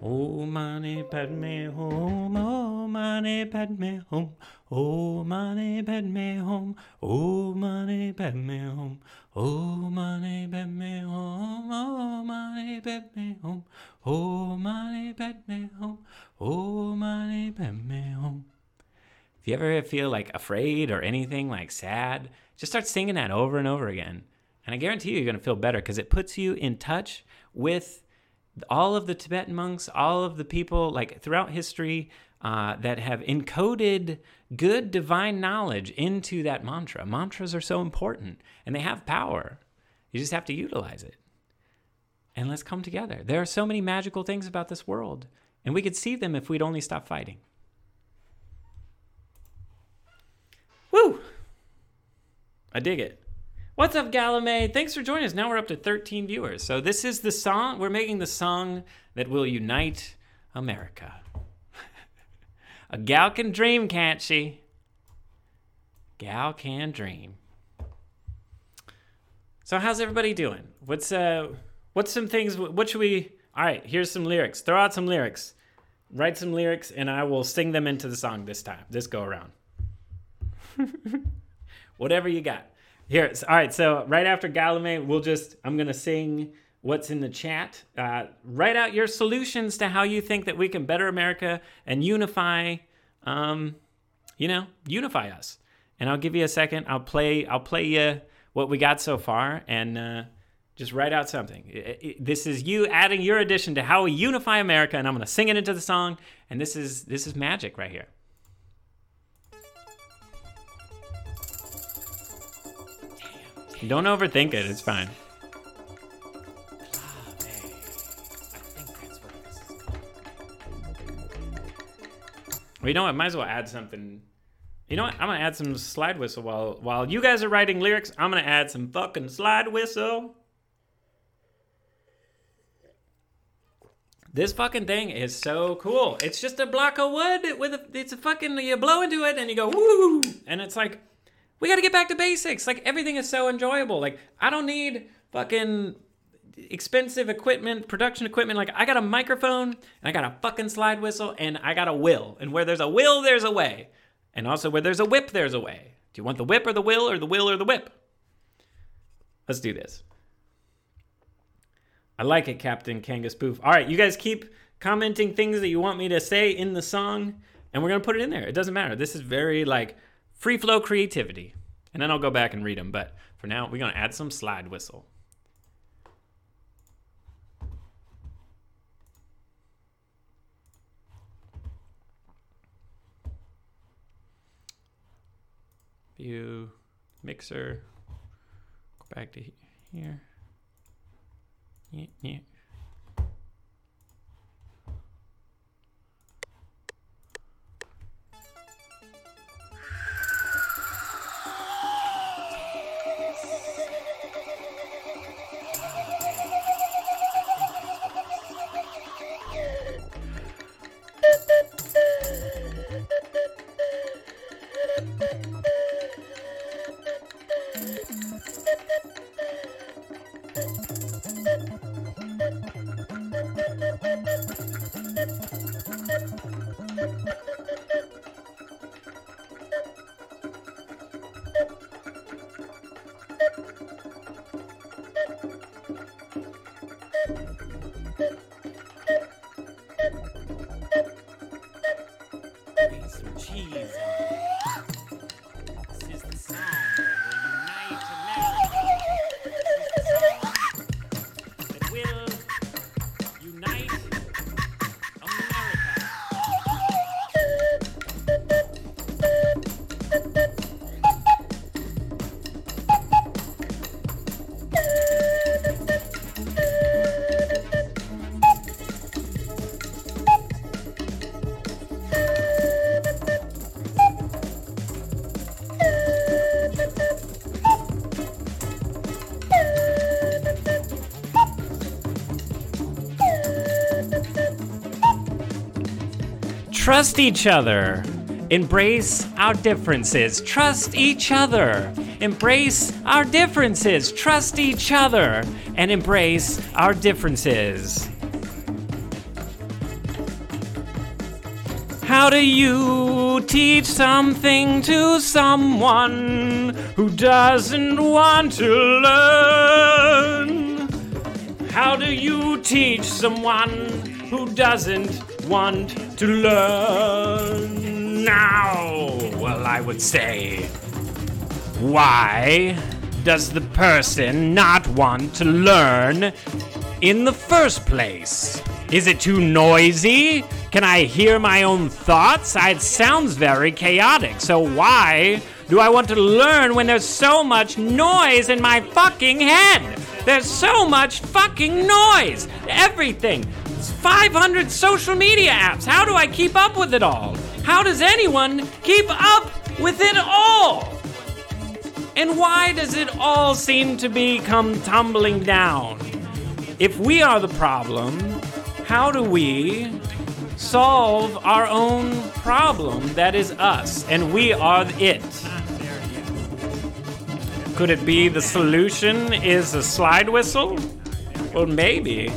Speaker 1: Oh, Mane Padme home, oh, Mane Padme home, oh, Mane Padme home, oh, Mane Padme home, oh, Mane Padme home, oh, Mane Padme home, oh, money, Padme home, oh, Mane Padme home. If you ever feel like afraid or anything like sad, just start singing that over and over again. And I guarantee you, you're going to feel better because it puts you in touch with all of the Tibetan monks, all of the people like throughout history uh, that have encoded good divine knowledge into that mantra. Mantras are so important and they have power. You just have to utilize it. And let's come together. There are so many magical things about this world, and we could see them if we'd only stop fighting. Woo! I dig it. What's up, Galame? Thanks for joining us. Now we're up to 13 viewers. So this is the song. We're making the song that will unite America. A gal can dream, can't she? Gal can dream. So how's everybody doing? What's uh what's some things what should we All right, here's some lyrics. Throw out some lyrics. Write some lyrics and I will sing them into the song this time. This go around. Whatever you got. Here, all right. So right after Galame, we'll just I'm gonna sing what's in the chat. Uh, write out your solutions to how you think that we can better America and unify, um, you know, unify us. And I'll give you a second. I'll play. I'll play you what we got so far, and uh, just write out something. I- I- this is you adding your addition to how we unify America, and I'm gonna sing it into the song. And this is this is magic right here. Don't overthink it. It's fine. Well, you know what? Might as well add something. You know what? I'm gonna add some slide whistle while while you guys are writing lyrics. I'm gonna add some fucking slide whistle. This fucking thing is so cool. It's just a block of wood with a. It's a fucking. You blow into it and you go woo, and it's like, we got to get back to basics. Like everything is so enjoyable. Like I don't need fucking expensive equipment, production equipment. Like I got a microphone and I got a fucking slide whistle and I got a will. And where there's a will, there's a way. And also where there's a whip, there's a way. Do you want the whip or the will or the will or the whip? Let's do this. I like it, Captain Kangas Poof. All right, you guys keep commenting things that you want me to say in the song, and we're gonna put it in there. It doesn't matter. This is very like free flow creativity, and then I'll go back and read them. But for now, we're gonna add some slide whistle. View, mixer, go back to here. Yeah, yeah. Trust each other. Embrace our differences. Trust each other. Embrace our differences. Trust each other and embrace our differences. How do you teach something to someone who doesn't want to learn? How do you teach someone who doesn't want to learn? Now, well, I would say, why does the person not want to learn in the first place? Is it too noisy? Can I hear my own thoughts? Ah, it sounds very chaotic. So why do I want to learn when there's so much noise in my fucking head? There's so much fucking noise. Everything. It's 500 social media apps. How do I keep up with it all? How does anyone keep up with it all? And why does it all seem to be come tumbling down? If we are the problem, how do we solve our own problem that is us and we are it? Could it be the solution is a slide whistle? Well, maybe.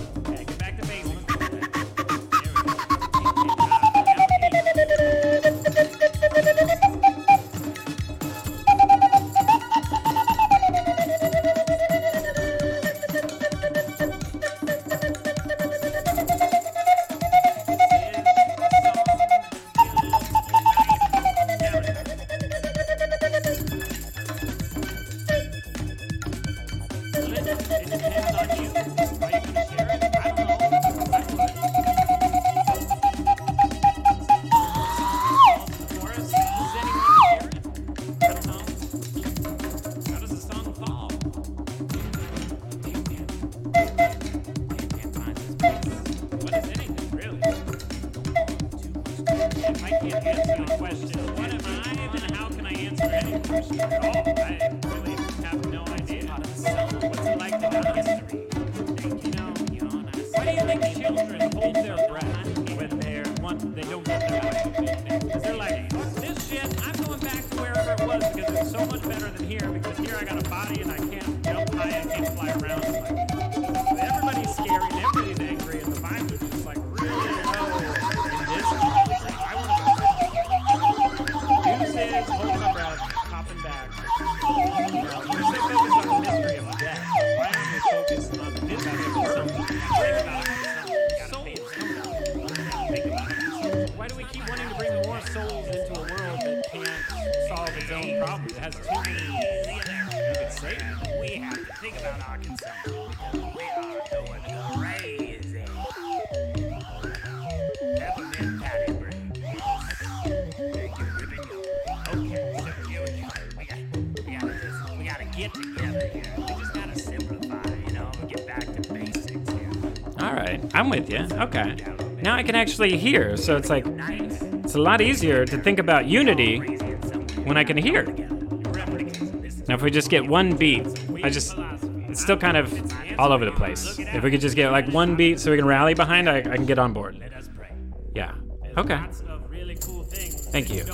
Speaker 1: Okay. Now I can actually hear, so it's like it's a lot easier to think about unity when I can hear. Now, if we just get one beat, I just it's still kind of all over the place. If we could just get like one beat so we can rally behind, I, I can get on board. Yeah. Okay. Thank you.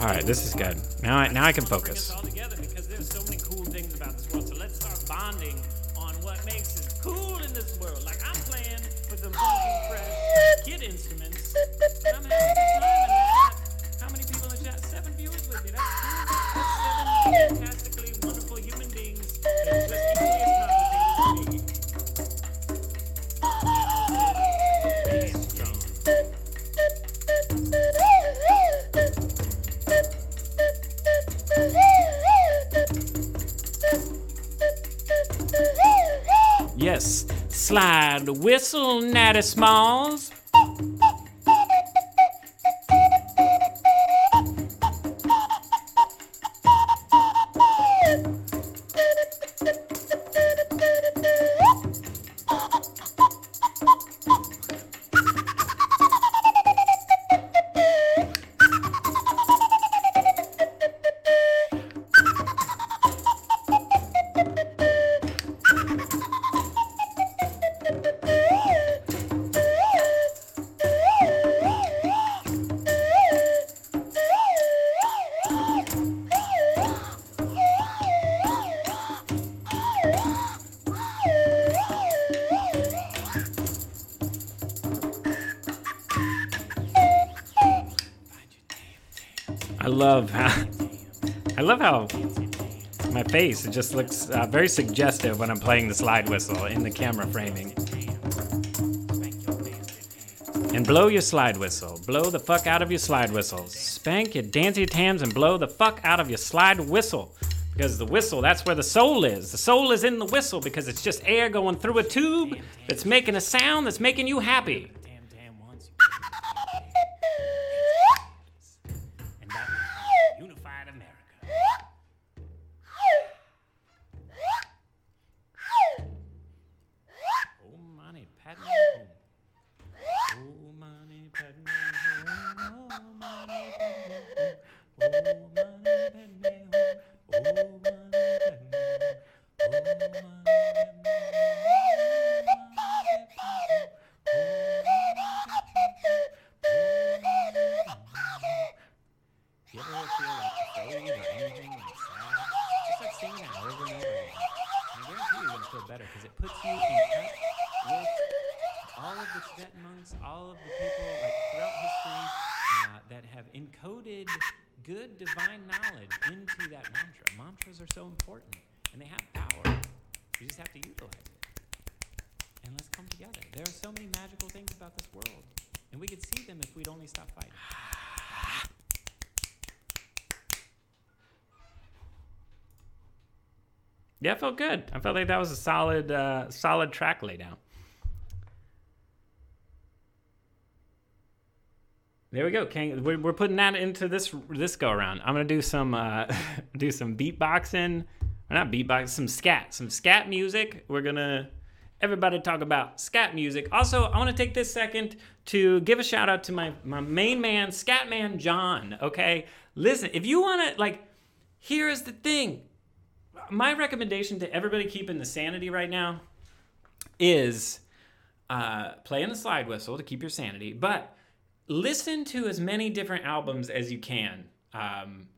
Speaker 1: All right, this is good. Now I now I can focus.
Speaker 3: Instruments. How many people in chat? Seven viewers with me. That's. That's seven fantastically wonderful human beings.
Speaker 1: Yes. Slide the whistle, Natty Smalls. Face it just looks uh, very suggestive when I'm playing the slide whistle in the camera framing. And blow your slide whistle. Blow the fuck out of your slide whistle. Spank your dancy tams and blow the fuck out of your slide whistle. Because the whistle, that's where the soul is. The soul is in the whistle because it's just air going through a tube that's making a sound that's making you happy. Yeah, I felt good. I felt like that was a solid, uh, solid track laydown. There we go. King. We're, putting that into this this go around. I'm gonna do some uh, do some beatboxing, or not beatbox, some scat, some scat music. We're gonna everybody talk about scat music. Also, I want to take this second to give a shout out to my my main man, Scatman John. Okay, listen, if you want to like, here is the thing my recommendation to everybody keeping the sanity right now is uh, playing the slide whistle to keep your sanity, but listen to as many different albums as you can. Um,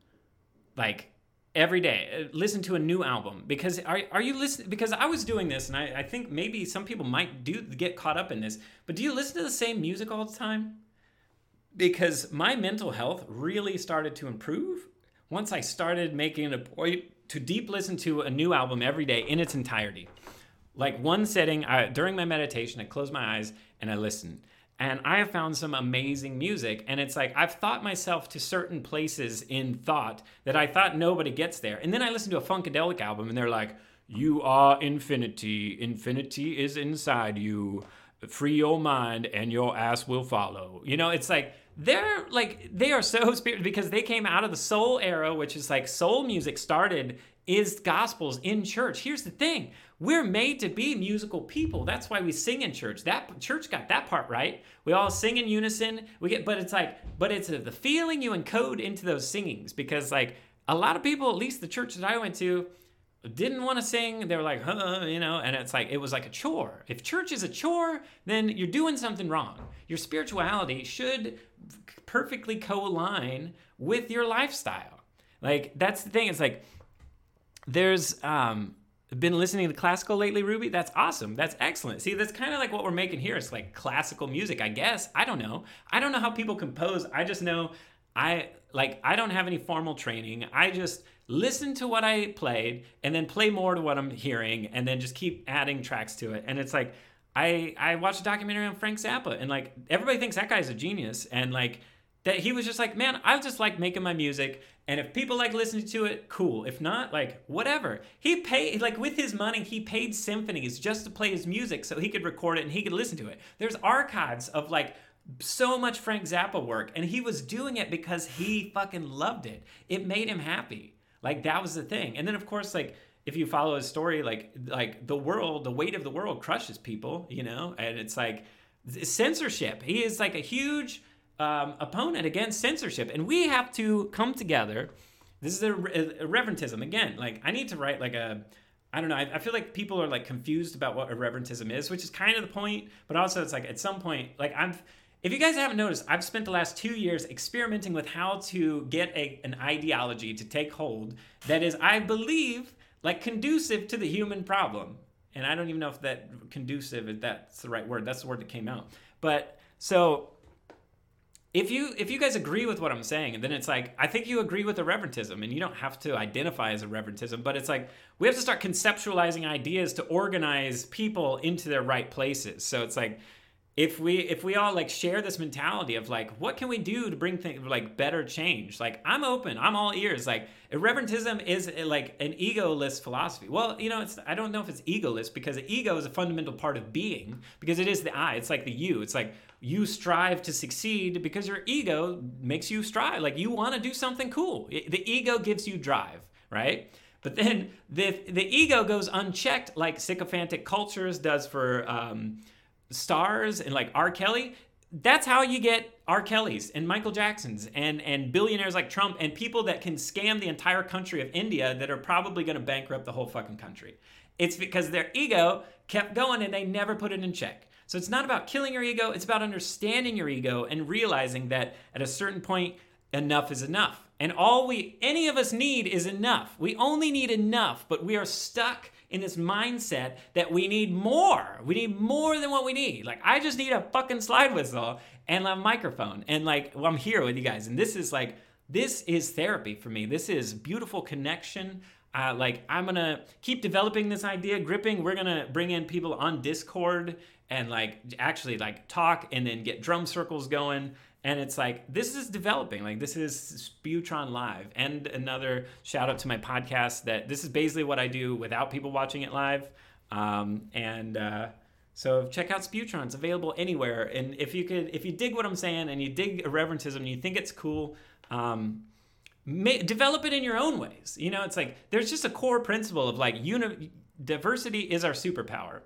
Speaker 1: like every day, Uh, listen to a new album because are, are you listening? Because I was doing this, and I, I think maybe some people might do get caught up in this. But do you listen to the same music all the time? because my mental health really started to improve once I started making it a point to deep listen to a new album every day in its entirety. Like one setting, I, during my meditation, I close my eyes and I listen. And I have found some amazing music. And it's like I've thought myself to certain places in thought that I thought nobody gets there. And then I listen to a Funkadelic album and they're like, You are infinity. Infinity is inside you. Free your mind and your ass will follow. You know, it's like they're like they are so spiritual because they came out of the soul era, which is like soul music started is gospels in church. Here's the thing. we're made to be musical people. That's why we sing in church. That church got that part right. We all sing in unison. We get, but it's like, but it's the feeling you encode into those singings because like a lot of people, at least the church that I went to, didn't want to sing. They were like, huh, you know, and it's like, it was like a chore. If church is a chore, then you're doing something wrong. Your spirituality should perfectly co align with your lifestyle. Like, that's the thing. It's like, there's, um, been listening to classical lately, Ruby? That's awesome. That's excellent. See, that's kind of like what we're making here. It's like classical music, I guess. I don't know. I don't know how people compose. I just know I like I don't have any formal training. I just listen to what I played and then play more to what I'm hearing and then just keep adding tracks to it. And it's like I I watched a documentary on Frank Zappa and like everybody thinks that guy's a genius and like that he was just like, man, I just like making my music, and if people like listening to it, cool. If not, like whatever. He paid like with his money, he paid symphonies just to play his music so he could record it and he could listen to it. There's archives of like so much Frank Zappa work, and he was doing it because he fucking loved it. It made him happy. Like that was the thing. And then of course, like if you follow his story, like like the world, the weight of the world crushes people, you know, and it's like censorship. He is like a huge um, opponent against censorship, and we have to come together. This is a, a, irreverentism again. Like I need to write like a. I don't know. I, I feel like people are like confused about what irreverentism is, which is kind of the point. But also, it's like at some point, like I'm. If you guys haven't noticed, I've spent the last two years experimenting with how to get a, an ideology to take hold that is, I believe, like conducive to the human problem. And I don't even know if that conducive if that's the right word. That's the word that came out. But so if you if you guys agree with what I'm saying, then it's like I think you agree with irreverentism, and you don't have to identify as irreverentism, but it's like we have to start conceptualizing ideas to organize people into their right places. So it's like if we if we all like share this mentality of like what can we do to bring things like better change? Like i'm open i'm all ears. Like irreverentism is eh, like an egoless philosophy. Well you know it's i don't know if it's egoless because ego is a fundamental part of being because it is the i it's like the you. It's like you strive to succeed because your ego makes you strive. Like you want to do something cool. The ego gives you drive right? But then the the ego goes unchecked like sycophantic cultures does for um, stars and like R. Kelly, that's how you get R. Kelly's and Michael Jackson's and and billionaires like Trump and people that can scam the entire country of India that are probably going to bankrupt the whole fucking country. It's because their ego kept going and they never put it in check. So it's not about killing your ego, it's about understanding your ego and realizing that at a certain point enough is enough. And all we any of us need is enough. We only need enough, but we are stuck in this mindset that we need more. We need more than what we need. Like I just need a fucking slide whistle and a microphone, and like well, I'm here with you guys, and this is like this is therapy for me. This is beautiful connection. Uh, like I'm gonna keep developing this idea, gripping. We're gonna bring in people on Discord and like actually like talk and then get drum circles going and it's like this is developing. Like this is spewtron live. And another shout out to my podcast that this is basically what i do without people watching it live. Um, and uh, so check out spewtron. It's available anywhere. And if you could if you dig what i'm saying and you dig irreverentism and you think it's cool um, may, develop it in your own ways. You know it's like there's just a core principle of like uni- diversity is our superpower.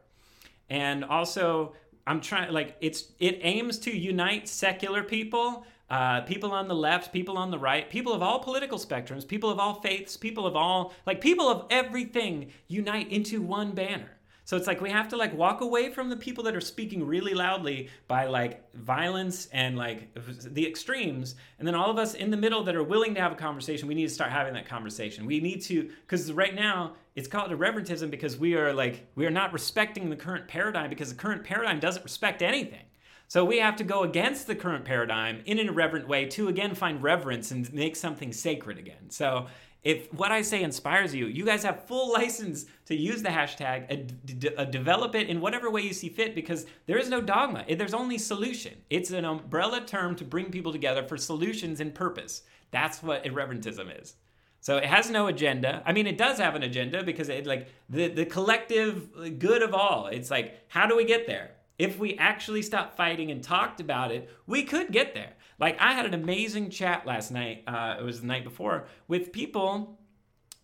Speaker 1: And also I'm trying like it's it aims to unite secular people, uh, people on the left, people on the right, people of all political spectrums, people of all faiths, people of all like people of everything unite into one banner. So it's like we have to like walk away from the people that are speaking really loudly by like violence and like the extremes, and then all of us in the middle that are willing to have a conversation. We need to start having that conversation. We need to because right now it's called irreverentism because we are like we are not respecting the current paradigm because the current paradigm doesn't respect anything. So we have to go against the current paradigm in an irreverent way to again find reverence and make something sacred again. So if what I say inspires you, you guys have full license to use the hashtag, uh, develop it in whatever way you see fit because there is no dogma. There's only solution. It's an umbrella term to bring people together for solutions and purpose. That's what irreverentism is. So it has no agenda. I mean, it does have an agenda because it like the the collective good of all. It's like how do we get there? If we actually stopped fighting and talked about it, we could get there. Like I had an amazing chat last night. Uh, it was the night before with people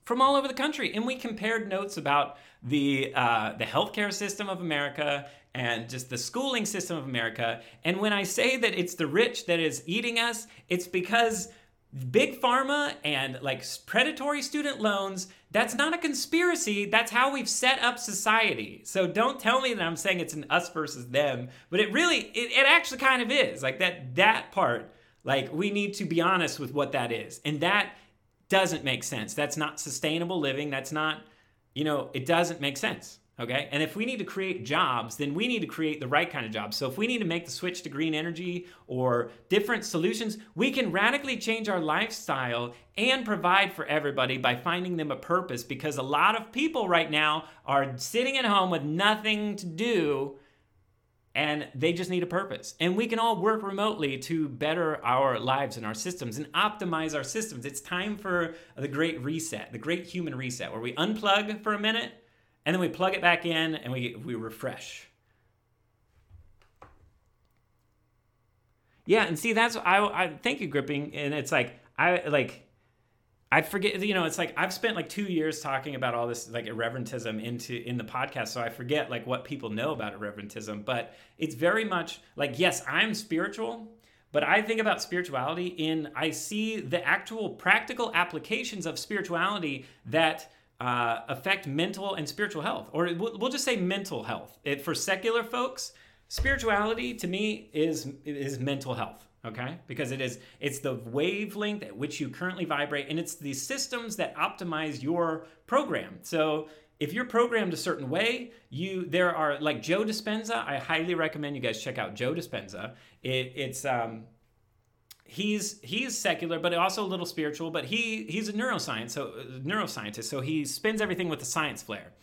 Speaker 1: from all over the country, and we compared notes about the uh, the healthcare system of America and just the schooling system of America. And when I say that it's the rich that is eating us, it's because big pharma and like predatory student loans that's not a conspiracy. That's how we've set up society. So don't tell me that i'm saying it's an us versus them but it really it, it actually kind of is. Like that that part like we need to be honest with what that is. And that doesn't make sense. That's not sustainable living. That's not you know it doesn't make sense Okay. And if we need to create jobs, then we need to create the right kind of jobs. So if we need to make the switch to green energy or different solutions, we can radically change our lifestyle and provide for everybody by finding them a purpose because a lot of people right now are sitting at home with nothing to do and they just need a purpose. And we can all work remotely to better our lives and our systems and optimize our systems. It's time for the great reset, the great human reset, where we unplug for a minute and then we plug it back in and we, we refresh. Yeah, and see that's I I thank you gripping and it's like I like I forget you know it's like I've spent like 2 years talking about all this like irreverentism into in the podcast so I forget like what people know about irreverentism but it's very much like yes, I'm spiritual but I think about spirituality in I see the actual practical applications of spirituality that uh, affect mental and spiritual health, or we'll, we'll just say mental health. It, for secular folks, spirituality to me is is mental health. Okay, because it is it's the wavelength at which you currently vibrate, and it's the systems that optimize your program. So if you're programmed a certain way, you there are like Joe Dispenza. I highly recommend you guys check out Joe Dispenza. It, it's um, he's he's secular but also a little spiritual but he he's a neuroscience so uh, neuroscientist so he spins everything with a science flair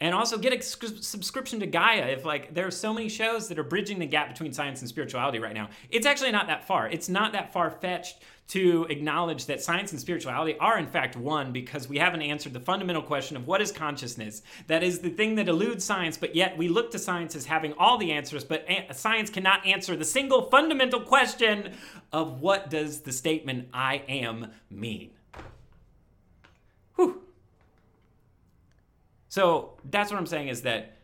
Speaker 1: and also get a subscription to Gaia if like there are so many shows that are bridging the gap between science and spirituality right now. It's actually not that far. It's not that far fetched to acknowledge that science and spirituality are in fact one because we haven't answered the fundamental question of what is consciousness. That is the thing that eludes science, but yet we look to science as having all the answers, but science cannot answer the single fundamental question of what does the statement I am mean. So that's what I'm saying is that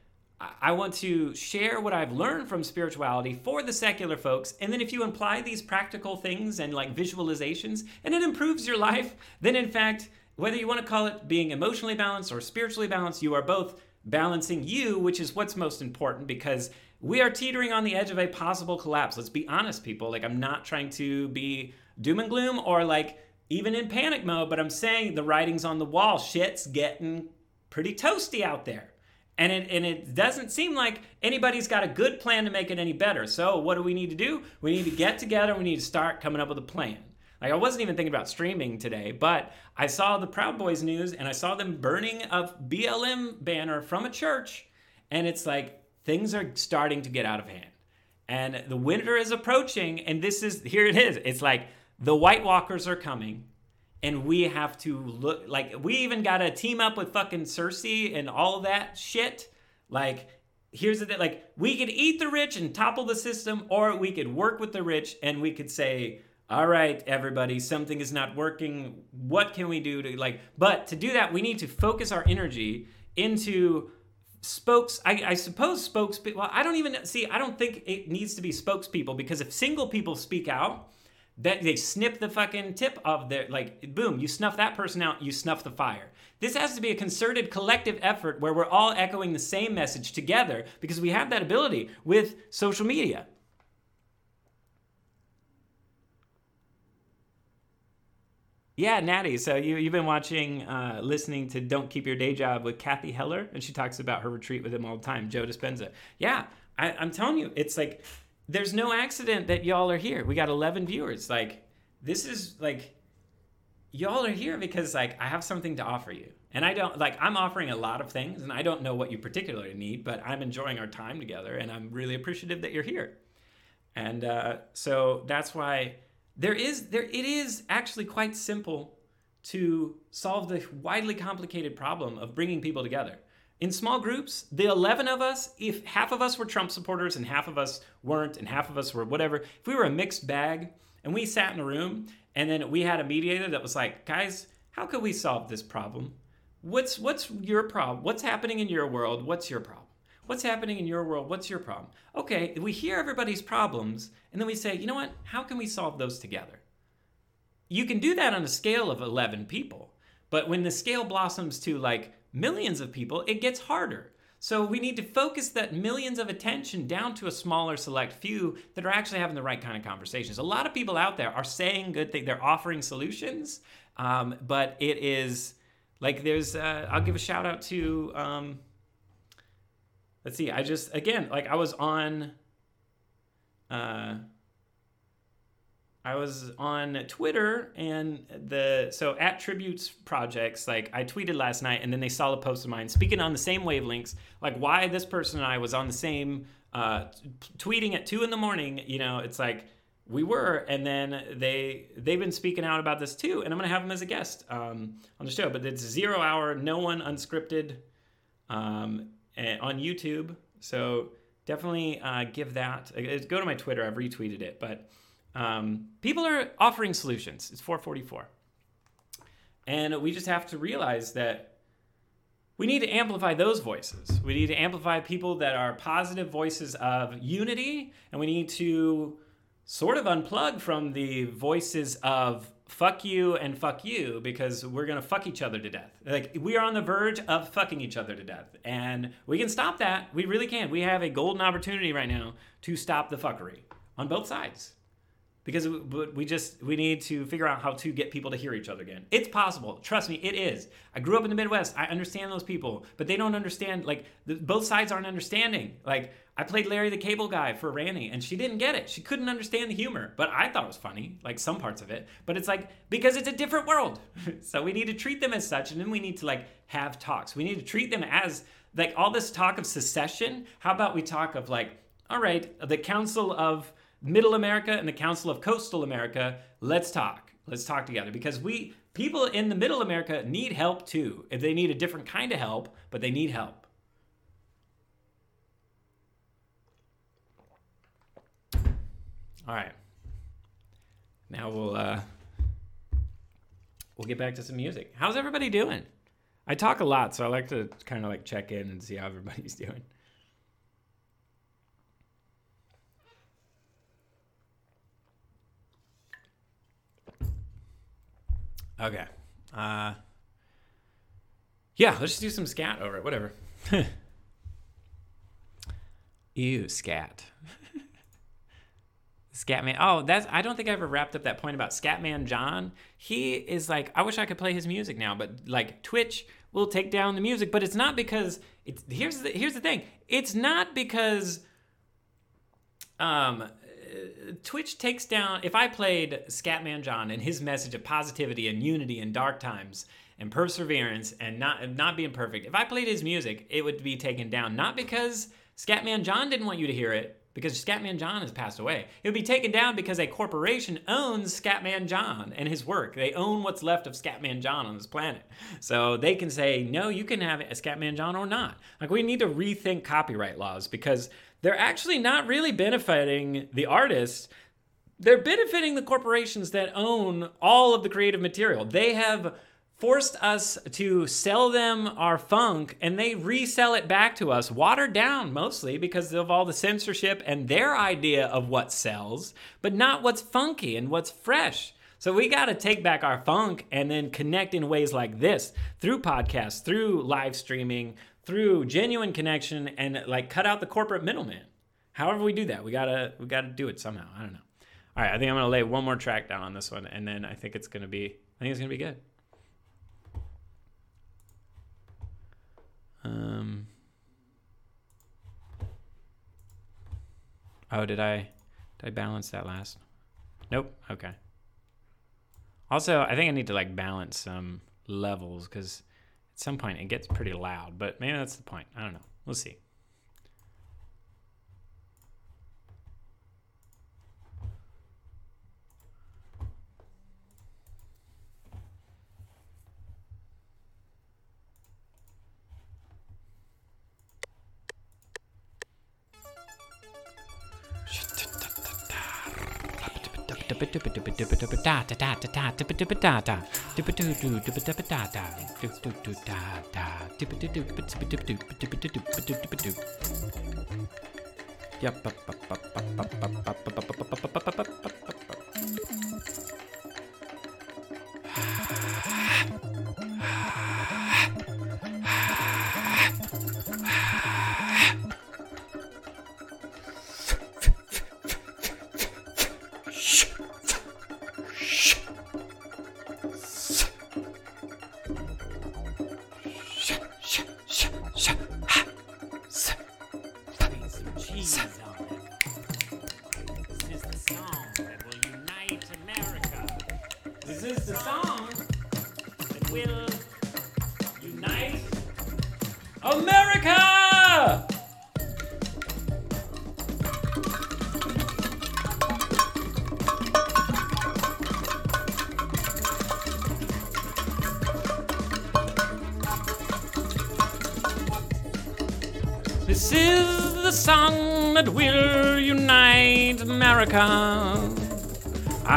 Speaker 1: I want to share what I've learned from spirituality for the secular folks. And then if you apply these practical things and like visualizations and it improves your life, then in fact, whether you want to call it being emotionally balanced or spiritually balanced, you are both balancing you, which is what's most important because we are teetering on the edge of a possible collapse. Let's be honest, people. Like, I'm not trying to be doom and gloom or like even in panic mode, but I'm saying the writing's on the wall. Shit's getting pretty toasty out there. And it, and it doesn't seem like anybody's got a good plan to make it any better. So, what do we need to do? We need to get together. We need to start coming up with a plan. Like, I wasn't even thinking about streaming today, but I saw the Proud Boys news and I saw them burning a BLM banner from a church. And it's like things are starting to get out of hand. And the winter is approaching. And this is here it is. It's like the White Walkers are coming and we have to look like we even got to team up with fucking Cersei and all that shit. Like, here's the thing: like, we could eat the rich and topple the system, or we could work with the rich and we could say, "All right, everybody, something is not working. What can we do to like?" But to do that, we need to focus our energy into spokes I, I suppose spokespeople well i don't even see i don't think it needs to be spokespeople because if single people speak out that they snip the fucking tip of their like boom you snuff that person out you snuff the fire this has to be a concerted collective effort where we're all echoing the same message together because we have that ability with social media Yeah, Natty. So you, you've been watching, uh, listening to Don't Keep Your Day Job with Cathy Heller, and she talks about her retreat with him all the time, Joe Dispenza. Yeah, I, I'm telling you, it's like there's no accident that y'all are here. We got 11 viewers. Like, this is like, y'all are here because like I have something to offer you. And I don't like I'm offering a lot of things and I don't know what you particularly need, but I'm enjoying our time together and I'm really appreciative that you're here. And uh, so that's why there is there it is actually quite simple to solve the widely complicated problem of bringing people together in small groups, the 11 of us, if half of us were Trump supporters and half of us weren't, and half of us were whatever, if we were a mixed bag and we sat in a room and then we had a mediator that was like, guys, how could we solve this problem? What's what's your problem? What's happening in your world? What's your problem? What's happening in your world? What's your problem? Okay, we hear everybody's problems and then we say, you know what? How can we solve those together? You can do that on a scale of 11 people. But when the scale blossoms to like millions of people, it gets harder. So we need to focus that millions of attention down to a smaller select few that are actually having the right kind of conversations. A lot of people out there are saying good things, they're offering solutions, um, but it is like there's, uh, I'll give a shout out to, um, let's see, I just, again, like I was on, uh, I was on Twitter and the so at Tributes Projects, like I tweeted last night and then they saw the post of mine speaking on the same wavelengths, like why this person and I was on the same uh, tweeting at two in the morning. You know, it's like we were, and then they they've been speaking out about this too, and I'm gonna have them as a guest um, on the show. But it's zero hour, no one unscripted um, eh, on YouTube, so definitely uh, give that. uh, Go to my Twitter, I've retweeted it, but. Um, people are offering solutions. It's 444. And we just have to realize that we need to amplify those voices. We need to amplify people that are positive voices of unity, and we need to sort of unplug from the voices of fuck you and fuck you because we're gonna fuck each other to death. Like we are on the verge of fucking each other to death, and we can stop that. We really can. We have a golden opportunity right now to stop the fuckery on both sides because we- just we need to figure out how to get people to hear each other again. It's possible. Trust me it is. I grew up in the midwest. I understand those people but they don't understand like the, both sides aren't understanding. Like i played larry the cable guy for randy and she didn't get it. She couldn't understand the humor but i thought it was funny like some parts of it. But it's like because it's a different world. So we need to treat them as such and then we need to like have talks. We need to treat them as like all this talk of secession. How about we talk of like all right the council of Middle America and the Council of Coastal America, let's talk. Let's talk together because we people in the Middle America need help too. If they need a different kind of help, but they need help. All right. Now we'll uh we'll get back to some music. How's everybody doing? I talk a lot, so I like to kind of like check in and see how everybody's doing. Okay. Uh, yeah, let's just do some scat over it. Whatever. Ew, scat. Scatman. Oh, that's. I don't think I ever wrapped up that point about Scatman John. He is like. I wish I could play his music now, but like Twitch will take down the music. But it's not because it's. Here's the. Here's the thing. It's not because. Um, Twitch takes down. If I played Scatman John and his message of positivity and unity in dark times and perseverance and not not being perfect, if I played his music, it would be taken down. Not because Scatman John didn't want you to hear it, because Scatman John has passed away. It would be taken down because a corporation owns Scatman John and his work. They own what's left of Scatman John on this planet. So they can say, no, you can have a Scatman John or not. Like, we need to rethink copyright laws because they're actually not really benefiting the artists. They're benefiting the corporations that own all of the creative material. They have forced us to sell them our funk and they resell it back to us, watered down mostly because of all the censorship and their idea of what sells, but not what's funky and what's fresh. So we got to take back our funk and then connect in ways like this through podcasts, through live streaming, through genuine connection and like cut out the corporate middleman. However we do that, we got to we got to do it somehow. I don't know. All right, I think I'm to lay one more track down on this one and then I think it's to be I think it's to be good. Um. Oh, did I did I balance that last? Nope. Okay. Also, I think I need to like balance some levels because some point it gets pretty loud. But maybe that's the point. I don't know. We'll see.
Speaker 4: Putting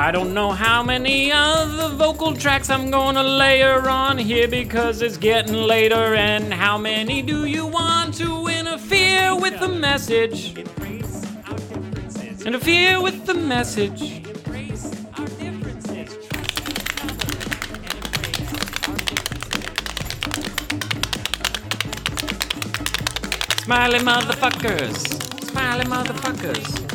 Speaker 1: I don't know how many other vocal tracks I'm gonna layer on here because it's getting later. And how many do you want to interfere with the message? Interfere with the message. Smiley motherfuckers. Smiley motherfuckers.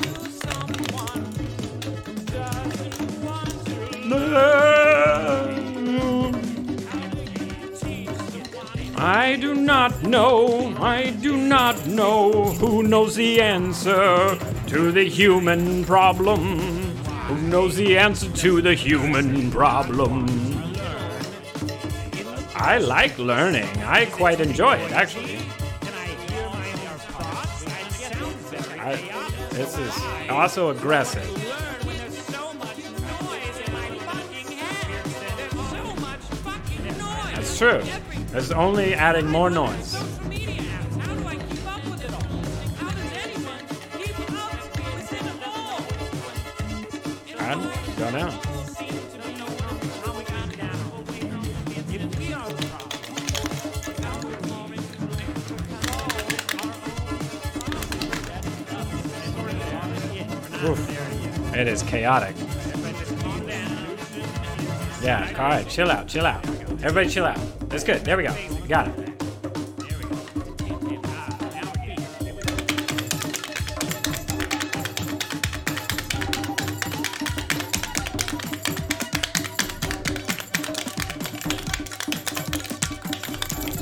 Speaker 1: Not know, I do not know who knows the answer to the human problem. Who knows the answer to the human problem? I like learning. I quite enjoy it, actually.
Speaker 4: I
Speaker 1: this is also aggressive. That's true. It's only adding more noise.
Speaker 4: I
Speaker 1: don't know. Oof. It is chaotic. Yeah, all right, chill out, chill out. Everybody chill out. That's good. There we go. We got it.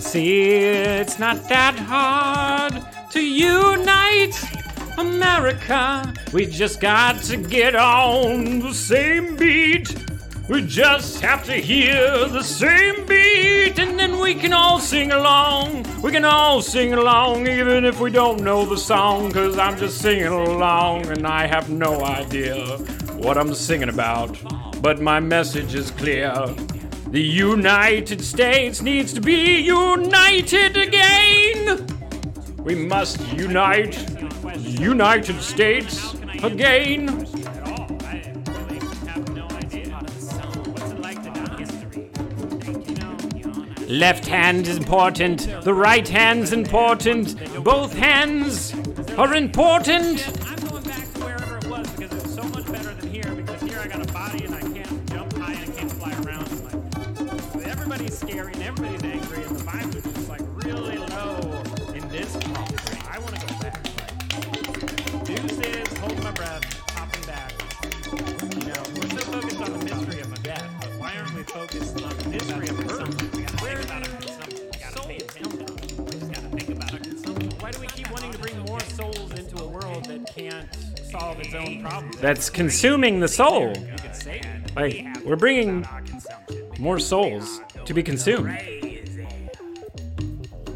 Speaker 1: See, it's not that hard to unite America. We just got to get on the same beat. We just have to hear the same we can all sing along. We can all sing along, even if we don't know the song, cause I'm just singing along, and I have no idea what I'm singing about. But my message is clear. The United States needs to be united again. We must unite United States again. Left hand is important, the right hand's important, both hands are important. That's consuming the soul. Like, we're bringing more souls to be consumed.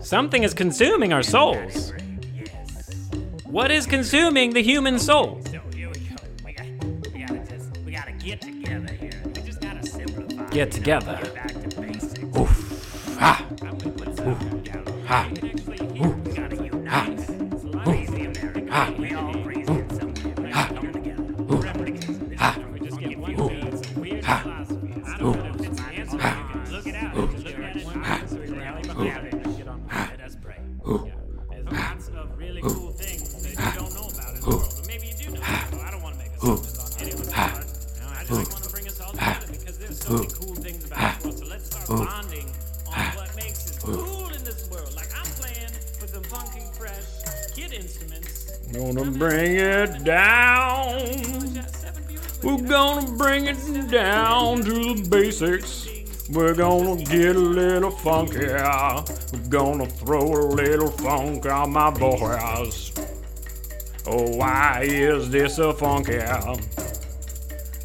Speaker 1: Something is consuming our souls. What is consuming the human soul?
Speaker 4: Get here
Speaker 1: funky. Gonna throw a little funk on my voice. Oh, why is this a funky?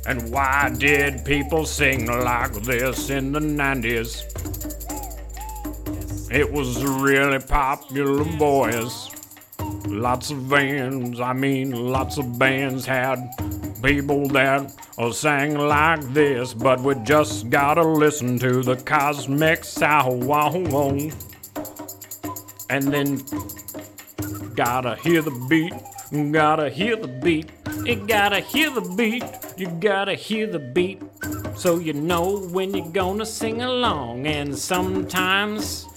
Speaker 1: And why did people sing like this in the 90s? It was really popular, boys. Lots of bands, I mean, lots of bands had people that sang like this, but we just gotta listen to the cosmic sound. And then gotta hear the beat, gotta hear the beat, you gotta hear the beat, you gotta hear the beat, so you know when you're gonna sing along. And sometimes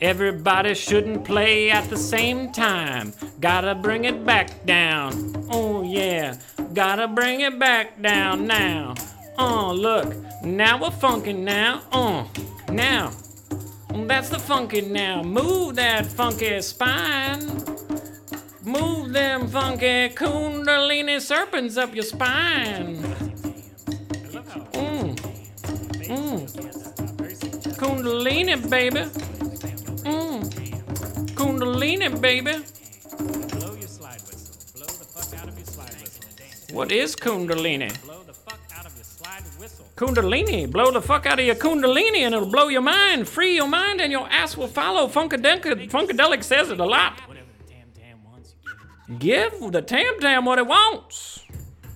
Speaker 1: everybody shouldn't play at the same time. Gotta bring it back down. Oh yeah, gotta bring it back down now. Oh look, now we're funky now. Oh, now. Mm, that's the funky now. Move that funky spine. Move them funky kundalini serpents up your spine. Mm,
Speaker 4: significant.
Speaker 1: kundalini, baby.
Speaker 4: Whistle and dance.
Speaker 1: What is kundalini? Kundalini. Blow the fuck out of your kundalini and it'll blow your mind. Free your mind and your ass will follow. Funkadelic, Funkadelic says it a lot.
Speaker 4: Give
Speaker 1: the tam tam what it wants.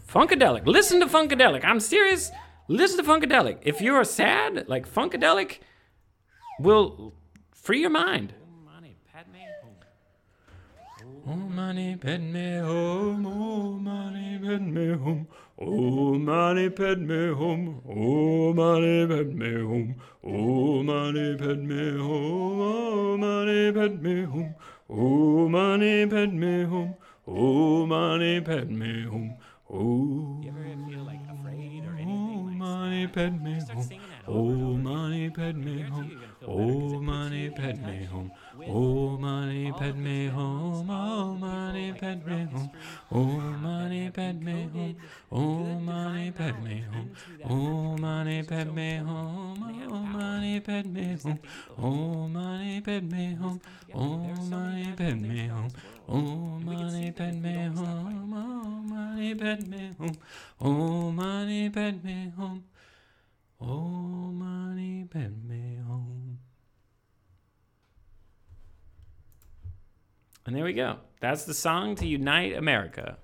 Speaker 1: Funkadelic. Listen to Funkadelic. I'm serious. Listen to Funkadelic. If you're sad, like Funkadelic will free your mind. Oh, money, Padme home. Oh, money, Padme home. Oh, money, Padme home. Oh, money, Padme home. Oh, money, Padme home. Oh, money, Padme home. Oh, money, Padme home. Oh, money, Padme home. Oh,
Speaker 4: You ever feel like afraid or anything?
Speaker 1: oh,
Speaker 4: Like,
Speaker 1: money, Padme
Speaker 4: and
Speaker 1: Oh, money, Padme Oh, money,
Speaker 4: you in
Speaker 1: Padme
Speaker 4: touch
Speaker 1: Oh, money,
Speaker 4: all
Speaker 1: Padme Oh, money,
Speaker 4: people, like,
Speaker 1: Padme Oh,
Speaker 4: that
Speaker 1: money,
Speaker 4: have
Speaker 1: Padme Oh, money,
Speaker 4: divine
Speaker 1: Padme Oh,
Speaker 4: map.
Speaker 1: money,
Speaker 4: So
Speaker 1: Padme
Speaker 4: have
Speaker 1: Oh, money, Padme
Speaker 4: those
Speaker 1: Oh, money, Padme. Oh,
Speaker 4: There are so many
Speaker 1: money,
Speaker 4: magical
Speaker 1: Padme home.
Speaker 4: about this world.
Speaker 1: Oh,
Speaker 4: And we
Speaker 1: money,
Speaker 4: them if we
Speaker 1: Padme
Speaker 4: stop fighting.
Speaker 1: home. Oh, money, Padme home. Oh, money, Padme home. Oh, money, Padme home. And there we go. That's the song to unite America.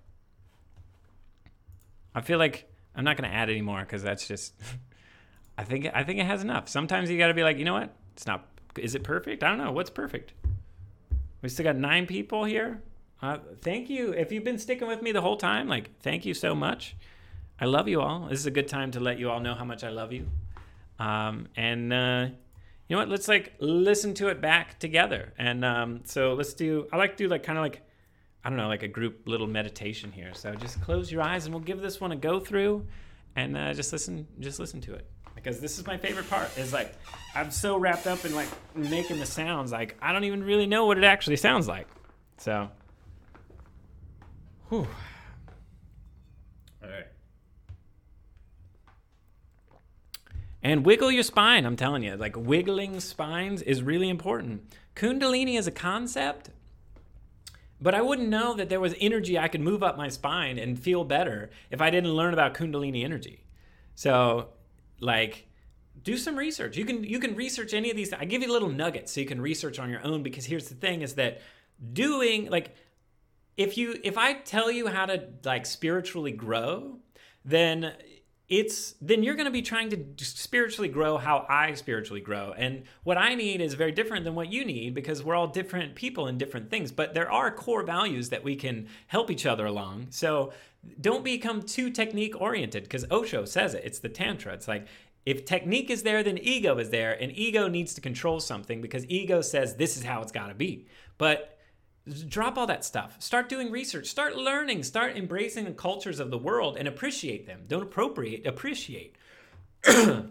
Speaker 1: I feel like I'm not going to add any more because that's just. I think I think it has enough. Sometimes you got to be like, you know what? It's not. Is it perfect? I don't know. What's perfect? We still got nine people here. Uh, thank you. If you've been sticking with me the whole time, like, thank you so much. I love you all. This is a good time to let you all know how much I love you. Um, and uh, you know what? Let's like listen to it back together. And um, so let's do. I like to do like kind of like I don't know, like a group little meditation here. So just close your eyes and we'll give this one a go through, and uh, just listen. Just listen to it because this is my favorite part. Is like I'm so wrapped up in like making the sounds. Like I don't even really know what it actually sounds like. So. Whew. All right. And wiggle your spine, I'm telling you. Like wiggling spines is really important. Kundalini is a concept, but I wouldn't know that there was energy I could move up my spine and feel better if I didn't learn about Kundalini energy. So, like do some research. You can you can research any of these. I give you little nuggets so you can research on your own because here's the thing is that doing like if you if I tell you how to like spiritually grow, then it's then you're going to be trying to spiritually grow how I spiritually grow. And what I need is very different than what you need because we're all different people and different things, but there are core values that we can help each other along. So don't become too technique oriented because Osho says it. It's the tantra. It's like if technique is there, then ego is there, and ego needs to control something because ego says this is how it's got to be. But drop all that stuff. Start doing research. Start learning. Start embracing the cultures of the world and appreciate them. Don't appropriate, appreciate.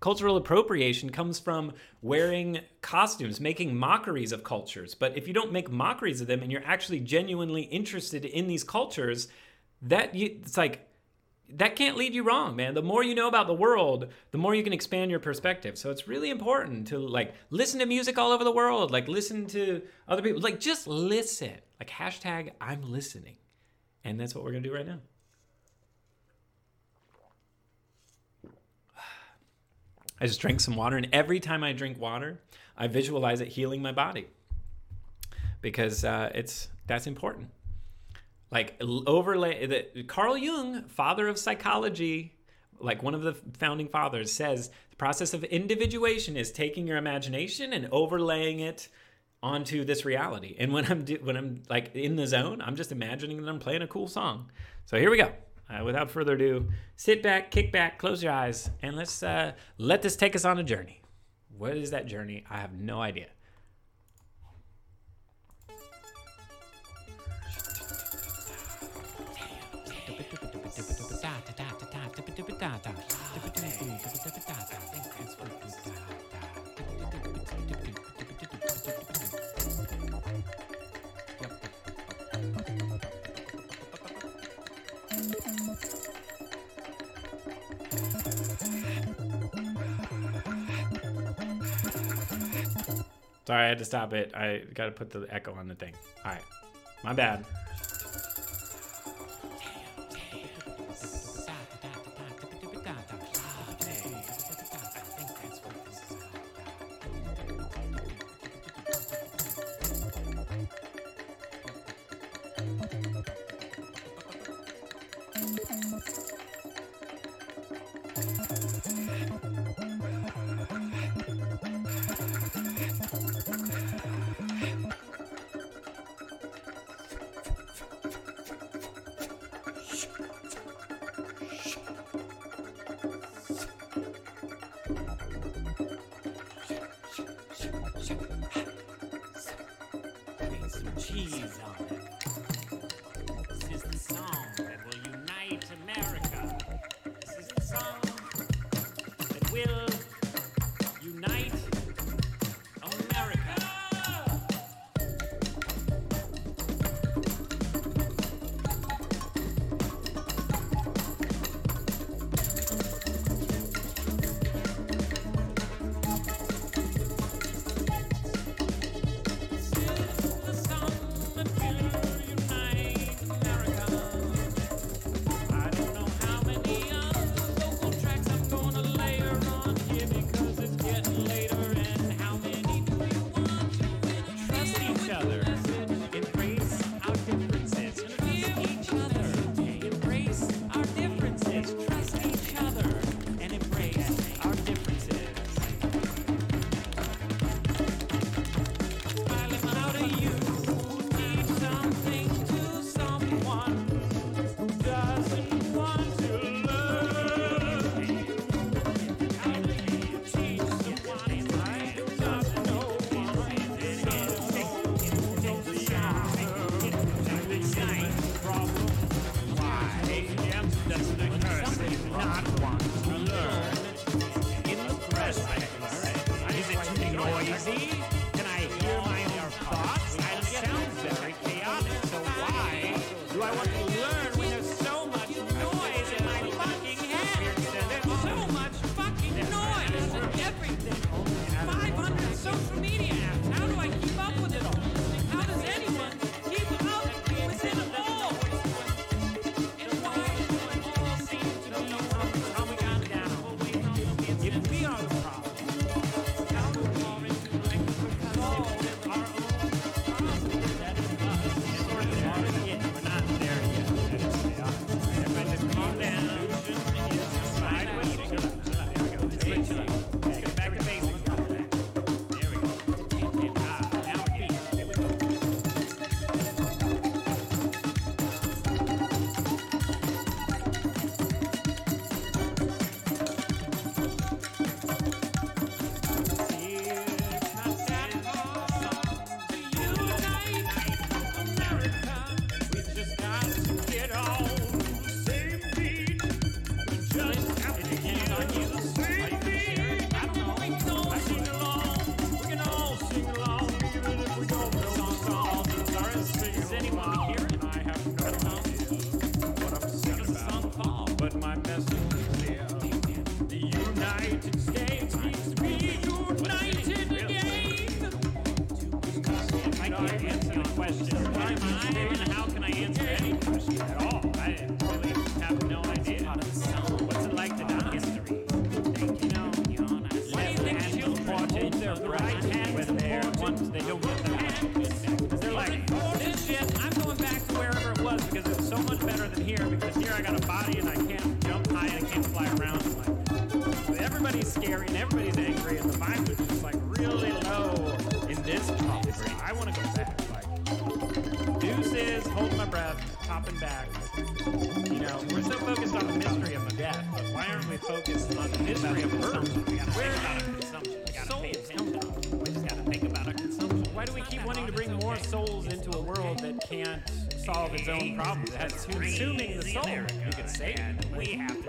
Speaker 1: Cultural appropriation comes from wearing costumes, making mockeries of cultures. But if you don't make mockeries of them and you're actually genuinely interested in these cultures, that you, it's like that can't lead you wrong, man. The more you know about the world, the more you can expand your perspective. So it's really important to like listen to music all over the world, like listen to other people, like just listen. Like hashtag I'm listening. And that's what we're gonna do right now. I just drank some water, and every time I drink water, I visualize it healing my body because uh, it's that's important like overlay the Carl Jung, father of psychology, like one of the founding fathers says the process of individuation is taking your imagination and overlaying it onto this reality. And when I'm do, when I'm like in the zone, I'm just imagining that I'm playing a cool song. So here we go. Uh, without further ado, sit back, kick back, close your eyes, and let's uh, let this take us on a journey. What is that journey? I have no idea. Sorry, I had to stop it. I got to put the echo on the thing. All right, my bad.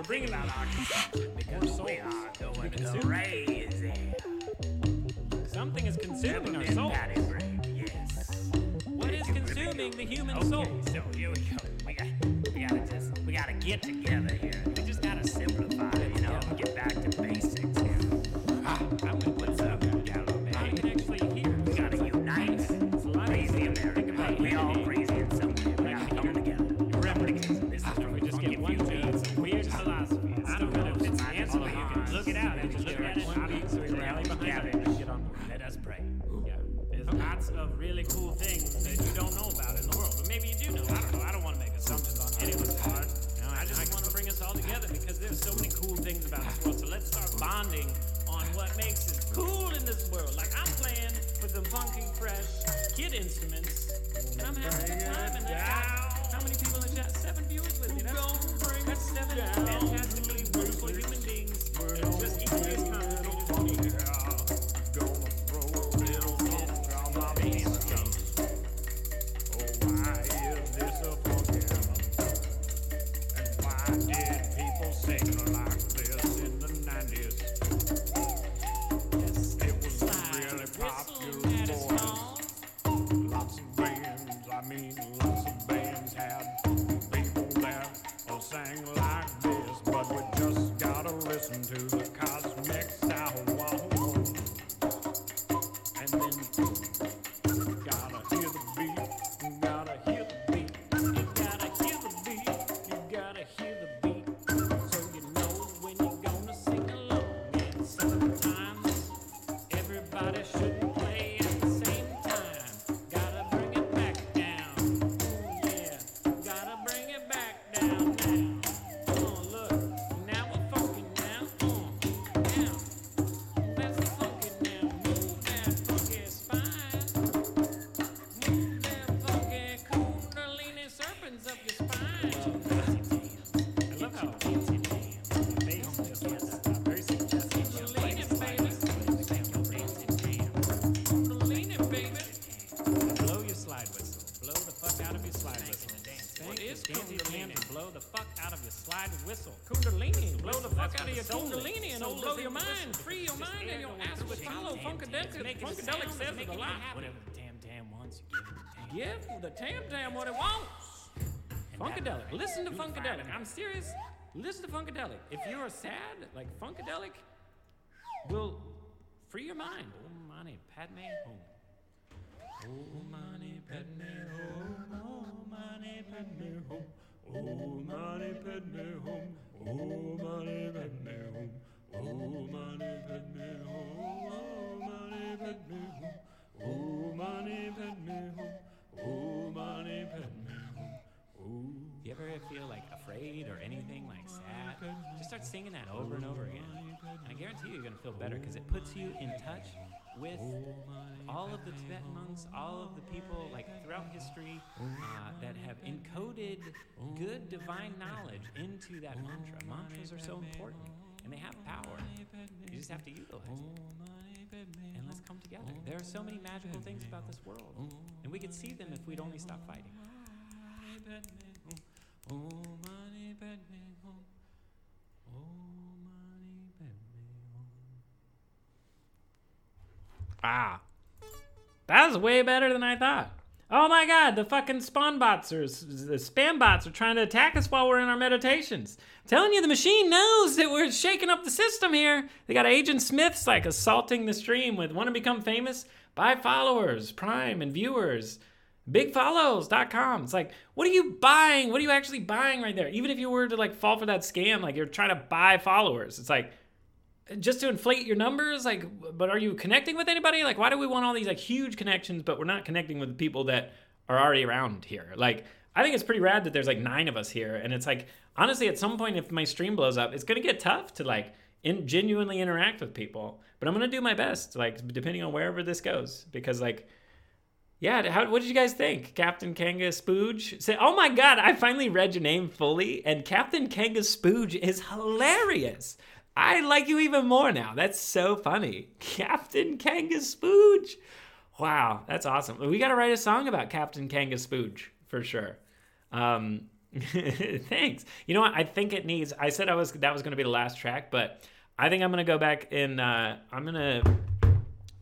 Speaker 5: We're bringing that
Speaker 1: action. Get
Speaker 5: instruments, and I'm having a good time. And that's how many people in the chat? Seven viewers with me. That's, that's seven
Speaker 1: fantastic. Give the Tam
Speaker 5: Tam what it wants. Funkadelic. Listen to Funkadelic. I'm serious. Listen to Funkadelic. If you're sad, like Funkadelic will free your mind. Oh money, Padme Hum. Om Mani Padme home. Oh, Mani Padme Hum.
Speaker 6: Om Mani Padme Hum. Om Mani Padme home. Oh money, Padme Hum. Om Mani Padme Hum. Oh, Om Mani Padme home. If
Speaker 5: you ever feel like afraid or anything like sad, just start singing that over and over again. And I guarantee you, you're going to feel better because it puts you in touch with all of the Tibetan monks, all of the people like throughout history uh, that have encoded good divine knowledge into that mantra. Mantras are so important and they have power. You just have to utilize it. And let's come together. There are so many magical things about this world we could see them if we'd only stop fighting. Ah. That was way better than I thought.
Speaker 1: Oh my god, the fucking spawn bots or the spam bots are trying to attack us while we're in our meditations. I'm telling you, the machine knows that we're shaking up the system here. They got Agent Smith's like assaulting the stream with want to become famous. Buy followers, Prime, and viewers. Bigfollows.com. It's like, what are you buying? What are you actually buying right there? Even if you were to like fall for that scam, like you're trying to buy followers. It's like, just to inflate your numbers like but are you connecting with anybody like why do we want all these like huge connections but we're not connecting with the people that are already around here like i think it's pretty rad that there's like nine of us here and it's like honestly at some point if my stream blows up it's gonna get tough to like in genuinely interact with people but i'm gonna do my best like depending on wherever this goes because like yeah, how, what did you guys think? Captain Kanga Spooge? Say, oh my god, I finally read your name fully, and Captain Kanga Spooge is hilarious. I like you even more now. That's so funny. Captain Kanga Spooge. Wow, that's awesome. We got to write a song about Captain Kanga Spooge for sure. Um, thanks. You know what? I think it needs. I said I was that was to be the last track, but I think I'm going to go back and uh, I'm going to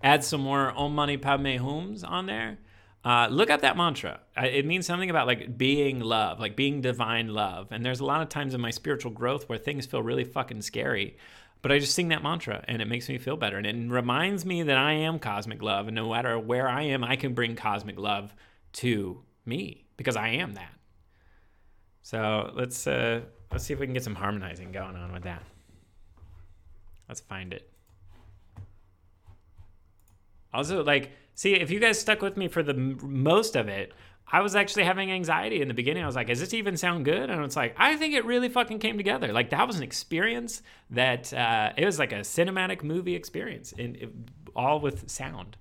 Speaker 1: add some more Om Mani Padme Hums on there. Uh, look up that mantra. It means something about like being love, like being divine love. And there's a lot of times in my spiritual growth where things feel really fucking scary, but I just sing that mantra and it makes me feel better. And it reminds me that I am cosmic love. And no matter where I am, I can bring cosmic love to me because I am that. So let's uh, let's see if we can get some harmonizing going on with that. Let's find it. Also, like, see, if you guys stuck with me for the m- most of it, I was actually having anxiety in the beginning. I was like, "Does this even sound good?" And it's like, I think it really fucking came together. Like that was an experience that uh, it was like a cinematic movie experience, it, all with sound.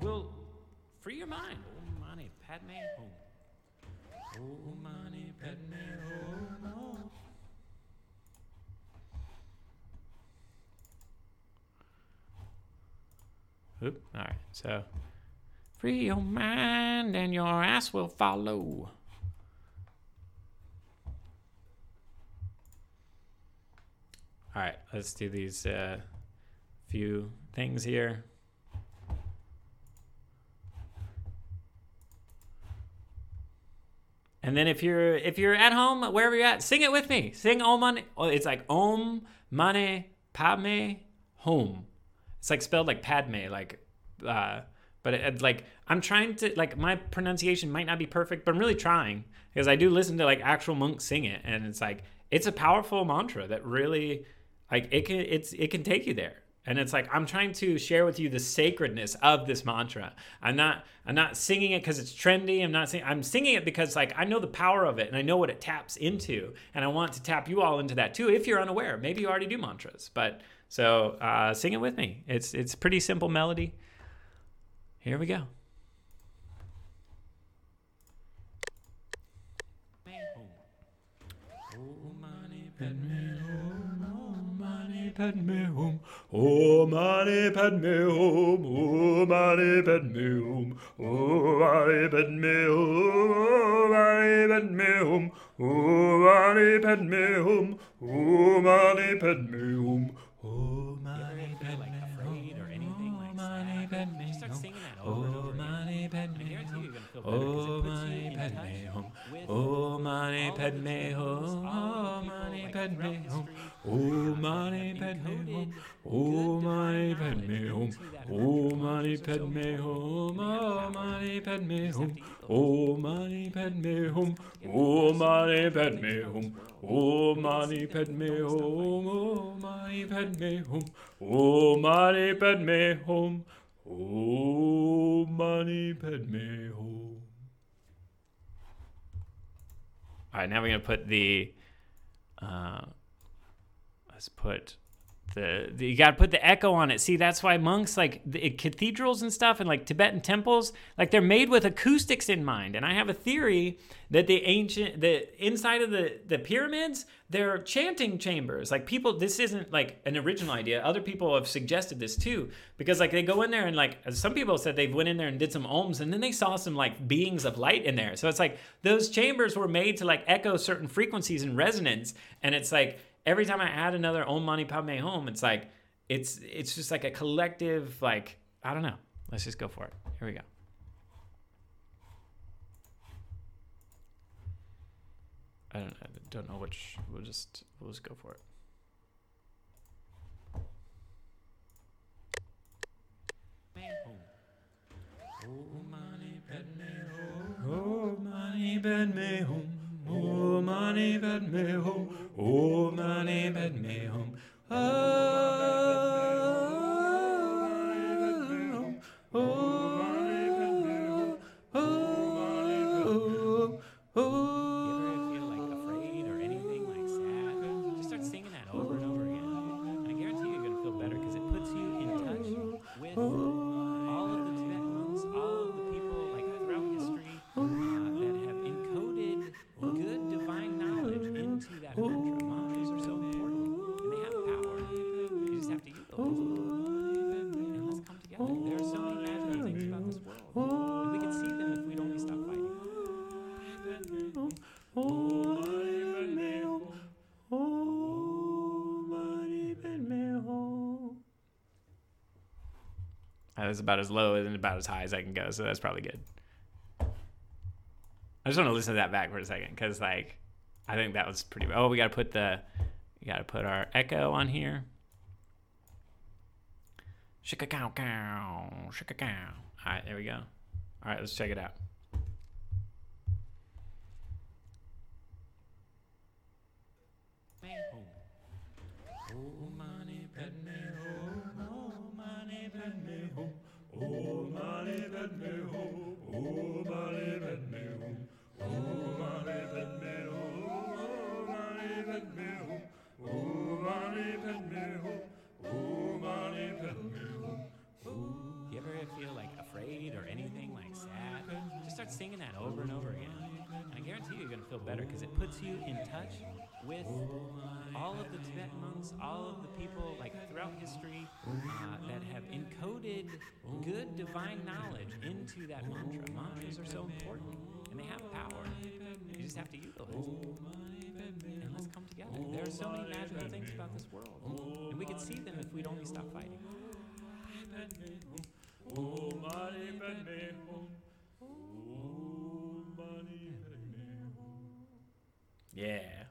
Speaker 1: Will free your mind. Om Mani Padme Hum. Om Mani Padme Hum. Oop. All right. So, free your mind and your ass will follow. All right. Let's do these uh, few things here. And then if you're if you're at home wherever you're at, sing it with me. Sing Om Mani. Oh, it's like Om Mani Padme Home. It's like spelled like Padme, like, uh, but it, it, like I'm trying to like my pronunciation might not be perfect, but I'm really trying because I do listen to like actual monks sing it, and it's like it's a powerful mantra that really like it can it's it can take you there. And it's like I'm trying to share with you the sacredness of this mantra. I'm not I'm not singing it because it's trendy. I'm not saying I'm singing it because like I know the power of it and I know what it taps into, and I want to tap you all into that too. If you're unaware, maybe you already do mantras, but so uh, sing it with me. It's it's pretty simple melody. Here we go. Oh oh mani
Speaker 4: feel like afraid or anything like sad, just start singing that over and over again.
Speaker 1: mani
Speaker 4: I
Speaker 1: padme
Speaker 4: guarantee
Speaker 1: hum,
Speaker 4: you're gonna feel better 'cause
Speaker 1: oh
Speaker 4: it puts you in
Speaker 1: padme
Speaker 4: touch.
Speaker 1: hum,
Speaker 4: with
Speaker 1: oh mani
Speaker 4: all of the
Speaker 1: padme hum, oh mani padme hum, oh. mani padme hum, oh. mani padme hum, oh. mani
Speaker 4: mantras are so
Speaker 1: padme hum, oh. Mani padme hum,
Speaker 4: have to eat those.
Speaker 1: oh mani padme hum, oh. mani padme hum, oh mani padme hum, oh. mani padme hum, oh. Mani padme hum, oh. Mani padme hum. All right, now we're gonna put the. Uh, let's put the, you gotta put the echo on it. See, that's why monks like the cathedrals and stuff and like Tibetan temples, like they're made with acoustics in mind. And I have a theory that the ancient, the inside of the the pyramids, they're chanting chambers. Like people, this isn't like an original idea. Other people have suggested this too, because like they go in there and like some people said they went in there and did some ohms, and then they saw some like beings of light in there. So it's like those chambers were made to like echo certain frequencies and resonance, and it's like every time I add another "Oh Mani Padme Hum, it's like it's it's just like a collective like I don't know. Let's just go for it. Here we go. I don't I don't know which. We'll just we'll just go for it.
Speaker 7: Oh, money, bed me home. Oh, money, Padme home oh mani padme hum. me
Speaker 6: mani padme hum. Om mani
Speaker 7: Oh.
Speaker 1: That was about as low and about as high as I can go, so that's probably good. I just want to listen to that back for a second because, like, I think that was pretty. Oh, we got to put the, we got to put our echo on here. Shika cow cow, shika cow. All right, there we go. All right, let's check it out.
Speaker 6: You ever feel like afraid or anything like sad? Just start singing that over and over again. And I guarantee you're gonna feel better because it puts you in touch with all of the Tibetan monks, all of the people like throughout history uh, that have encoded good divine knowledge into that mantra. Mantras are so important and they have power. You just have to utilize them. And let's come together. There are so many magical things about this world. And we could see them if we'd only stop fighting.
Speaker 7: Oh, money Padme home. Oh, money Padme home.
Speaker 1: Yeah.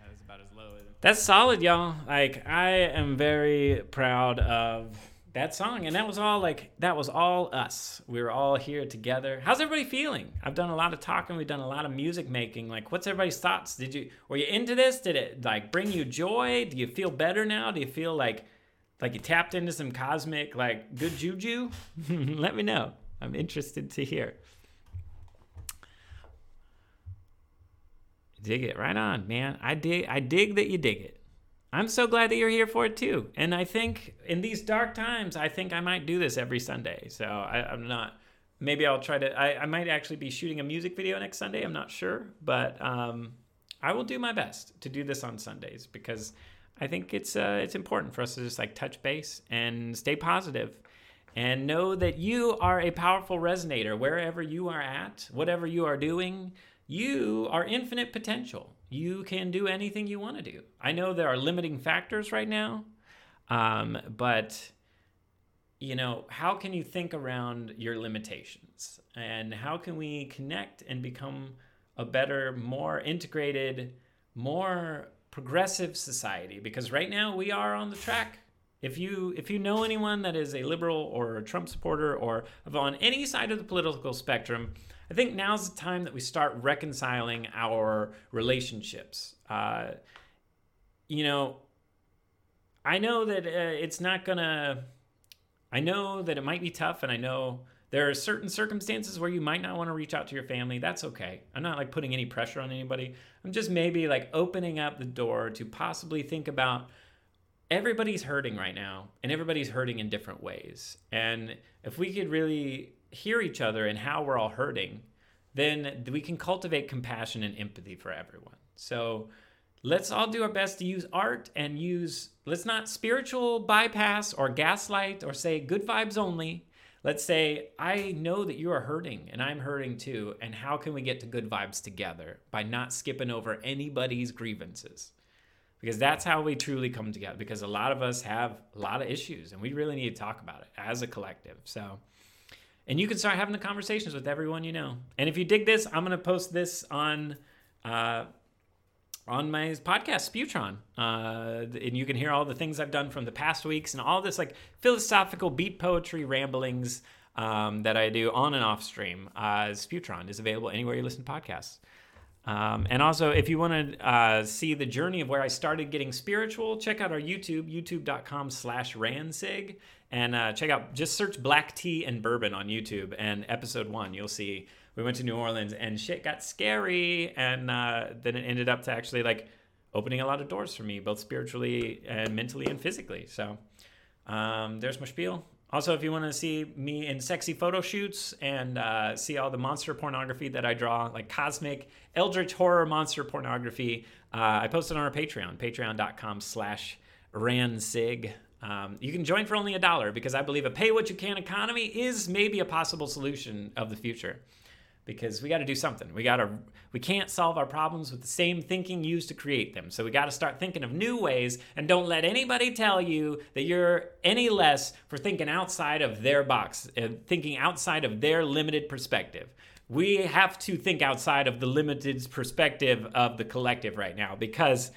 Speaker 1: That was about as low as. That's solid, y'all. Like I am very proud of that song, and that was all like that was all us. We were all here together. How's everybody feeling? I've done a lot of talking. We've done a lot of music making. Like, what's everybody's thoughts? Did you were you into this? Did it like bring you joy? Do you feel better now? Do you feel like like you tapped into some cosmic like good juju? Let me know. I'm interested to hear. Dig it right on, man. I dig I dig that you dig it. I'm so glad that you're here for it too. And I think in these dark times, I think I might do this every Sunday. So I, I'm not maybe I'll try to I, I might actually be shooting a music video next Sunday. I'm not sure. But um I will do my best to do this on Sundays because I think it's uh, it's important for us to just like touch base and stay positive and know that you are a powerful resonator wherever you are at, whatever you are doing. You are infinite potential. You can do anything you want to do. I know there are limiting factors right now, um, but you know, how can you think around your limitations? And how can we connect and become a better, more integrated, more progressive society? Because right now we are on the track. If you if you know anyone that is a liberal or a Trump supporter or on any side of the political spectrum, I think now's the time that we start reconciling our relationships. Uh, you know, I know that uh, it's not gonna. I know that it might be tough, and I know there are certain circumstances where you might not want to reach out to your family. That's okay. I'm not like putting any pressure on anybody. I'm just maybe like opening up the door to possibly think about everybody's hurting right now, and everybody's hurting in different ways. And if we could really hear each other and how we're all hurting, then we can cultivate compassion and empathy for everyone. So let's all do our best to use art and use, let's not spiritual bypass or gaslight or say good vibes only. Let's say, I know that you are hurting and I'm hurting too. And how can we get to good vibes together by not skipping over anybody's grievances? Because that's how we truly come together. Because a lot of us have a lot of issues and we really need to talk about it as a collective. So, and you can start having the conversations with everyone you know. And if you dig this, I'm to post this on uh, on my podcast Spewtron, uh, and you can hear all the things I've done from the past weeks and all this like philosophical beat poetry ramblings um, that I do on and off stream. Uh, Spewtron is available anywhere you listen to podcasts. Um, and also, if you want to uh, see the journey of where I started getting spiritual, check out our YouTube, youtube.com slash ransig. And uh, check out, just search black tea and bourbon on YouTube. And episode one, you'll see we went to New Orleans and shit got scary. And uh, then it ended up to actually like opening a lot of doors for me, both spiritually and mentally and physically. So um, there's my spiel. Also, if you want to see me in sexy photo shoots and uh, see all the monster pornography that I draw, like cosmic, eldritch horror monster pornography, uh, I post it on our Patreon, patreon.com slash ransig. Um, you can join for only a dollar because I believe a pay what you can economy is maybe a possible solution of the future because we got to do something. We got to we can't solve our problems with the same thinking used to create them. So we got to start thinking of new ways and don't let anybody tell you that you're any less for thinking outside of their box and thinking outside of their limited perspective. We have to think outside of the limited perspective of the collective right now because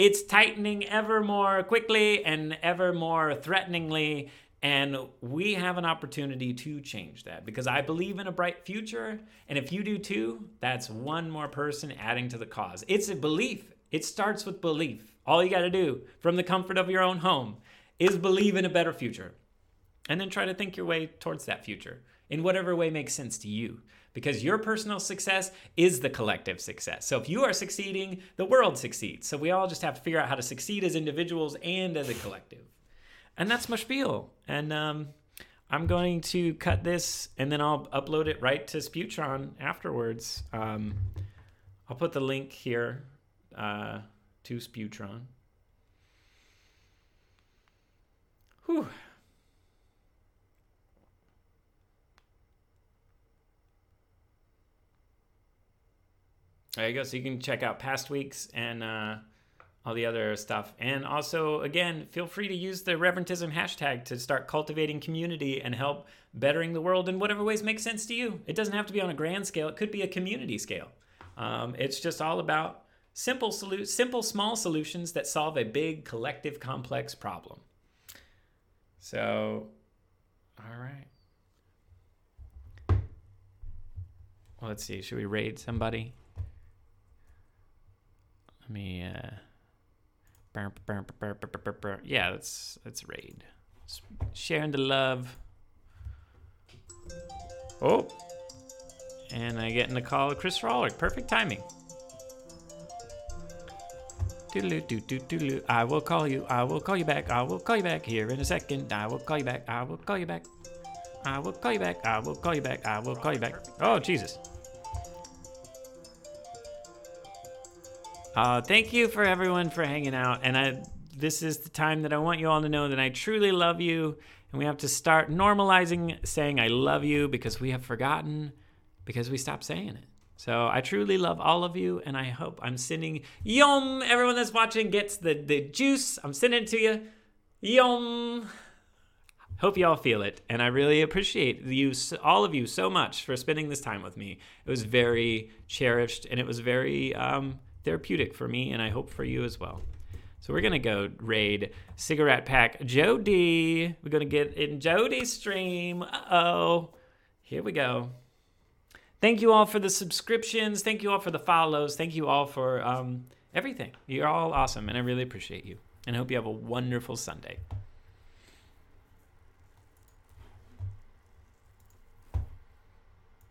Speaker 1: it's tightening ever more quickly and ever more threateningly and we have an opportunity to change that because I believe in a bright future. And if you do too, that's one more person adding to the cause. It's a belief, it starts with belief. All you got to do from the comfort of your own home is believe in a better future. And then try to think your way towards that future in whatever way makes sense to you. Because your personal success is the collective success. So if you are succeeding, the world succeeds. So we all just have to figure out how to succeed as individuals and as a collective and that's my spiel. And um, I'm going to cut this and then I'll upload it right to Spewtron afterwards. Um, I'll put the link here uh, to Spewtron. Whew. There you go. So you can check out past weeks and uh, all the other stuff. And also, again, feel free to use the Reverentism hashtag to start cultivating community and help bettering the world in whatever ways make sense to you. It doesn't have to be on a grand scale, it could be a community scale. Um, it's just all about simple, solu- simple, small solutions that solve a big, collective, complex problem. So, all right. Well, let's see. Should we raid somebody? Me. Uh... Yeah, that's that's raid. Sharing the love. Oh, and I get in the call of Chris Rawlick. Perfect timing. I will call you. I will call you back. I will call you back here in a second. I will call you back. I will call you back. I will call you back. I will call you back. I will call you back. Oh, Jesus. Uh, thank you for everyone for hanging out. And I, this is the time that I want you all to know that I truly love you. And we have to start normalizing saying I love you because we have forgotten because we stopped saying it. So I truly love all of you, and I hope I'm sending yum. Everyone that's watching gets the the juice. I'm sending it to you, yum. Hope you all feel it, and I really appreciate you, all of you, so much for spending this time with me. It was very cherished, and it was very um, therapeutic for me, and I hope for you as well. So we're gonna go raid cigarette pack Jody. We're gonna get in Jody's stream. Uh oh, here we go. Thank you all for the subscriptions. Thank you all for the follows. Thank you all for um, everything. You're all awesome, and I really appreciate you. And I hope you have a wonderful Sunday.